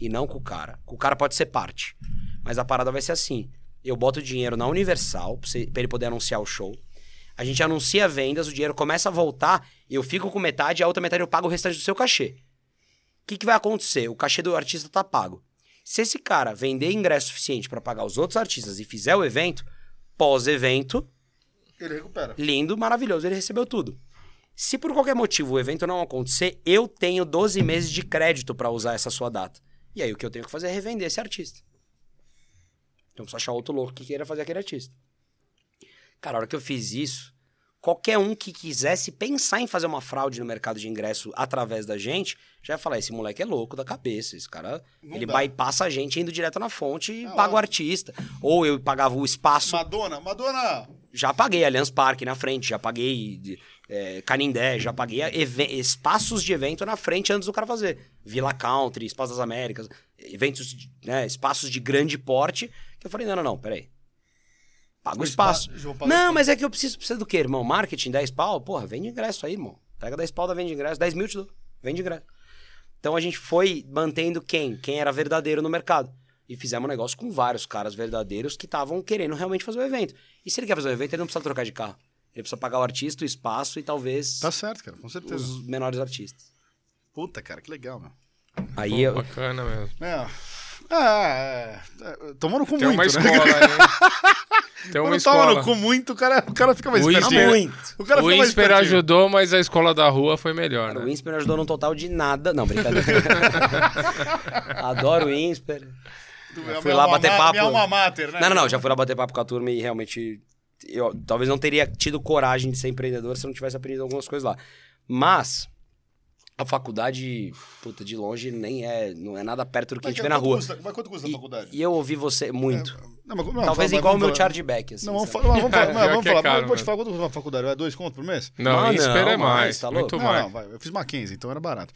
e não com o cara. O cara pode ser parte. Mas a parada vai ser assim. Eu boto o dinheiro na Universal pra ele poder anunciar o show. A gente anuncia vendas, o dinheiro começa a voltar, eu fico com metade a outra metade eu pago o restante do seu cachê. O que, que vai acontecer? O cachê do artista tá pago. Se esse cara vender ingresso suficiente pra pagar os outros artistas e fizer o evento, pós-evento, Ele recupera. lindo, maravilhoso, ele recebeu tudo. Se por qualquer motivo o evento não acontecer, eu tenho 12 meses de crédito pra usar essa sua data. E aí o que eu tenho que fazer é revender esse artista. Então preciso achar outro louco que queira fazer aquele artista. Cara, a hora que eu fiz isso, qualquer um que quisesse pensar em fazer uma fraude no mercado de ingresso através da gente, já ia falar: esse moleque é louco da cabeça. Esse cara, Não ele dá. bypassa a gente indo direto na fonte e É paga o artista. Ou eu pagava o espaço Madonna, Madonna. já paguei Allianz Parque na frente, já paguei é, Canindé, já paguei espaços de evento na frente antes do cara fazer. Vila Country, Espaço das Américas, eventos, né, espaços de grande porte, eu falei, não, não, não, peraí. Paga o espaço. pagar Não, o mas é que eu preciso, precisa do quê, irmão? Marketing, 10 pau? Porra, vende ingresso aí, irmão. Pega 10 pau da vende ingresso, 10 mil te dou, vende ingresso. Então a gente foi mantendo quem? Quem era verdadeiro no mercado. E fizemos um negócio com vários caras verdadeiros que estavam querendo realmente fazer o evento. E se ele quer fazer o evento, ele não precisa trocar de carro. Ele precisa pagar o artista, o espaço e talvez Tá certo, cara, com certeza. os menores artistas. Puta, cara, que legal, meu. Aí Pô, eu, Bacana mesmo. É. É, é. Tomando com Tem muito, uma né? escola aí. Tem uma Quando toma escola. no cu muito, o cara, o cara fica mais O. Isper- muito. O cara O fica mais Insper espertinho. ajudou, mas a escola da rua foi melhor, Cara, o né? Insper não ajudou num total de nada. Não, brincadeira. Adoro o Insper. Minha fui lá bater ma- papo. Minha alma mater, né? Não, não, não. Já fui lá bater papo com a turma e realmente. Eu talvez não teria tido coragem de ser empreendedor se eu não tivesse aprendido algumas coisas lá. Mas. A faculdade, puta, de longe nem é, não é nada perto do que a Mas gente vê na rua. Custa, mas quanto custa a E, faculdade? e eu ouvi você muito. Não, mas- não, Talvez fala- igual o meu falar- chargeback, assim. Não, vamos falar, vamos falar, não, vamos é falar, caro mas vou te mesmo. falar quanto custa uma faculdade, é dois conto por mês? Não, Ah, não, é mais, mais, tá muito louco? Não, mais. não, vai, eu fiz Mackenzie, então era barato.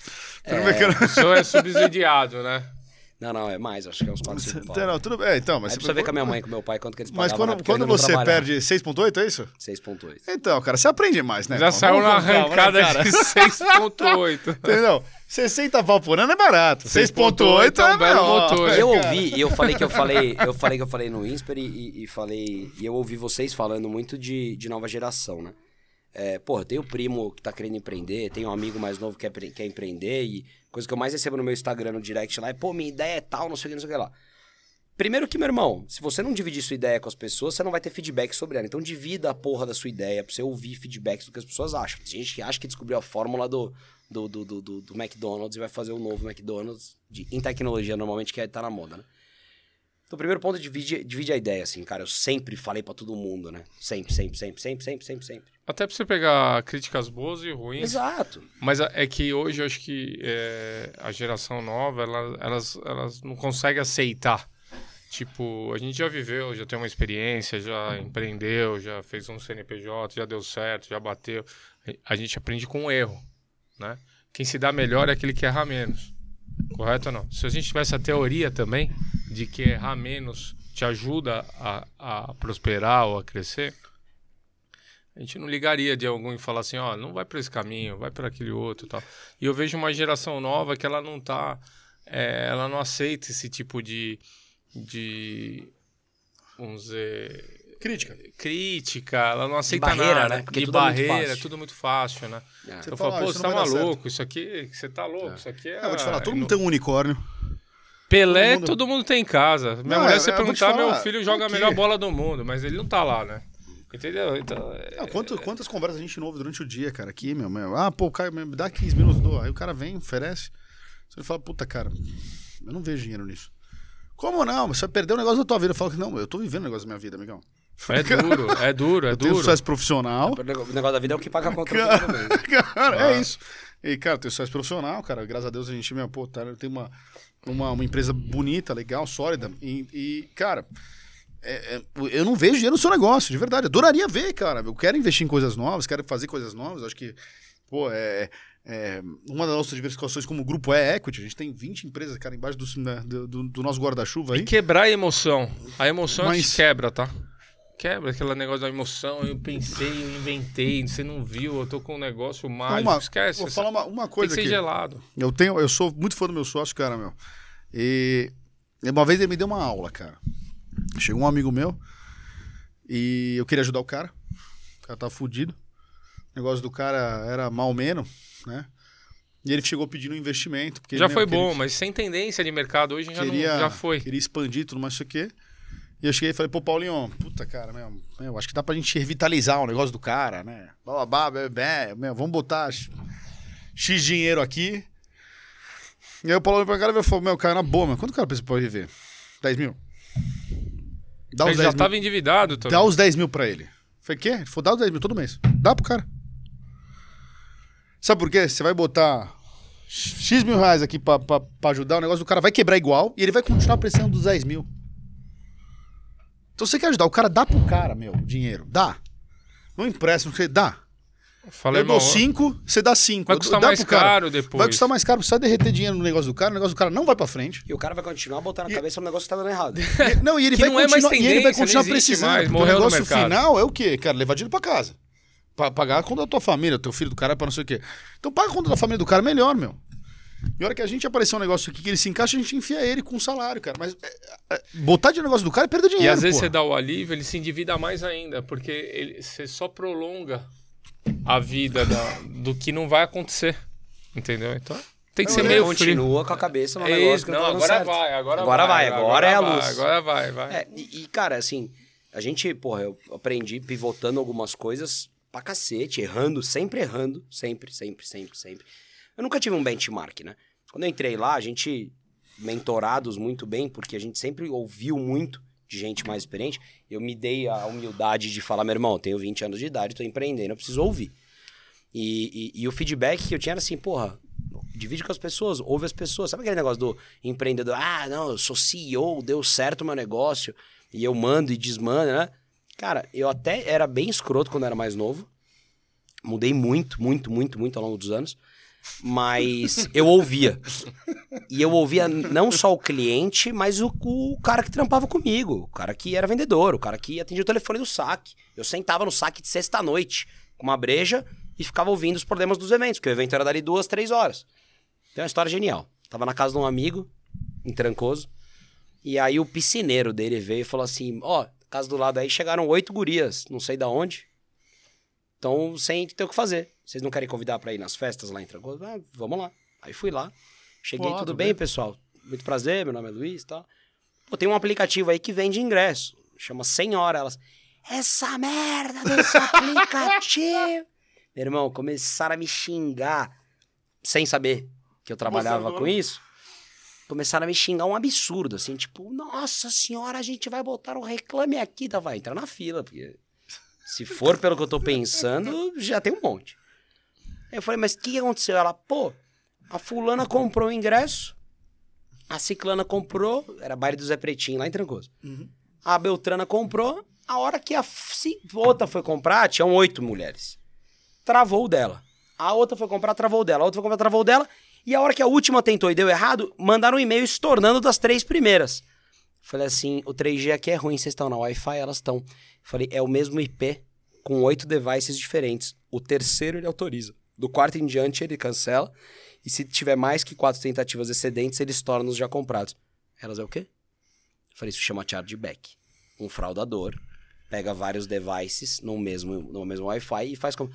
O seu é subsidiado, né? Não, não, é mais, acho que é uns 4, 5 pau. Então, não, tudo, é, então, mas Aí você precisa ver com a minha mãe, com meu pai, quanto que eles Mas pagavam, né? quando, Porque quando não você perde 6.8, é isso? 6.8. Então, cara, você aprende mais, né? Já saiu vamos na né, arrancada cara? de 6.8. Entendeu? 60 pau por ano é barato. 6.8 é um é belo menor. motor. E eu ouvi, e eu falei que eu falei, eu falei que eu falei no Insper e, e- e falei, e eu ouvi vocês falando muito de, de nova geração, né? É, porra, tem o primo que tá querendo empreender, tem um amigo mais novo que quer, empre- quer empreender, e coisa que eu mais recebo no meu Instagram, no direct lá, é, pô, minha ideia é tal, não sei o que, não sei o que lá. Primeiro que, meu irmão, se você não dividir sua ideia com as pessoas, você não vai ter feedback sobre ela. Então divida a porra da sua ideia pra você ouvir feedbacks do que as pessoas acham. Tem gente que acha que descobriu a fórmula do, do, do, do, do- do McDonald's e vai fazer o novo McDonald's de, em tecnologia, normalmente, que é, tá na moda, né? Então, o primeiro ponto é divide, divide a ideia, assim, cara. Eu sempre falei pra todo mundo, né? Sempre, sempre, sempre, sempre, sempre, sempre, sempre. Até pra você pegar críticas boas e ruins. Exato. Mas é que hoje eu acho que é, a geração nova, ela- elas, elas não conseguem aceitar. Tipo, a gente já viveu, já tem uma experiência, já empreendeu, já fez um CNPJ, já deu certo, já bateu. A gente aprende com o erro, né? Quem se dá melhor é aquele que erra menos. Correto ou não? Se a gente tivesse a teoria também de que errar menos te ajuda a, a prosperar ou a crescer, a gente não ligaria de algum e falar assim, ó, não vai para esse caminho, vai para aquele outro e tal. E eu vejo uma geração nova que ela não tá, é, ela não aceita esse tipo de, de, vamos dizer, Crítica. crítica, ela não aceita barreira, nada, né? Porque de tudo é muito barreira, fácil. tudo muito fácil, né? É. Você eu fala, falo, "Ah, pô, você tá maluco, isso aqui, você tá louco, isso aqui é... Eu vou te falar, todo é mundo tem um unicórnio. Pelé, Todo todo mundo- mundo... tem em casa. Minha Não, mulher, é, se perguntar, meu filho joga a melhor bola do mundo, mas ele não tá lá, né? Entendeu? Então, é- quanto- quantas conversas a gente não ouve durante o dia, cara, aqui, meu, meu. Ah, pô, cara me dá 15 minutos, dou. Aí o cara vem, oferece. Você fala, puta, cara, eu não vejo dinheiro nisso. Como não? Você vai perder o negócio da tua vida. Eu falo que não, eu tô vivendo o negócio da minha vida, amigão. É duro, é duro, é Eu tenho duro. sucesso profissional. O negócio da vida é o que paga a conta Cara, cara, Ah. é isso. E, cara, eu tenho sucesso profissional, cara. Graças a Deus a gente, meu, pô, tá, tem uma, uma, uma empresa bonita, legal, sólida. E, e, cara, é- é, eu não vejo dinheiro no seu negócio, de verdade. Eu adoraria ver, cara. Eu quero investir em coisas novas, quero fazer coisas novas. Acho que, pô, é. é, uma das nossas diversificações como grupo é equity. A gente tem 20 empresas, cara, embaixo do, né, do, do- do nosso guarda-chuva aí. E quebrar a emoção. A emoção Mas- te quebra, tá? Quebra aquele negócio da emoção. Eu pensei, eu inventei, você não viu, eu tô com um negócio mágico. Uma- Esquece. Vou falar uma, uma Tem que coisa ser aqui. gelado. Eu tenho, eu sou muito fã do meu sócio, cara, meu. E uma vez ele me deu uma aula, cara. Chegou um amigo meu e eu queria ajudar o cara. O cara tava fudido. O negócio do cara era mal menos, né? E ele chegou pedindo um investimento. Porque Já foi queria- bom, mas sem tendência de mercado hoje já, não- queria, já foi. Queria expandir tudo, mais isso aqui. E eu cheguei e falei, pô, Paulinho, puta, cara, meu, meu, acho que dá pra gente revitalizar o negócio do cara, né? Bababá, bebê, meu, vamos botar X dinheiro aqui. E aí o Paulo olhou pra cara e falou, meu, cara, na boa, meu, quanto o cara precisa pra viver? 10 mil? Dá os Ele 10 já mil. estava endividado também. Dá os 10 mil pra ele. Falei, quê? Ele falou, dá os 10 mil todo mês. Dá pro cara. Sabe por quê? Você vai botar X mil reais aqui pra, pra, pra ajudar, o negócio do cara vai quebrar igual e ele vai continuar precisando dos 10 mil. Então você quer ajudar, o cara dá pro cara, meu, dinheiro. Dá. Não empresta, não sei, dá. Falei, eu dou irmão, 5, você dá 5. Vai custar mais caro depois. Vai custar mais caro, você vai derreter dinheiro no negócio do cara, o negócio do cara não vai pra frente. E o cara vai continuar botando na cabeça um negócio que tá dando errado. E- não, e ele vai não é mais continuar, e ele vai continuar precisando. mais, o negócio final é o quê? Cara, levar dinheiro pra casa. Pra pagar a conta da tua família, teu filho do cara, pra não sei o quê. Então paga a conta da família do cara melhor, meu. E a hora que a gente aparecer um negócio aqui que ele se encaixa, a gente enfia ele com um salário, cara. Mas é, é, botar de negócio do cara é perder dinheiro. E às vezes porra. você dá o alívio, ele se endivida mais ainda, porque ele, você só prolonga a vida da- do que não vai acontecer. Entendeu? Então tem que ser Ele meio frio. continua com a cabeça no É negócio isso, que não, não, tá agora certo. vai, agora, Agora vai, agora é a vai, luz. Agora vai, vai. É, e, e, cara, assim, a gente, porra, eu aprendi pivotando algumas coisas pra cacete, errando, sempre errando, sempre, sempre, sempre, sempre. Eu nunca tive um benchmark, né? Quando eu entrei lá, a gente, mentorados muito bem, porque a gente sempre ouviu muito de gente mais experiente, eu me dei a humildade de falar, meu irmão, eu tenho 20 anos de idade, tô empreendendo, eu preciso ouvir. E, e, e o feedback que eu tinha era assim, porra, Divide com as pessoas, ouve as pessoas. Sabe aquele negócio do empreendedor? Ah, não, eu sou CEO, deu certo o meu negócio, e eu mando e desmando, né? Cara, eu até era bem escroto quando era mais novo. Mudei muito, muito, muito, muito ao longo dos anos. Mas eu ouvia. E eu ouvia não só o cliente, mas o, o cara que trampava comigo. O cara que era vendedor, o cara que atendia o telefone do saque. Eu sentava no saque de sexta-noite com uma breja e ficava ouvindo os problemas dos eventos, porque o evento era dali duas, três horas. Tem uma história genial. Tava na casa de um amigo, em Trancoso, e aí o piscineiro dele veio e falou assim: Ó, casa do lado aí chegaram oito gurias, não sei da onde. Então, sem ter o que fazer. Vocês não querem convidar pra ir nas festas lá em Trancoso? Ah, vamos lá. Aí fui lá. Cheguei, Pô, tudo bem, bem. pessoal? Muito prazer, meu nome é Luiz e tal. Pô, tem um aplicativo aí que vende ingresso. Chama Senhora. Elas, essa merda desse aplicativo. Meu irmão, começaram a me xingar sem saber que eu trabalhava com isso. Começaram a me xingar um absurdo, assim, tipo, nossa senhora, a gente vai botar um reclame aqui, tá? Vai entrar na fila, porque se for pelo que eu tô pensando, já tem um monte. Eu falei, mas o que aconteceu? Ela, pô, a fulana comprou o ingresso, a ciclana comprou, era baile do Zé Pretinho, lá em Trancoso. A Beltrana comprou, a hora que a outra foi comprar, tinham oito mulheres. Travou o dela. A outra foi comprar, travou o dela. A outra foi comprar, travou o dela. E a hora que a última tentou e deu errado, mandaram um e-mail estornando das três primeiras. Falei assim, o 3G aqui é ruim, vocês estão na Wi-Fi? Elas estão. Falei, é o mesmo IP, com oito devices diferentes. O terceiro ele autoriza. Do quarto em diante ele cancela. E se tiver mais que quatro tentativas excedentes, ele estorna os já comprados. Elas é o quê? Falei, isso chama chargeback. Um fraudador pega vários devices no mesmo, no mesmo Wi-Fi e faz como.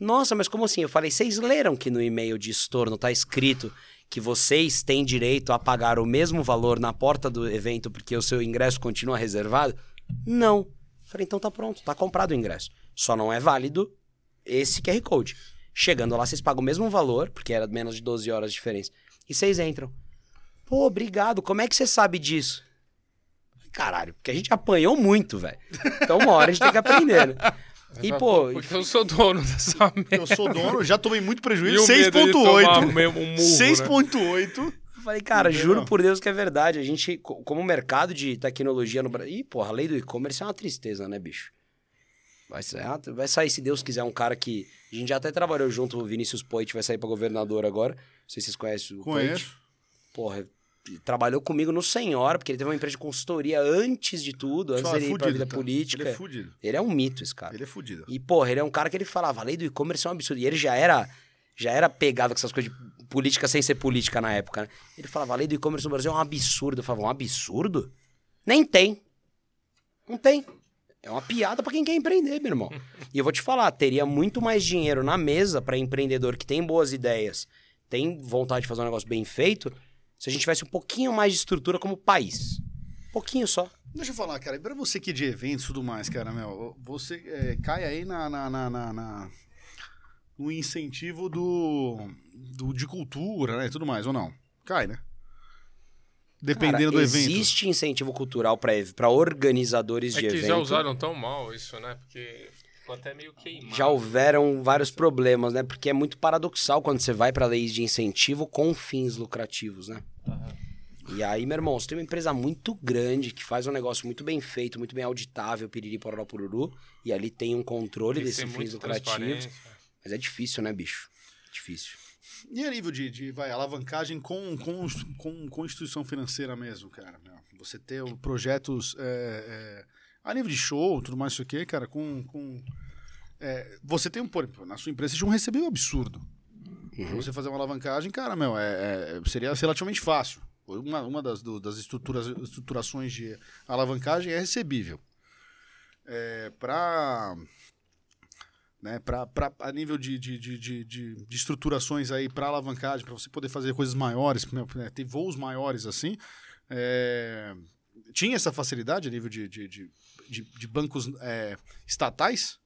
Nossa, mas como assim? Eu falei, vocês leram que no e-mail de estorno tá escrito que vocês têm direito a pagar o mesmo valor na porta do evento porque o seu ingresso continua reservado? Não. Falei, então tá pronto, tá comprado o ingresso. Só não é válido esse QR Code. Chegando lá, vocês pagam o mesmo valor, porque era menos de 12 horas de diferença. E vocês entram. Pô, obrigado. Como é que você sabe disso? Caralho, porque a gente apanhou muito, velho. Então uma hora a gente tem que aprender, né? E, pô, Porque eu sou dono dessa merda. Eu sou dono, já tomei muito prejuízo. o medo de tomar 6.8. mesmo um murro, né? 6.8. Eu falei, cara, Entendeu? juro por Deus que é verdade. A gente, co- como mercado de tecnologia no Brasil. Ih, porra, a lei do e-commerce é uma tristeza, né, bicho? Vai, sa- vai sair, se Deus quiser, um cara que. A gente já até trabalhou junto, o Vinícius Poit vai sair pra governador agora. Não sei se vocês conhecem o Poit. Conheço. Porra, trabalhou comigo no Senhora, porque ele teve uma empresa de consultoria antes de tudo, antes Só dele ir pra vida tá? política. Ele é fudido. Ele é um mito, esse cara. Ele é fudido. E, porra, ele é um cara que ele falava, a lei do e-commerce é um absurdo. E ele já era, já era pegado com essas coisas de política sem ser política na época, né? Ele falava, a lei do e-commerce no Brasil é um absurdo. Eu falava, um absurdo? Nem tem. Não tem. É uma piada pra quem quer empreender, meu irmão. E eu vou te falar, teria muito mais dinheiro na mesa pra empreendedor que tem boas ideias, tem vontade de fazer um negócio bem feito, se a gente tivesse um pouquinho mais de estrutura como país. Um pouquinho só. Deixa eu falar, cara, e pra você que é de eventos e tudo mais, cara, meu, você é, cai aí na, na, na, na- na- no incentivo do, do de cultura, né, e tudo mais, ou não? Cai, né? Dependendo Cara, do evento. Existe incentivo cultural pra organizadores É de que evento. já usaram tão mal isso, né? Porque ficou até meio queimado. Já houveram vários problemas, né? Porque é muito paradoxal quando você vai pra leis de incentivo com fins lucrativos, né? E aí, meu irmão, você tem uma empresa muito grande que faz um negócio muito bem feito, muito bem auditável, piriri, pororó, pururu, e ali tem um controle desses fins muito lucrativos. Mas é difícil, né, bicho? Difícil. E a nível de, de vai, alavancagem com, com, com, com instituição financeira mesmo, cara? meu? Você ter o- projetos é, é, a nível de show, tudo mais isso aqui, cara, com... com é, você tem um... por exemplo, Na sua empresa, você já um recebeu um absurdo. Uhum. Você fazer uma alavancagem, cara, meu, é, é- seria relativamente fácil. Uma, uma das, do- das estruturas, estruturações de alavancagem é recebível. É, para né, pra, pra, a nível de, de, de, de, de- de estruturações aí para alavancagem, para você poder fazer coisas maiores, né, ter voos maiores assim, é, tinha essa facilidade a nível de, de, de, de, de bancos é, estatais?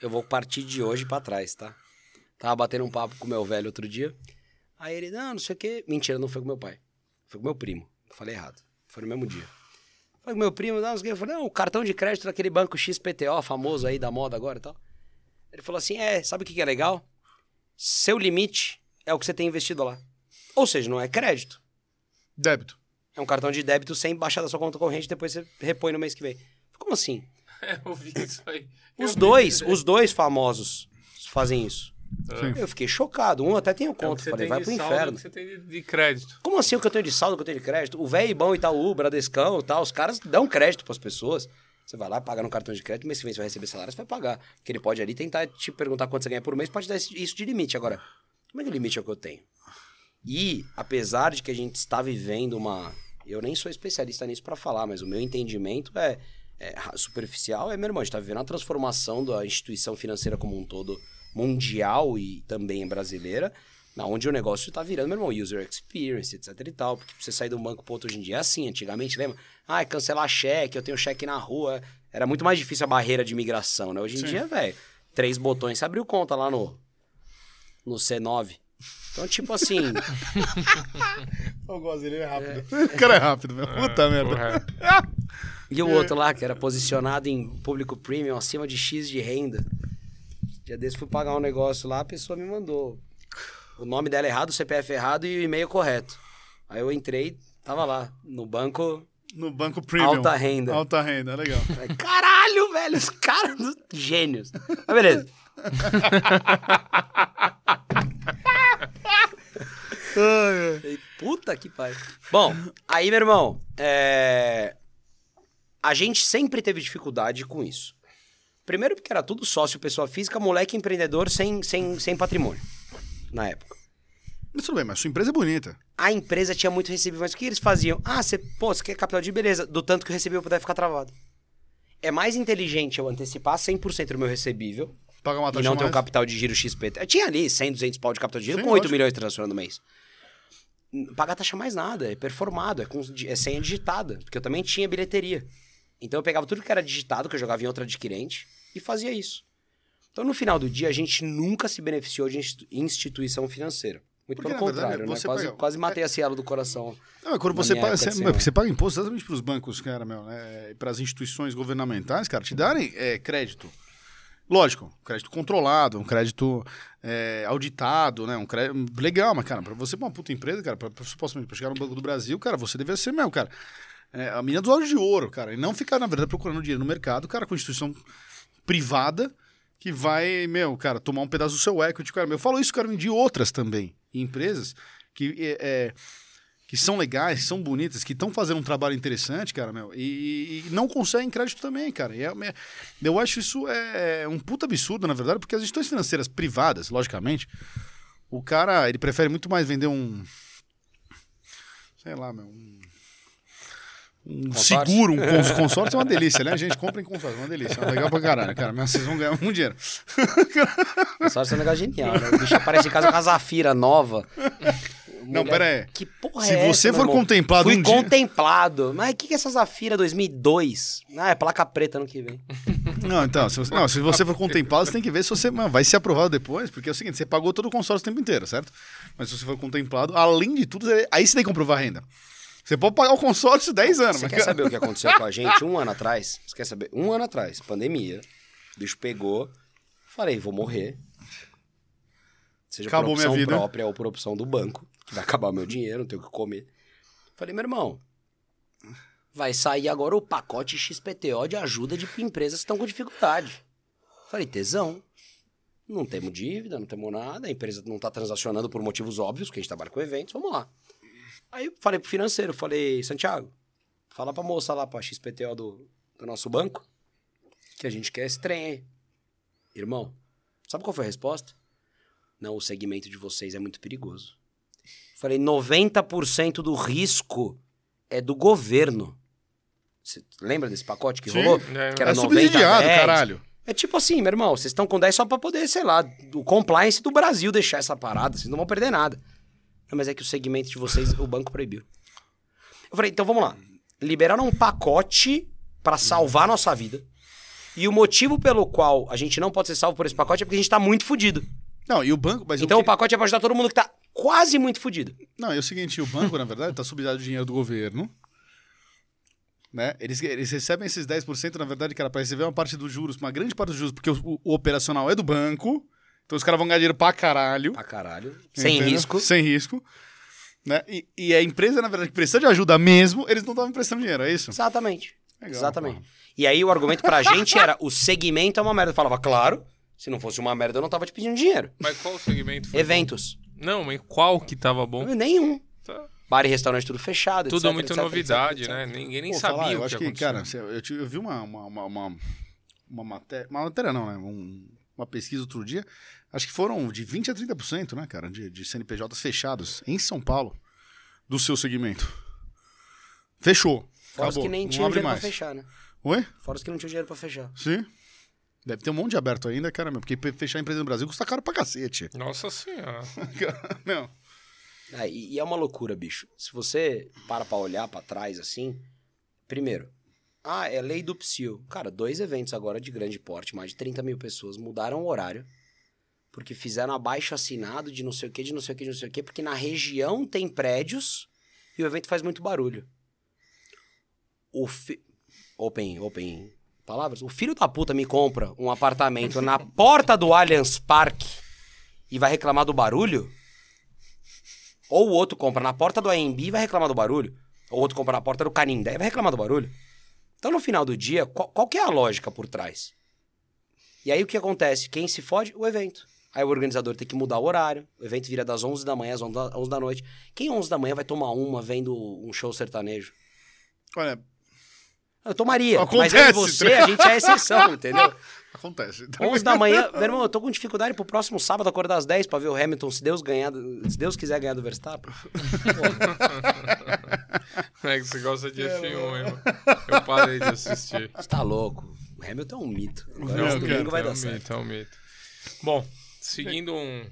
Eu vou partir de hoje pra trás, tá? Tava batendo um papo com o meu velho outro dia. Aí ele, não, não sei o quê. Mentira, não foi com meu pai. Foi com meu primo. Falei errado. Foi no mesmo dia. Foi com meu primo, não, não sei o quê. Eu falei, não, o cartão de crédito daquele banco XPTO, famoso aí da moda agora e tal. Ele falou assim: é, sabe o que que é legal? Seu limite é o que você tem investido lá. Ou seja, não é crédito. Débito. É um cartão de débito sem baixar da sua conta corrente, depois você repõe no mês que vem. Como assim? Eu vi isso aí. Os Eu dois, os dois famosos fazem isso. Sim. Eu fiquei chocado. Um até tenho É o conta. que você Falei, tem vai pro é o inferno. que você tem de, de crédito. Como assim o que eu tenho de saldo, o que eu tenho de crédito? O velho Ibão, Itaú, Bradescão e tal, os caras dão crédito pras pessoas. Você vai lá, paga no cartão de crédito, mês que vem você vai receber salário, você vai pagar. Porque ele pode ali tentar te perguntar quanto você ganha por mês, pode dar isso de limite. Agora, como é que o limite é o que eu tenho? E, apesar de que a gente está vivendo uma... Eu nem sou especialista nisso pra falar, mas o meu entendimento é, é superficial. É, meu irmão, a gente tá vivendo a transformação da instituição financeira como um todo, mundial e também brasileira, na onde o negócio tá virando, meu irmão, user experience, etc e tal. Porque pra você sair de um banco pro outro hoje em dia é assim. Antigamente, lembra? Ah, é cancelar cheque, eu tenho cheque na rua. Era muito mais difícil a barreira de migração, né? Hoje em Sim. dia, velho, três botões, você abriu conta lá no, no C9. Então, tipo assim, Eu gosto dele, ele é rápido. O cara é rápido, meu. Puta merda. E o outro lá, que era posicionado em público premium, acima de X de renda. Dia desse fui pagar um negócio lá, a pessoa me mandou o nome dela errado, o CPF errado e o e-mail correto. Aí eu entrei, tava lá, no banco, No banco premium. Alta renda. Alta renda, legal. Caralho, velho, os caras dos gênios. Mas beleza. Falei, Puta que pariu. Bom, aí, meu irmão, é... a gente sempre teve dificuldade com isso. Primeiro porque era tudo sócio, pessoa física, moleque empreendedor sem, sem, sem patrimônio, na época. Mas tudo bem, mas sua empresa é bonita. A empresa tinha muito recebível, mas o que eles faziam? Ah, você, pô, você quer capital de beleza, do tanto que o recebível puder ficar travado. É mais inteligente eu antecipar 100% do meu recebível Paga uma e taxa não ter um mais. capital de giro XP. Eu tinha ali 100, 200 pau de capital de giro Sim, com 8 lógico. milhões transacionando no mês. Não Paga taxa mais nada, é performado, é, com, é senha digitada, porque eu também tinha bilheteria. Então eu pegava tudo que era digitado, que eu jogava em outra adquirente, e fazia isso. Então no final do dia a gente nunca se beneficiou de institu- instituição financeira. Muito Porque, pelo na verdade, contrário, né? Quase, pega- quase matei a cielo do coração. Não, é quando você paga, você, assim, você paga imposto exatamente para os bancos, cara, meu, né? Para as instituições governamentais, cara, te darem é, crédito. Lógico, um crédito controlado, um crédito é, auditado, né? Um crédito legal, mas, cara, para você uma puta empresa, cara, pra, pra, supostamente pra chegar no Banco do Brasil, cara, você deve ser, meu, cara, é, a mina dos olhos de ouro, cara, e não ficar, na verdade, procurando dinheiro no mercado, cara, com instituição privada que vai, meu, cara, tomar um pedaço do seu equity, cara. Eu falo isso, cara, de outras também, empresas que é, é, que são legais, que são bonitas, que estão fazendo um trabalho interessante, cara, meu, e, e não conseguem crédito também, cara. É- é- eu acho isso é, um puta absurdo, na verdade, porque as instituições financeiras privadas, logicamente, o cara, ele prefere muito mais vender um sei lá, meu, um um Consórcio? seguro, um cons consórcio é uma delícia, né? A gente compra em consórcio, é uma delícia. É legal pra caralho, cara. Mas vocês vão ganhar muito dinheiro. Só isso é um negócio genial, né? O bicho aparece em casa com a Zafira nova. Não, Mulher- pera aí. Que porra Se é você essa, for contemplado Fui um dia- contemplado. Mas o que, que é essa Zafira 2002? Ah, é placa preta ano que vem. Não, então, se você, não, se você for contemplado, você tem que ver se você mano, vai ser aprovado depois, porque é o seguinte, você pagou todo o consórcio o tempo inteiro, certo? Mas se você for contemplado, além de tudo, aí você tem que comprovar a renda. Você pode pagar o consórcio 10 anos. Você mas, quer cara, saber o que aconteceu com a gente um ano atrás? Você quer saber? Um ano atrás, pandemia. O bicho pegou. Falei, vou morrer. Seja Acabou por opção minha vida. própria ou por opção do banco, que vai acabar meu dinheiro, não tenho o que comer. Falei, meu irmão, vai sair agora o pacote XPTO de ajuda de empresas que estão com dificuldade. Falei, tesão. Não temos dívida, não temos nada, a empresa não está transacionando por motivos óbvios, porque a gente trabalha com eventos, vamos lá. Aí eu falei pro financeiro, falei, Santiago, fala pra moça lá, pra XPTO do, do nosso banco, que a gente quer esse trem aí. Irmão, sabe qual foi a resposta? Não, o segmento de vocês é muito perigoso. Falei, 90% do risco é do governo. Você lembra desse pacote que Sim. rolou? É, que era é 90, subsidiado, 10. caralho. É tipo assim, meu irmão, vocês estão com 10 só pra poder, sei lá, o compliance do Brasil deixar essa parada, vocês não vão perder nada. Mas é que o segmento de vocês, o banco proibiu. Eu falei, então vamos lá. Liberaram um pacote pra salvar a nossa vida. E o motivo pelo qual a gente não pode ser salvo por esse pacote é porque a gente tá muito fudido. Não, e o banco, mas Então o o pacote é pra ajudar todo mundo que tá quase muito fudido. Não, é o seguinte, o banco, na verdade, está subsidiado de dinheiro do governo. Né? Eles, eles recebem esses 10%, na verdade, cara, para receber uma parte dos juros, uma grande parte dos juros, porque o, o- o operacional é do banco. Então os caras vão ganhar dinheiro pra caralho. Pra caralho. Sem entendeu? risco. Sem risco. Né? E, e a empresa, na verdade, que precisa de ajuda mesmo, eles não estavam emprestando dinheiro, é isso? Exatamente. Legal, Exatamente. porra. E aí o argumento pra gente era, o segmento é uma merda. Eu falava, claro, se não fosse uma merda eu não tava te pedindo dinheiro. Mas qual segmento foi? Eventos. bom? Não, mas qual que tava bom? Nenhum. Tá. Bar e restaurante tudo fechado, Tudo etc, muito etc, novidade, etc, né? etc. Ninguém nem Pô, sabia falar, o eu que acho que, aconteceu. cara, eu, eu vi uma, uma, uma, uma, uma matéria, uma matéria não, né? Um- uma pesquisa outro dia, acho que foram de 20% a 30%, né, cara, de, de CNPJs fechados em São Paulo, do seu segmento. Fechou. Fora os Acabou. que nem não tinham abre dinheiro mais. pra fechar, né? Oi? Fora os que não tinham dinheiro pra fechar. Sim. Deve ter um monte de aberto ainda, cara, meu, porque fechar a empresa no Brasil custa caro pra cacete. Nossa senhora. Não. É, e, e é uma loucura, bicho. Se você para pra olhar pra trás assim, primeiro, ah, é lei do psil. Cara, dois eventos agora de grande porte, mais de 30 mil pessoas, mudaram o horário. Porque fizeram abaixo assinado de não sei o que, de não sei o que, de não sei o que, porque na região tem prédios e o evento faz muito barulho. O fi... Open, open palavras. O filho da puta me compra um apartamento na porta do Allianz Parque e vai reclamar do barulho? Ou o outro compra na porta do AMB e vai reclamar do barulho. Ou o outro compra na porta do Canindé e vai reclamar do barulho. Então, no final do dia, qual, qual que é a lógica por trás? E aí, o que acontece? Quem se fode? O evento. Aí o organizador tem que mudar o horário. O evento vira das 11 da manhã às 11 da- 11 da noite. Quem 11 da manhã vai tomar uma vendo um show sertanejo? Olha, Eu tomaria. mas Acontece, eu e você, né? a gente é exceção, entendeu? Acontece. 11 da manhã, meu irmão, eu tô com dificuldade pro próximo sábado acordar às 10 pra ver o Hamilton, se Deus ganhar, se Deus quiser ganhar do Verstappen. É que você gosta de F1, hein, mano? Eu parei de assistir. Você tá louco. O Hamilton é um mito. Agora Não, esse cara, domingo vai é dar um certo. mito, é um mito. Bom, seguindo um,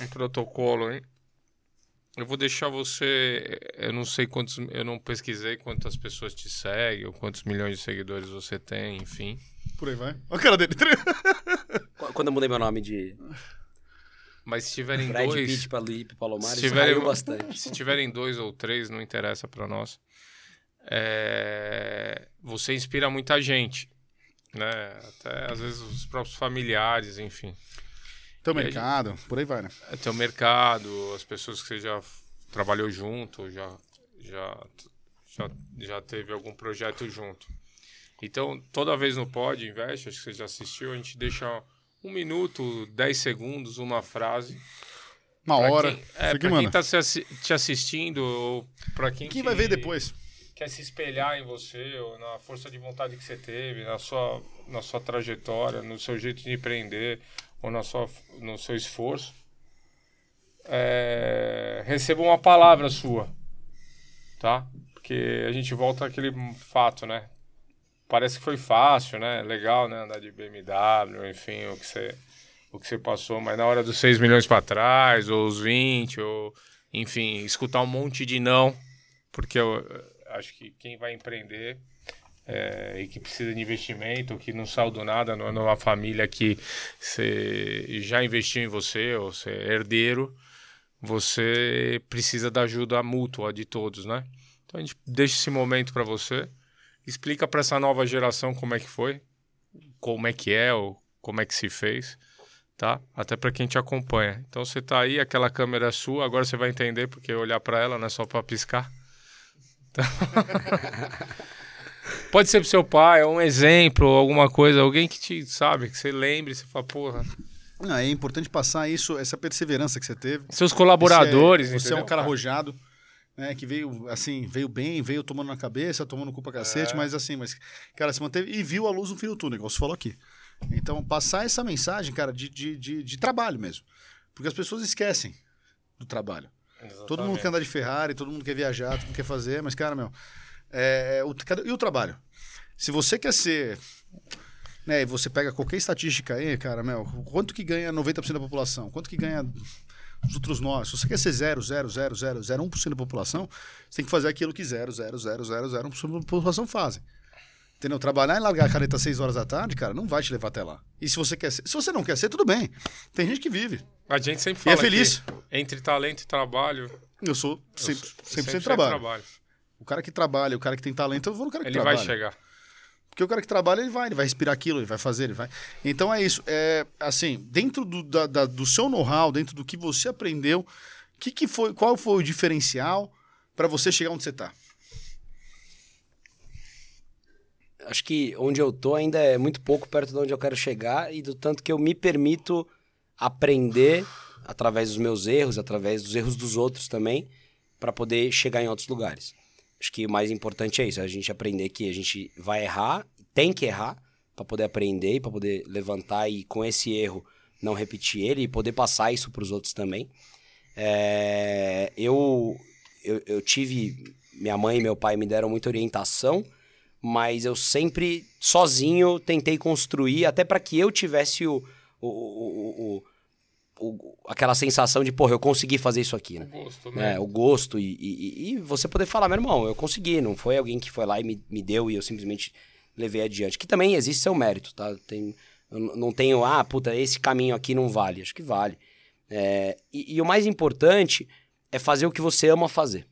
um protocolo, hein? Eu vou deixar você. Eu não sei quantos. Eu não pesquisei quantas pessoas te seguem, ou quantos milhões de seguidores você tem, enfim. Por aí vai. Olha a cara dele. Qu- Quando eu mudei meu nome de Mas se tiverem Brad dois. Pitt pra Lipe Palomares, Se tiverem, caiu bastante. se tiverem dois ou três, não interessa pra nós. É, você inspira muita gente, né? Até às vezes os próprios familiares, enfim. Teu E mercado, por aí vai, né? É teu mercado, as pessoas que você já trabalhou junto, já, já, já, já teve algum projeto junto. Então, toda vez no Pod Invest, acho que você já assistiu, a gente deixa um minuto, dez segundos, uma frase. Uma pra hora. Quem, é, que quem tá assi- te assistindo, ou pra quem, Quem que vai ver depois? quer se espelhar em você, ou na força de vontade que você teve, na sua, na sua trajetória, no seu jeito de empreender, ou na sua, no seu esforço, é, receba uma palavra sua, tá? Porque a gente volta àquele fato, né? Parece que foi fácil, né? Legal, né? Andar de BMW, enfim, o que você, o que você passou, mas na hora dos 6 milhões para trás, ou os 20, ou enfim, escutar um monte de não, porque eu acho que quem vai empreender é, e que precisa de investimento, que não saiu do nada, não é numa família que você já investiu em você, ou você é herdeiro, você precisa da ajuda mútua de todos, né? Então a gente deixa esse momento para você, explica para essa nova geração como é que foi, como é que é, ou como é que se fez, tá? Até para quem te acompanha. Então você tá aí, aquela câmera é sua, agora você vai entender porque olhar para ela não é só para piscar. Então- Pode ser pro seu pai, é um exemplo, alguma coisa, alguém que te sabe, que você lembre, você fala, porra. Não, é importante passar isso, essa perseverança que você teve. Seus colaboradores, Você é, você é um cara arrojado, né? Que veio, assim, veio bem, veio tomando na cabeça, tomando culpa cacete, É. mas assim, mas, cara, se manteve e viu a luz no fim do túnel, igual você falou aqui. Então, passar essa mensagem, cara, de, de, de, de trabalho mesmo. Porque as pessoas esquecem do trabalho. Todo mundo quer andar de Ferrari, todo mundo quer viajar, todo mundo quer fazer, mas, cara, meu, é, o, cadê- e o trabalho? Se você quer ser. Né, e você pega qualquer estatística aí, cara, meu, quanto que ganha 90% da população? Quanto que ganha os outros nós? Se você quer ser 0, 0, 0, 0, 0,1% da população, você tem que fazer aquilo que 0, 0, 0, 0, 0,1% da população fazem. Entendeu? Trabalhar e largar a caneta às 6 horas da tarde, cara, não vai te levar até lá. E se você quer ser, se você não quer ser, tudo bem. Tem gente que vive. A gente sempre E fala é feliz. entre talento e trabalho, Eu sou eu 100%, sou- 100% sempre trabalho. O cara que trabalha, o cara que tem talento, eu vou no cara que Ele trabalha. vai chegar. Porque o cara que trabalha, ele vai, ele vai respirar aquilo, ele vai fazer, ele vai. Então é isso. É, assim, dentro do, da- da- do seu know-how, dentro do que você aprendeu, Que que foi, qual foi o diferencial pra você chegar onde você tá? acho que onde eu tô ainda é muito pouco perto de onde eu quero chegar e do tanto que eu me permito aprender através dos meus erros, através dos erros dos outros também, para poder chegar em outros lugares. Acho que o mais importante é isso, a gente aprender que a gente vai errar, tem que errar para poder aprender, para poder levantar e com esse erro não repetir ele e poder passar isso para os outros também. É, eu, eu, eu tive, minha mãe e meu pai me deram muita orientação, mas eu sempre sozinho tentei construir até para que eu tivesse o, o, o, o, o- aquela sensação de, porra, eu consegui fazer isso aqui, né? Gosto, né? É, o gosto e, e- e você poder falar, meu irmão, eu consegui, não foi alguém que foi lá e me, me deu e eu simplesmente levei adiante. Que também existe seu mérito, tá? Tem, não tenho, ah, puta, esse caminho aqui não vale. Acho que vale. É, e, e o mais importante é fazer o que você ama fazer.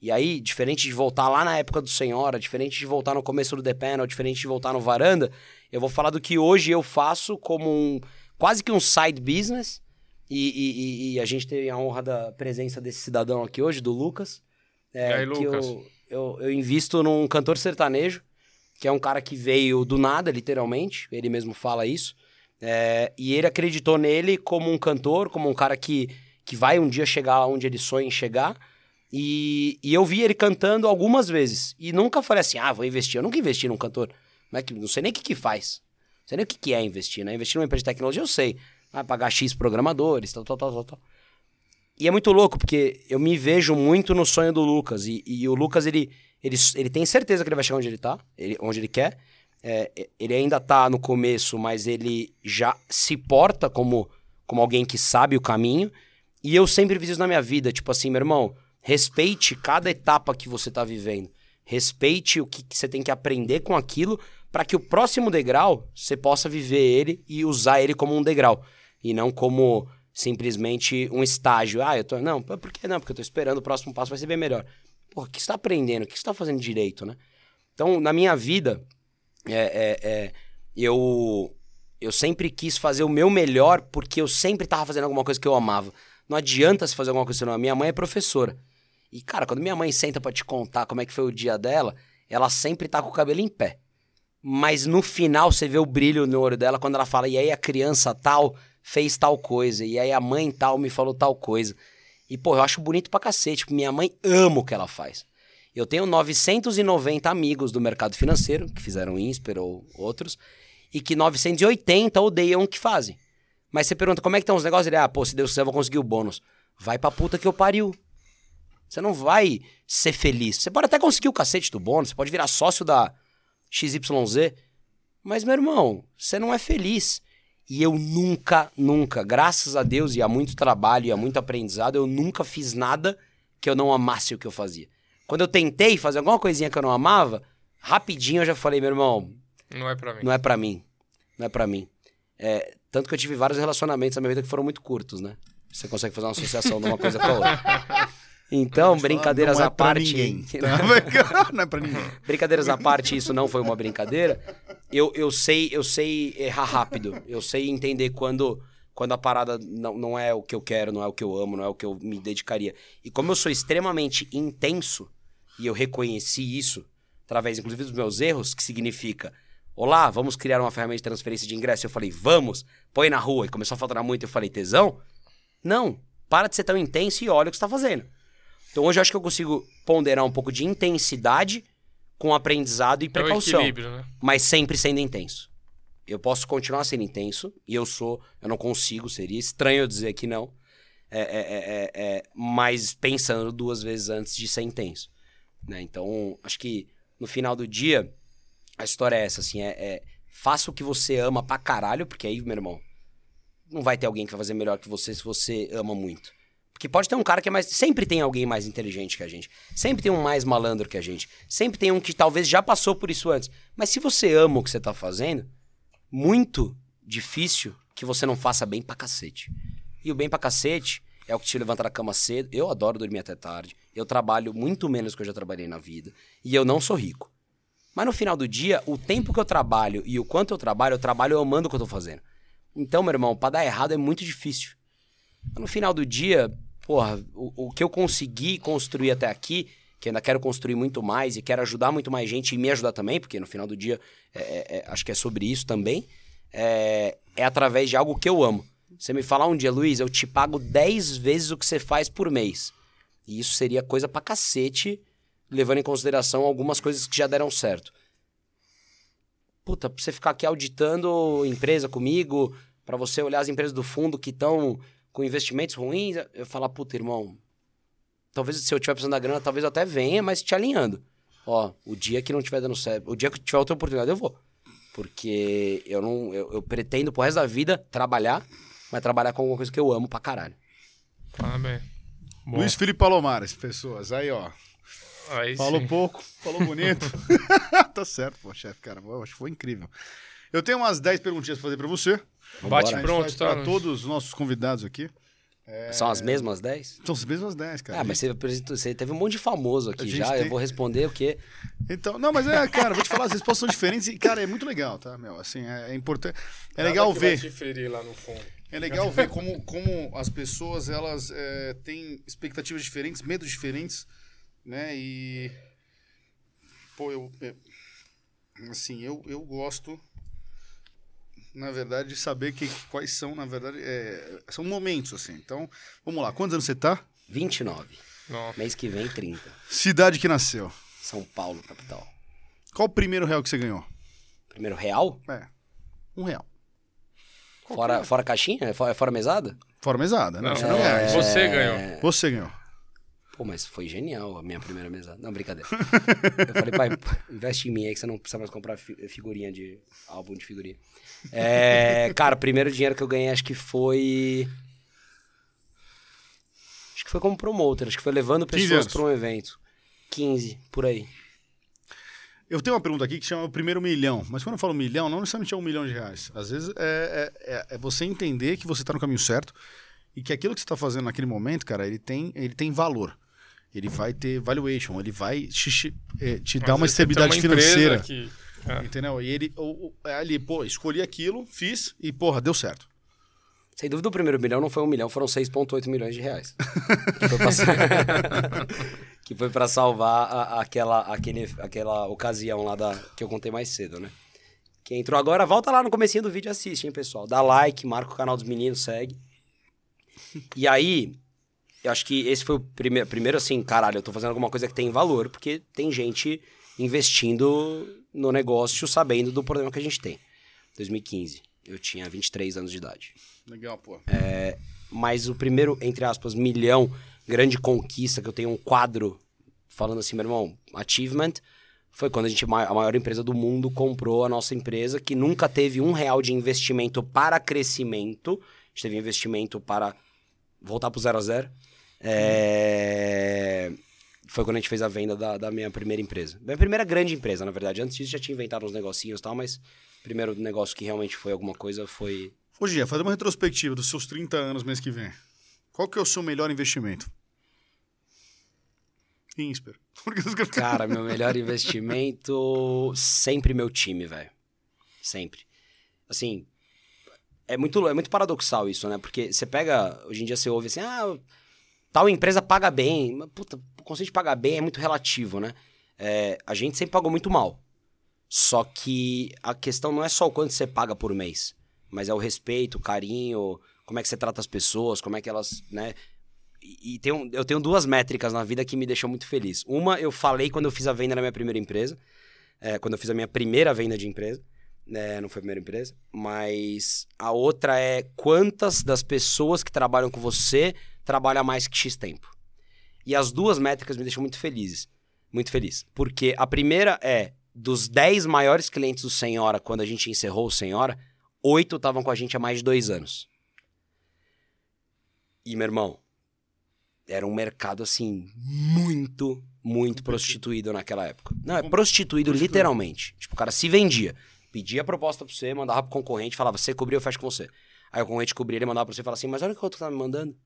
E aí, diferente de voltar lá na época do Senhora, diferente de voltar no começo do The Panel, diferente de voltar no Varanda, eu vou falar do que hoje eu faço como um quase que um side business. E, e- e- a gente tem a honra da presença desse cidadão aqui hoje, do Lucas. É, E aí, que Lucas? Eu, eu, eu invisto num cantor sertanejo, que é um cara que veio do nada, literalmente. Ele mesmo fala isso. É, e ele acreditou nele como um cantor, como um cara que, que vai um dia chegar onde ele sonha em chegar. E, e eu vi ele cantando algumas vezes. E nunca falei assim, ah, vou investir. Eu nunca investi num cantor. Não, é que, não sei nem o que, que faz. Não sei nem o que, que é investir, né? Investir numa empresa de tecnologia eu sei. Vai pagar X programadores, tal, tal, tal, tal, tal. E é muito louco, porque eu me vejo muito no sonho do Lucas. E, e o Lucas, ele, ele, ele tem certeza que ele vai chegar onde ele tá, ele, onde ele quer. É, é, ele ainda tá no começo, mas ele já se porta como, como alguém que sabe o caminho. E eu sempre fiz isso na minha vida. Tipo assim, meu irmão, respeite cada etapa que você tá vivendo. Respeite o que, você tem que aprender com aquilo para que o próximo degrau você possa viver ele e usar ele como um degrau. E não como simplesmente um estágio. Ah, eu tô. Não, por que não? Porque eu tô esperando o próximo passo vai ser bem melhor. Porra, o que você tá aprendendo? O que você tá fazendo direito, né? Então, na minha vida, é, é, é, eu, eu sempre quis fazer o meu melhor porque eu sempre tava fazendo alguma coisa que eu amava. Não adianta se fazer alguma coisa que você não. Minha mãe é professora. E, cara, quando minha mãe senta pra te contar como é que foi o dia dela, ela sempre tá com o cabelo em pé. Mas no final você vê o brilho no olho dela quando ela fala, e aí a criança tal fez tal coisa, e aí a mãe tal me falou tal coisa. E, pô, eu acho bonito pra cacete, porque minha mãe ama o que ela faz. Eu tenho 990 amigos do mercado financeiro, que fizeram INSPER ou outros, e que 980 odeiam o que fazem. Mas você pergunta, como é que estão os negócios? Ele, ah, pô, se Deus quiser eu vou conseguir o bônus. Vai pra puta que eu pariu. Você não vai ser feliz. Você pode até conseguir o cacete do bônus, você pode virar sócio da XYZ, mas, meu irmão, você não é feliz. E eu nunca, nunca, graças a Deus e a muito trabalho e a muito aprendizado, eu nunca fiz nada que eu não amasse o que eu fazia. Quando eu tentei fazer alguma coisinha que eu não amava, rapidinho eu já falei, meu irmão, Não é pra mim. não é pra mim. Não é pra mim. É, tanto que eu tive vários relacionamentos na minha vida que foram muito curtos, né? Você consegue fazer uma associação de uma coisa com a outra. Então, brincadeiras é à pra parte. ninguém, tá? não é pra ninguém. Brincadeiras à parte, isso não foi uma brincadeira. Eu, eu sei eu sei errar rápido. Eu sei entender quando, quando a parada não, não é o que eu quero, não é o que eu amo, não é o que eu me dedicaria. E como eu sou extremamente intenso, e eu reconheci isso, através inclusive dos meus erros, que significa... Olá, vamos criar uma ferramenta de transferência de ingresso. Eu falei, vamos, põe na rua. E começou a faltar muito. Eu falei, tesão? Não, para de ser tão intenso e olha o que você está fazendo. Então hoje eu acho que eu consigo ponderar um pouco de intensidade com aprendizado e É precaução, equilíbrio, né? mas sempre sendo intenso. Eu posso continuar sendo intenso, e eu sou, eu não consigo, seria estranho eu dizer que não, é, é, é, é, é, mas pensando duas vezes antes de ser intenso. né? Então, acho que no final do dia, a história é essa, assim, é, é faça o que você ama pra caralho, porque aí, meu irmão, não vai ter alguém que vai fazer melhor que você se você ama muito. Porque pode ter um cara que é mais. Sempre tem alguém mais inteligente que a gente. Sempre tem um mais malandro que a gente. Sempre tem um que talvez já passou por isso antes. Mas se você ama o que você tá fazendo, muito difícil que você não faça bem pra cacete. E o bem pra cacete é o que te levanta da cama cedo. Eu adoro dormir até tarde. Eu trabalho muito menos que eu já trabalhei na vida. E eu não sou rico. Mas no final do dia, o tempo que eu trabalho e o quanto eu trabalho, eu trabalho amando o que eu tô fazendo. Então, meu irmão, pra dar errado é muito difícil. No final do dia, porra, o, o que eu consegui construir até aqui, que ainda quero construir muito mais e quero ajudar muito mais gente e me ajudar também, porque no final do dia é- é- é- acho que é sobre isso também, é, é através de algo que eu amo. Você me falar um dia, Luiz, eu te pago 10 vezes o que você faz por mês. E isso seria coisa pra cacete, levando em consideração algumas coisas que já deram certo. Puta, pra você ficar aqui auditando empresa comigo, pra você olhar as empresas do fundo que estão com investimentos ruins, eu falar, puta, irmão, talvez se eu tiver precisando da grana, talvez eu até venha, mas te alinhando. Ó, o dia que não tiver dando certo, o dia que tiver outra oportunidade, eu vou. Porque eu não, eu, eu pretendo pro resto da vida trabalhar, mas trabalhar com alguma coisa que eu amo pra caralho. Parabéns. Bom, Luiz Felipe Palomares, pessoas. Aí, ó. aí Falou sim. pouco, falou bonito. tá certo, pô, chefe, cara. Eu acho que foi incrível. Eu tenho umas 10 perguntinhas pra fazer pra você. Bate A gente pronto, tá? Pra todos os nossos convidados aqui. São as mesmas 10? São as mesmas 10, cara. Ah, mas você, apresentou- você teve um monte de famoso aqui já. tem- Eu vou responder o quê? Então, não, mas é, cara, vou te falar, as respostas são diferentes e, cara, é muito legal, tá, meu? Assim, é, é importante. É Nada legal que vai ver. te ferir lá no fundo. É legal ver como, como as pessoas elas é, têm expectativas diferentes, medos diferentes, né? E pô, eu é, assim eu, eu gosto na verdade de saber que quais são na verdade é, são momentos assim. Então vamos lá, quantos anos você tá? 29. Não. Mês que vem, 30. Cidade que nasceu. São Paulo, capital. Qual o primeiro real que você ganhou? Primeiro real? É, um real. Fora, fora caixinha? É fora, é fora mesada? Fora mesada, né? Não, Você não ganha. Você ganhou. Você ganhou. Pô, mas foi genial a minha primeira mesada. Não, brincadeira. Eu falei, pai, investe em mim aí que você não precisa mais comprar fi- figurinha de. álbum de figurinha. É, cara, o primeiro dinheiro que eu ganhei acho que foi. Acho que foi como promoter, acho que foi levando 15 pessoas pra um evento. 15, por aí. Eu tenho uma pergunta aqui que chama o primeiro milhão. Mas quando eu falo milhão, não necessariamente é um milhão de reais. Às vezes é, é, é- é você entender que você está no caminho certo e que aquilo que você está fazendo naquele momento, cara, ele tem, ele tem valor. Ele vai ter valuation, ele vai te, te, eh, te dar uma estabilidade financeira. que- é. Entendeu? E ele o- o- é ali, pô, escolhi aquilo, fiz e, porra, deu certo. Sem dúvida, o primeiro milhão não foi um milhão, foram 6,8 milhões de reais. que foi pra salvar a- aquela, aquele, aquela ocasião lá da, que eu contei mais cedo, né? Quem entrou agora, volta lá no comecinho do vídeo e assiste, hein, pessoal? Dá like, marca o canal dos meninos, segue. E aí, eu acho que esse foi o primeiro, primeiro assim, caralho, eu tô fazendo alguma coisa que tem valor, porque tem gente investindo no negócio sabendo do problema que a gente tem. 2015, eu tinha 23 anos de idade. Legal, pô. Mas o primeiro, entre aspas, milhão, grande conquista, que eu tenho um quadro falando assim, meu irmão, achievement, foi quando a gente, a maior empresa do mundo, comprou a nossa empresa, que nunca teve um real de investimento para crescimento. A gente teve investimento para voltar pro zero a zero. É, Foi quando a gente fez a venda da, da minha primeira empresa. Minha primeira grande empresa, na verdade. Antes disso já tinha inventado uns negocinhos e tal, mas o primeiro negócio que realmente foi alguma coisa foi Ô, Gia, fazer uma retrospectiva dos seus 30 anos mês que vem. Qual que é o seu melhor investimento? Insper. Cara, meu melhor investimento sempre meu time, velho. Sempre. Assim, é muito, é muito paradoxal isso, né? Porque você pega, hoje em dia você ouve assim, ah, tal empresa paga bem. Puta, o conceito de pagar bem é muito relativo, né? É, a gente sempre pagou muito mal. Só que a questão não é só o quanto você paga por mês, mas é o respeito, o carinho, como é que você trata as pessoas, como é que elas, né? E, eu tenho duas métricas na vida que me deixam muito feliz. Uma, eu falei quando eu fiz a venda na minha primeira empresa, é, quando eu fiz a minha primeira venda de empresa, né, não foi a primeira empresa, mas a outra é quantas das pessoas que trabalham com você trabalham mais que X tempo. E as duas métricas me deixam muito felizes. Muito feliz. Porque a primeira é, dos 10 maiores clientes do Senhora, quando a gente encerrou o Senhora, oito estavam com a gente há mais de dois anos. E, meu irmão, era um mercado, assim, muito, muito prostituído naquela época. Não, é prostituído literalmente. Tipo, o cara se vendia. Pedia a proposta pra você, mandava pro concorrente, falava, você cobriu, eu fecho com você. Aí o concorrente cobria, ele mandava pra você e falava assim, mas olha o que o outro tá me mandando.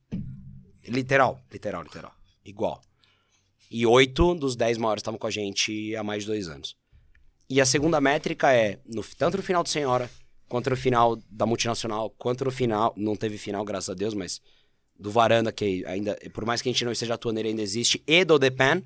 Literal, literal, literal. Igual. E oito dos dez maiores estavam com a gente há mais de dois anos. E a segunda métrica é, no, tanto no final do Senhora, quanto no final da multinacional, quanto no final, não teve final, graças a Deus, mas do Varanda, que ainda, por mais que a gente não esteja atuando, ele ainda existe, e do The Pen,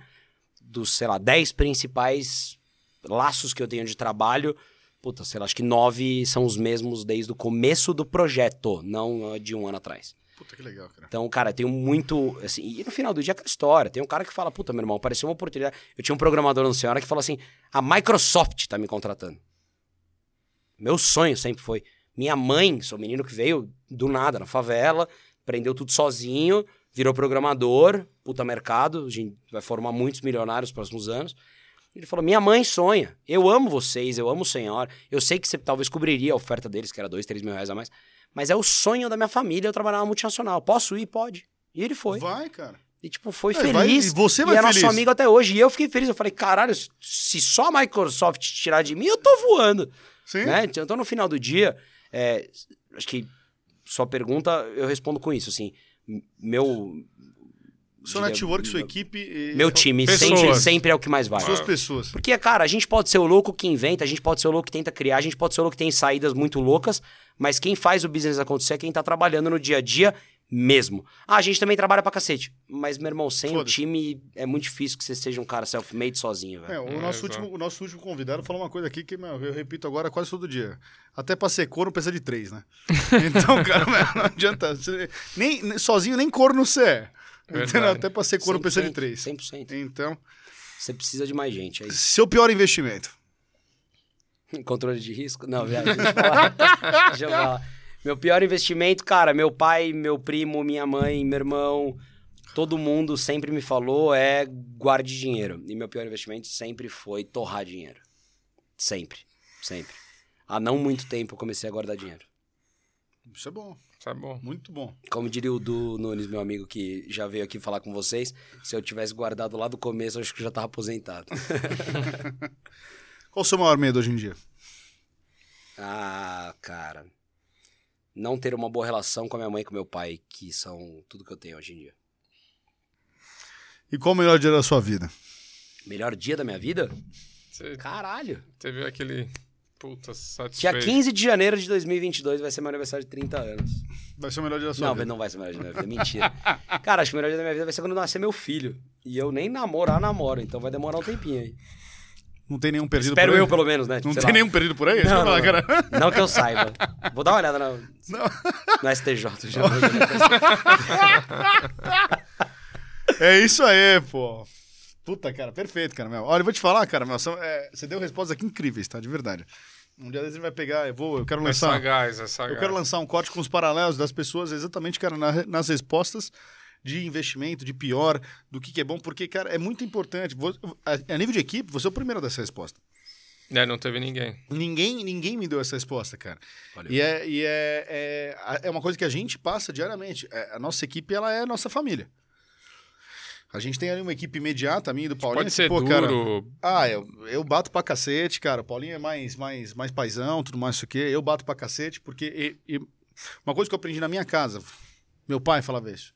dos, sei lá, 10 principais laços que eu tenho de trabalho, puta, sei lá, acho que nove são os mesmos desde o começo do projeto, não de um ano atrás. Puta que legal, cara. Então, cara, eu tenho muito. Assim, e no final do dia é aquela história. Tem um cara que fala, puta, meu irmão, apareceu uma oportunidade. Eu tinha um programador no Senhora que falou assim: a Microsoft tá me contratando. Meu sonho sempre foi. Minha mãe, sou um menino que veio do nada, na favela, aprendeu tudo sozinho, virou programador, puta mercado, a gente vai formar muitos milionários nos próximos anos. Ele falou: Minha mãe sonha, eu amo vocês, eu amo o Senhor. Eu sei que você talvez cobriria a oferta deles, que era dois, três mil reais a mais, mas é o sonho da minha família eu trabalhar numa multinacional. Posso ir? Pode. E ele foi. Vai, cara. E, tipo, foi É, feliz. vai- e você vai e é feliz. nosso amigo até hoje. E eu fiquei feliz. Eu falei, caralho, se só a Microsoft tirar de mim, eu tô voando. Sim. Né? Então, no final do dia, é, acho que sua pergunta, eu respondo com isso, assim, meu... Seu diria- network, sua equipe. e- Meu time Pessoas. sempre, sempre é o que mais vale. Suas pessoas. Porque, cara, a gente pode ser o louco que inventa, a gente pode ser o louco que tenta criar, a gente pode ser o louco que tem saídas muito loucas, mas quem faz o business acontecer é quem tá trabalhando no dia a dia mesmo. Ah, a gente também trabalha pra cacete. Mas, meu irmão, sem o time é muito difícil que você seja um cara self-made sozinho, É, velho. o, É, nosso exato. último, o nosso último convidado falou uma coisa aqui que meu, eu repito agora quase todo dia. Até pra ser corno precisa de três, né? Então, cara, meu, não adianta. você- nem, nem- sozinho nem corno você é. Verdade. Até pra ser corno precisa de três. 100%. Então, Você precisa de mais gente. É isso. seu pior investimento. Controle de risco? Não, viado, deixa eu falar. deixa eu falar. Meu pior investimento, cara, meu pai, meu primo, minha mãe, meu irmão, todo mundo sempre me falou é guarde dinheiro. E meu pior investimento sempre foi torrar dinheiro. Sempre, sempre. Há não muito tempo eu comecei a guardar dinheiro. Isso é bom. Tá bom. Muito bom. Como diria o Du Nunes, meu amigo, que já veio aqui falar com vocês, se eu tivesse guardado lá do começo, eu acho que eu já tava aposentado. Qual o seu maior medo hoje em dia? Ah, cara. Não ter uma boa relação com a minha mãe e com meu pai, que são tudo que eu tenho hoje em dia. E qual o melhor dia da sua vida? Melhor dia da minha vida? Você Caralho. teve aquele. Puta, Dia satisfeito. 15 de janeiro de 2022 vai ser meu aniversário de 30 anos. Vai ser o melhor dia da sua Não, vida. não vai ser o melhor dia da minha vida, mentira. Cara, acho que o melhor dia da minha vida vai ser quando nascer meu filho. E eu nem namorar, namoro, então vai demorar um tempinho aí. Não tem nenhum perdido Espero por aí? eu, pelo menos, né? Tipo, Não tem lá. nenhum perdido por aí? Não, falar, não, não. cara. Não que eu saiba. Vou dar uma olhada no, Não. no STJ. Já. É isso aí, pô. Puta, cara, perfeito, cara, meu. Olha, eu vou te falar, cara, meu, são- é, você deu respostas aqui incríveis, tá? De verdade. Um dia gente vai pegar, eu vou, eu quero É lançar, sagaz, é sagaz. eu quero lançar um corte com os paralelos das pessoas, exatamente, cara, na- nas respostas de investimento, de pior, do que, que é bom, porque, cara, é muito importante. Vo- A, a nível de equipe, você é o primeiro dessa resposta. É, não teve ninguém. Ninguém, ninguém me deu essa resposta, cara. Valeu. E, é, e é, é, é uma coisa que a gente passa diariamente. É, a nossa equipe, ela é a nossa família. A gente tem ali uma equipe imediata, a minha e do Paulinho. Pode que, ser pô, duro. cara, ah, eu, eu bato pra cacete, cara. O Paulinho é mais, mais, mais paizão, tudo mais isso aqui. Eu bato pra cacete, porque. e- e uma coisa que eu aprendi na minha casa, meu pai falava isso.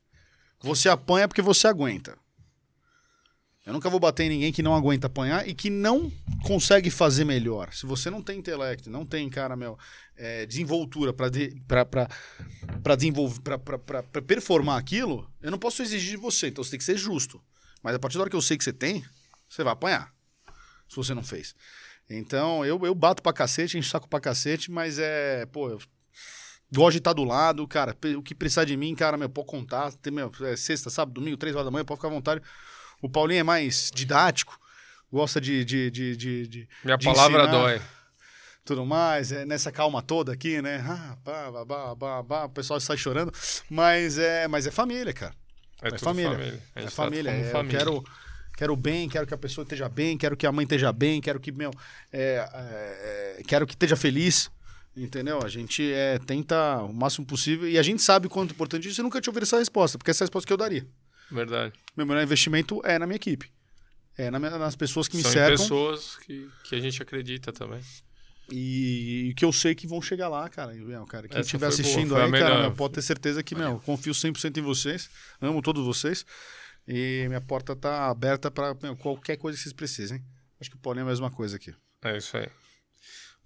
Você apanha porque você aguenta. Eu nunca vou bater em ninguém que não aguenta apanhar e que não consegue fazer melhor. Se você não tem intelecto, não tem, cara, meu, é, desenvoltura pra, de, pra, pra performar aquilo, eu não posso exigir de você. Então você tem que ser justo. Mas a partir da hora que eu sei que você tem, você vai apanhar. Se você não fez. Então, eu, eu bato pra cacete, encho saco pra cacete, mas é, pô, eu gosto de estar do lado, cara. O que precisar de mim, cara, meu, pode contar. Tem, meu, é sexta, sábado, domingo, três horas da manhã, pode ficar à vontade. O Paulinho é mais didático, gosta de. de, de, de, de- Minha de palavra ensinar dói. Tudo mais, é nessa calma toda aqui, né? Ah, pá, pá, pá, pá, pá, o pessoal sai chorando. Mas é, mas é família, cara. É, É, família. família. É gente família. é, como eu família. quero, quero bem, quero que a pessoa esteja bem, quero que a mãe esteja bem, quero que, meu, é, é, quero que esteja feliz. Entendeu? A gente é, tenta o máximo possível e a gente sabe o quanto é importante isso. Eu nunca te ouvir essa resposta, porque essa é a resposta que eu daria. Verdade. Meu melhor investimento é na minha equipe. É na minha- nas pessoas que me São cercam pessoas que, que a gente acredita também. e, que eu sei que vão chegar lá, cara. E, meu, cara quem estiver boa, assistindo foi a aí, cara, melhor. pode ter certeza que, meu, confio 100% em vocês. Amo todos vocês. E minha porta tá aberta para qualquer coisa que vocês precisem. Acho que o Paulinho é a mesma coisa aqui. É isso aí.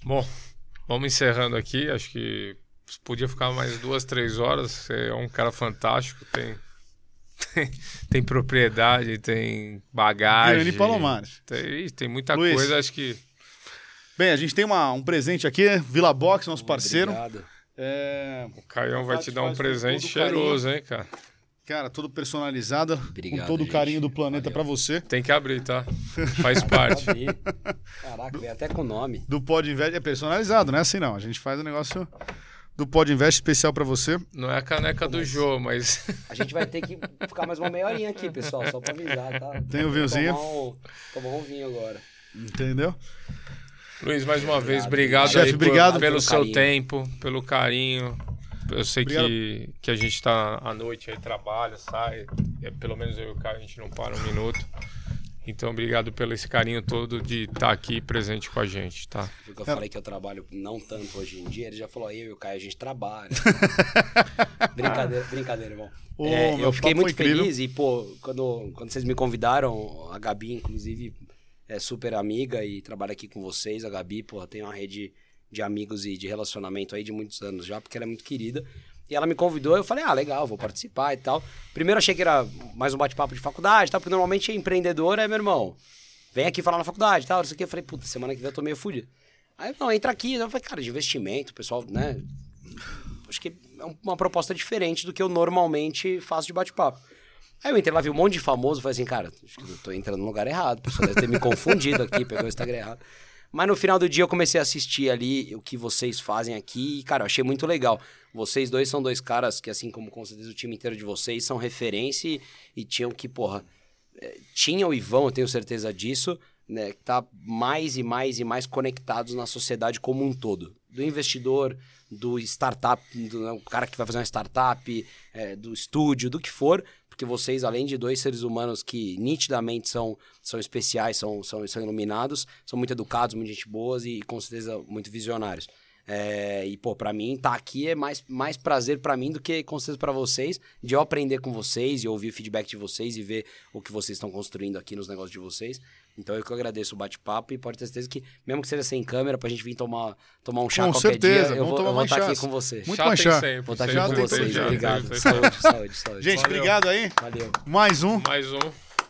Bom, vamos encerrando aqui. Acho que podia ficar mais duas, três horas. Você é um cara fantástico, tem. Tem, propriedade, tem bagagem. Grande Palomares. Tem, tem muita Luiz. coisa, acho que. Bem, a gente tem uma- um presente aqui, Vila Box, nosso parceiro. Obrigado. É, O Caião vai te dar um presente carinho. cheiroso, hein, cara? cara, todo personalizado, Obrigado, com todo o carinho do planeta pra você. Tem que abrir, tá? Faz parte. Caraca, veio até com nome. Do Pod Invest é personalizado, não é assim não. A gente faz um negócio do Pod Invest especial pra você. Não é a caneca do Jô, mas. A gente vai ter que ficar mais uma meia horinha aqui, pessoal, só pra avisar, tá? Tem o vinhozinho? Tomar um, tomar um vinho agora. Entendeu? Luiz, mais uma vez, obrigado Chefe, aí por- obrigado pelo pelo seu tempo, pelo carinho. Eu sei Obrigado. que, que a gente tá à noite aí, trabalha, sai. É, pelo menos eu e o Caio, a gente não para um minuto. Então, obrigado pelo esse carinho todo de estar aqui presente com a gente, tá? Porque eu falei que eu trabalho não tanto hoje em dia, ele já falou, eu e o Caio, a gente trabalha. brincadeira, brincadeira, irmão. Ô, É, eu fiquei muito feliz e, pô, quando, quando vocês me convidaram, a Gabi, inclusive, é super amiga e trabalha aqui com vocês. A Gabi, pô, tem uma rede de amigos e de relacionamento aí de muitos anos já, porque ela é muito querida. E ela me convidou, eu falei, ah, legal, vou participar e tal. Primeiro achei que era mais um bate-papo de faculdade e tal, porque normalmente empreendedor é, meu irmão, vem aqui falar na faculdade e tal, não sei o que. Eu falei, puta, semana que vem eu tô meio fudido. Aí, não, entra aqui. Eu falei, cara, de investimento, pessoal, né? Acho que é um- uma proposta diferente do que eu normalmente faço de bate-papo. Aí eu entrei lá, vi um monte de famoso, falei assim, cara, acho que eu tô entrando no lugar errado, o pessoal deve ter me confundido aqui, pegou o Instagram errado. Mas no final do dia eu comecei a assistir ali o que vocês fazem aqui e, cara, eu achei muito legal. Vocês dois são dois caras que, assim como com certeza o time inteiro de vocês, são referência e, e tinham que, porra, eh, tinham e vão, eu tenho certeza disso, né, tá mais e mais e mais conectados na sociedade como um todo. Do investidor, do startup, do né, cara que vai fazer uma startup, eh, do estúdio, do que for, porque vocês, além de dois seres humanos que nitidamente são, são especiais, são, são, são iluminados, são muito educados, muito gente boas e com certeza muito visionários. É, e, pô, pra mim, tá aqui é mais, mais prazer pra mim do que com certeza pra vocês, de eu aprender com vocês e ouvir o feedback de vocês e ver o que vocês estão construindo aqui nos negócios de vocês. Então eu que agradeço o bate-papo e pode ter certeza que, mesmo que seja sem câmera, pra gente vir tomar, tomar um chá Com qualquer certeza, dia, eu vou, tomar eu vou estar aqui chás. com você. Muito Chá mais chá. sempre, Vou estar Já aqui com vocês. sempre, Obrigado. Saúde, saúde, saúde. Gente, Valeu. obrigado aí. Valeu. Mais um. Mais um.